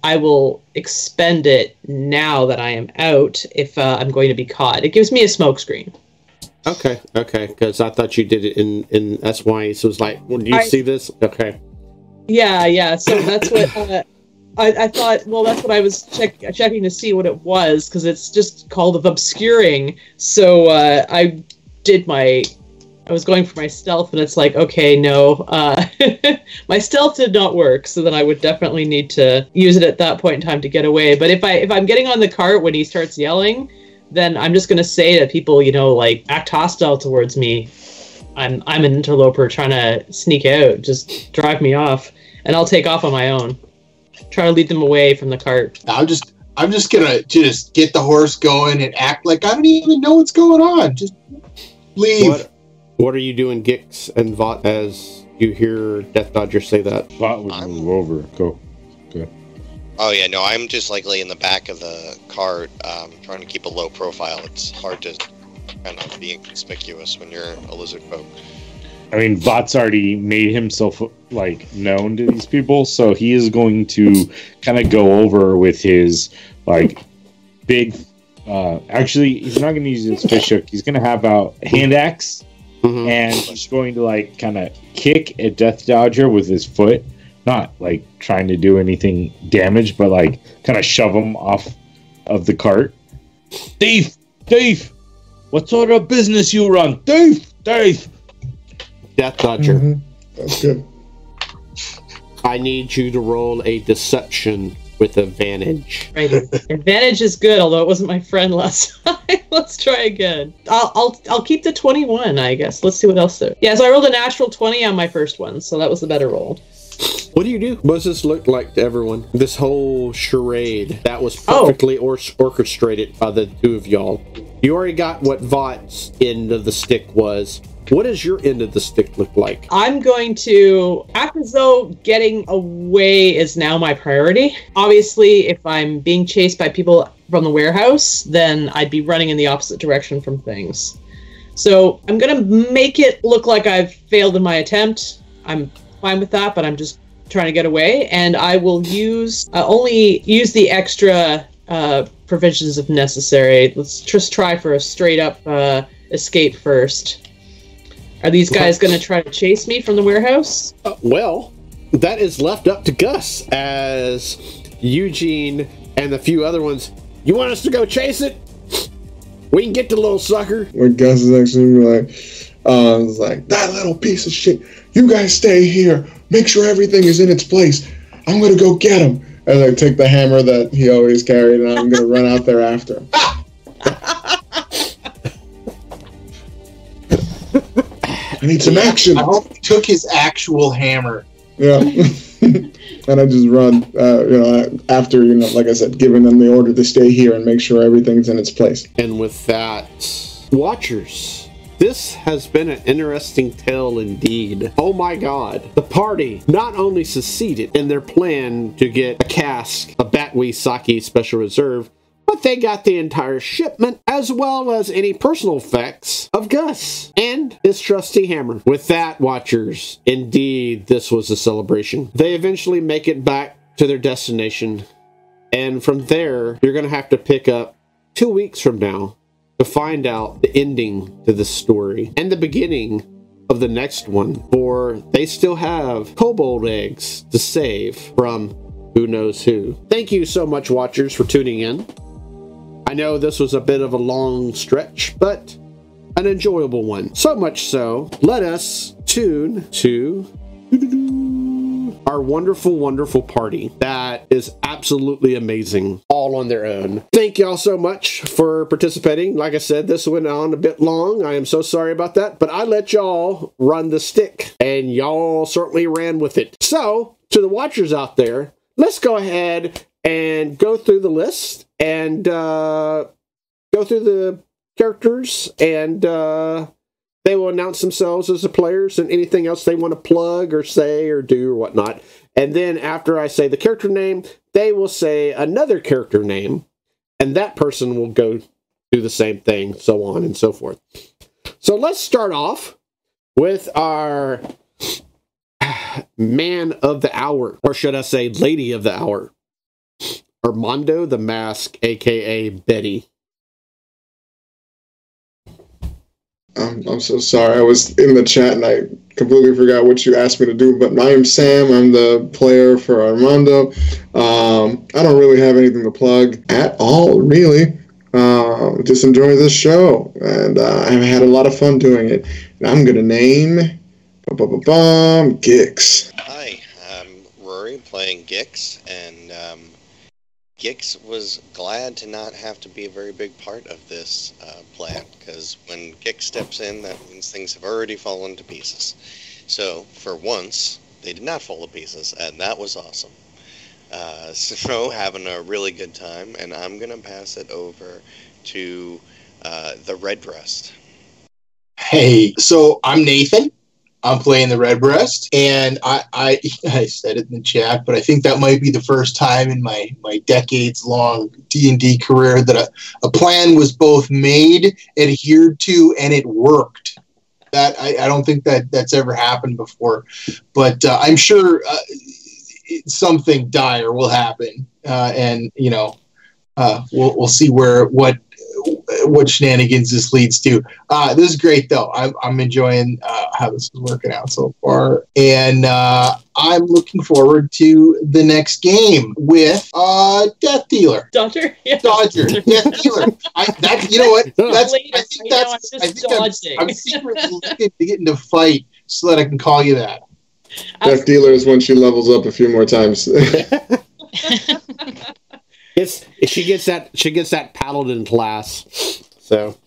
I will expend it now that I am out if uh, I'm going to be caught. It gives me a smoke screen. Okay, okay, because I thought you did it in in that's why. So it's like, well, do you I- see this? Okay, Yeah, yeah. So that's what uh, I, I thought. Well, that's what I was check, checking to see what it was because it's just called of obscuring. So uh, I did my. I was going for my stealth, and it's like, okay, no, uh, my stealth did not work. So then I would definitely need to use it at that point in time to get away. But if I if I'm getting on the cart when he starts yelling, then I'm just gonna say to people, you know, like act hostile towards me. I'm I'm an interloper trying to sneak out. Just drive me off, and I'll take off on my own. Try to lead them away from the cart. I'm just I'm just gonna just get the horse going and act like I don't even know what's going on. Just leave. what what are you doing, Gix and Vought, as you hear Death Dodger say that? Vought would I'm- move over. Go. Oh yeah, no, I'm just likely in the back of the cart, um, trying to keep a low profile. It's hard to kind of be inconspicuous when you're a lizard folk. I mean, Vought's already made himself like known to these people, so he is going to kind of go over with his like big. Uh, actually, he's not going to use his fish hook. He's going to have out a hand axe, Mhm. and he's going to like kind of kick at Death Dodger with his foot. Not like trying to do anything damage, but like kind of shove him off of the cart. Thief, thief! What sort of business you run, thief, thief? Death Dodger, Mhm. That's good. I need you to roll a deception with advantage. Right. Advantage is good, although it wasn't my friend last time. Let's try again. I'll, I'll I'll keep the twenty one. I guess. Let's see what else there. Yeah. So I rolled a natural twenty on my first one, so that was the better roll. What do you do? What does this look like to everyone? This whole charade that was Oh. perfectly or- orchestrated by the two of y'all. You already got what Vought's end of the stick was. What does your end of the stick look like? I'm going to act as though getting away is now my priority. Obviously, if I'm being chased by people from the warehouse, then I'd be running in the opposite direction from things. So I'm going to make it look like I've failed in my attempt. I'm fine with that, but I'm just trying to get away. And I will use uh, only use the extra uh, provisions if necessary. Let's just try for a straight up uh, escape first. Are these guys going to try to chase me from the warehouse? Uh, well, that is left up to Gus as Eugene and the few other ones. You want us to go chase it? We can get the little sucker. What Gus is actually like, uh, it's like that little piece of shit. You guys stay here. Make sure everything is in its place. I'm gonna go get him. And I take the hammer that he always carried, and I'm gonna run out there after him. I need some action. I took his actual hammer Yeah. and I just run, uh, you know, after, you know, like I said, giving them the order to stay here and make sure everything's in its place. And with that, watchers, this has been an interesting tale indeed. Oh my god. The party not only succeeded in their plan to get a cask of Batwe Sake Special Reserve, but they got the entire shipment as well as any personal effects of Gus and his trusty hammer. With that, watchers, indeed, this was a celebration. They eventually make it back to their destination, and from there, you're going to have to pick up two weeks from now to find out the ending to this story and the beginning of the next one, for they still have kobold eggs to save from who knows who. Thank you so much, watchers, for tuning in. I know this was a bit of a long stretch, but an enjoyable one. So much so, let us tune to our wonderful, wonderful party that is absolutely amazing, all on their own. Thank y'all so much for participating. Like I said, this went on a bit long. I am so sorry about that, but I let y'all run the stick, and y'all certainly ran with it. So, to the watchers out there, let's go ahead and go through the list and uh, go through the characters and uh, they will announce themselves as the players and anything else they want to plug or say or do or whatnot. And then after I say the character name, they will say another character name, and that person will go do the same thing, so on and so forth. So let's start off with our man of the hour, or should I say, lady of the hour. Armando the Mask, aka Betty. Um, I'm so sorry. I was in the chat and I completely forgot what you asked me to do. But I am Sam. I'm the player for Armando. Um, I don't really have anything to plug at all, really. Uh, just enjoy this show, and uh, I've had a lot of fun doing it. And I'm gonna name, bum, Gix. Hi, I'm Rory playing Gix, and um, Gix was glad to not have to be a very big part of this uh, plan because when Gix steps in, that means things have already fallen to pieces. So, for once, they did not fall to pieces, and that was awesome. Uh, so, having a really good time, and I'm going to pass it over to uh, the Redbreast. Hey, so I'm Nathan. I'm playing the Redbreast, and I, I I said it in the chat, but I think that might be the first time in my my decades long D and D career that a, a plan was both made, adhered to, and it worked. That I, I don't think that that's ever happened before, but uh, I'm sure uh, something dire will happen, uh, and you know uh, we'll we'll see where what what shenanigans this leads to. Uh, this is great though. I'm, I'm enjoying uh, how this is working out so far, and uh, I'm looking forward to the next game with uh, Death Dealer. Dodger? Yeah. Dodger, Death Dealer. I, that's you know what? That's I think that's I'm think I'm. I'm secretly looking to get into fight so that I can call you that. Death Dealer is when she levels up a few more times. It's she gets that she gets that paladin class. So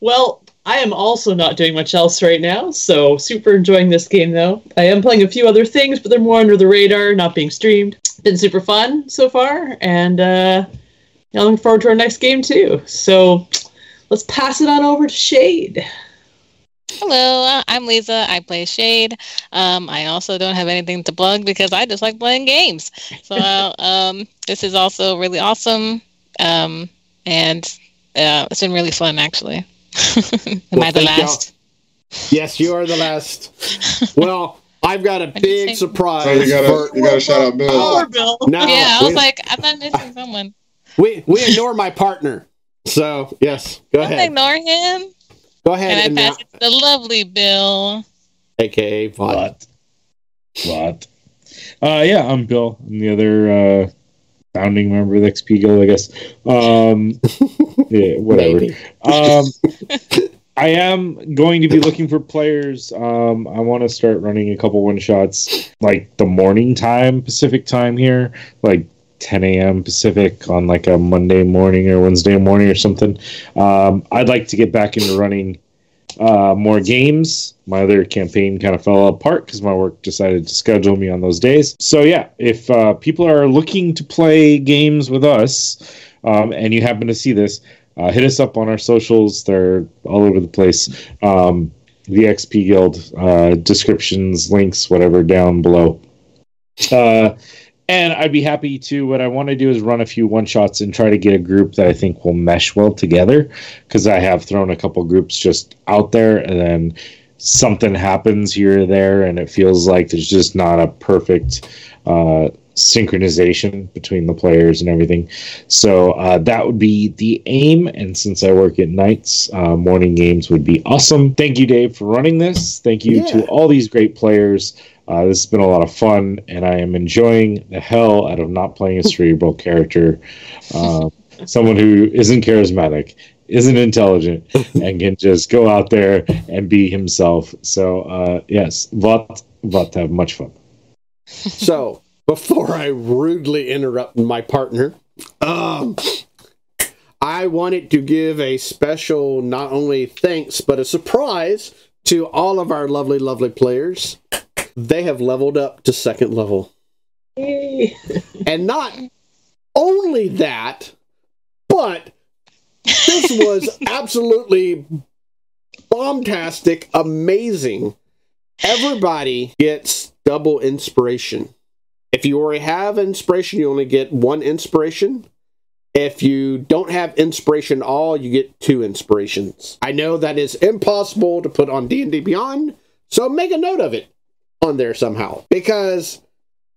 well, I am also not doing much else right now, so super enjoying this game though. I am playing a few other things, but they're more under the radar, not being streamed. Been super fun so far, and uh, I'm looking forward to our next game too. So let's pass it on over to Shade. Hello, uh, I'm Lisa. I play Shade. Um, I also don't have anything to plug because I just like playing games. So uh, um, this is also really awesome, um, and uh, it's been really fun actually. Am Well, I the thank y'all. last? yes, you are the last. Well, I've got a big surprise. so you gotta you gotta shout out Bill. Poor Bill. no, yeah, I was like, I'm not missing someone. we we ignore my partner. So yes, go Don't ahead. ignore him. Go ahead And and I now, pass it to the lovely Bill. aka Vought. What? What? Uh, yeah, I'm Bill. I'm the other uh, founding member of the XP Guild, I guess. Um, yeah, whatever. Um, I am going to be looking for players. Um, I want to start running a couple one shots, like the morning time Pacific time here, like 10 a.m. Pacific on like a Monday morning or Wednesday morning or something. Um, I'd like to get back into running uh, more games. My other campaign kind of fell apart because my work decided to schedule me on those days. So yeah, if uh, people are looking to play games with us, um, and you happen to see this, uh, hit us up on our socials. They're all over the place. Um, the XP Guild uh, descriptions, links, whatever, down below. And I'd be happy to. What I want to do is run a few one shots and try to get a group that I think will mesh well together. Because I have thrown a couple groups just out there, and then something happens here or there, and it feels like there's just not a perfect uh, synchronization between the players and everything. So uh, that would be the aim. And since I work at nights, uh, morning games would be awesome. Thank you, Dave, for running this. Thank you Yeah. to all these great players. Uh, this has been a lot of fun, and I am enjoying the hell out of not playing a cerebral character. Uh, someone who isn't charismatic, isn't intelligent, and can just go out there and be himself. So, uh, yes, Vought, Vought have much fun. So, before I rudely interrupt my partner, um, I wanted to give a special, not only thanks, but a surprise to all of our lovely, lovely players. They have leveled up to second level. And not only that, but this was absolutely bombastic, amazing. Everybody gets double inspiration. If you already have inspiration, you only get one inspiration. If you don't have inspiration at all, you get two inspirations. I know that is impossible to put on D&D Beyond, so make a note of it on there somehow because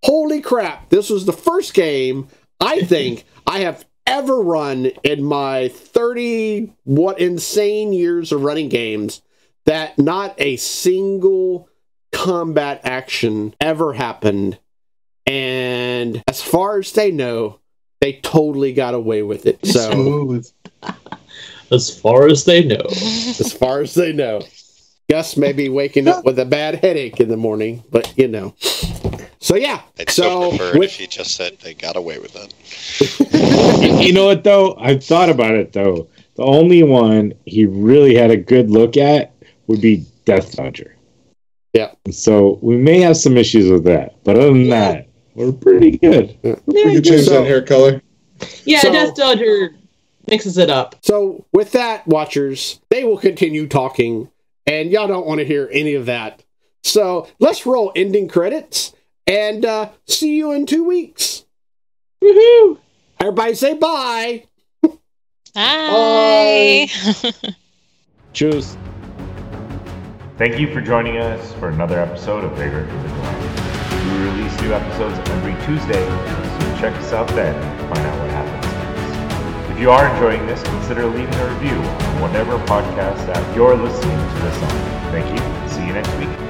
holy crap, this was the first game I think I have ever run in my 30 what insane years of running games that not a single combat action ever happened. And as far as they know, they totally got away with it. So, As far as they know. as far as they know, Gus may be waking up with a bad headache in the morning, but you know. So, yeah. I'd so So, prefer with, if you just said they got away with it. you know what though? I've thought about it though. The only one he really had a good look at would be Death Dodger. Yeah. So we may have some issues with that, but other than that, we're pretty good. We could change So- that hair color. Yeah, So- Death Dodger mixes it up. So, with that, watchers, they will continue talking, and y'all don't want to hear any of that. So, let's roll ending credits and uh, see you in two weeks. Woohoo! Everybody say bye. Hi. Cheers. Thank you for joining us for another episode of Vigor in the We release new episodes every Tuesday, so check us out then to find out what happens next. If you are enjoying this, consider leaving a review on whatever podcast app you're listening to this on. Thank you. See you next week.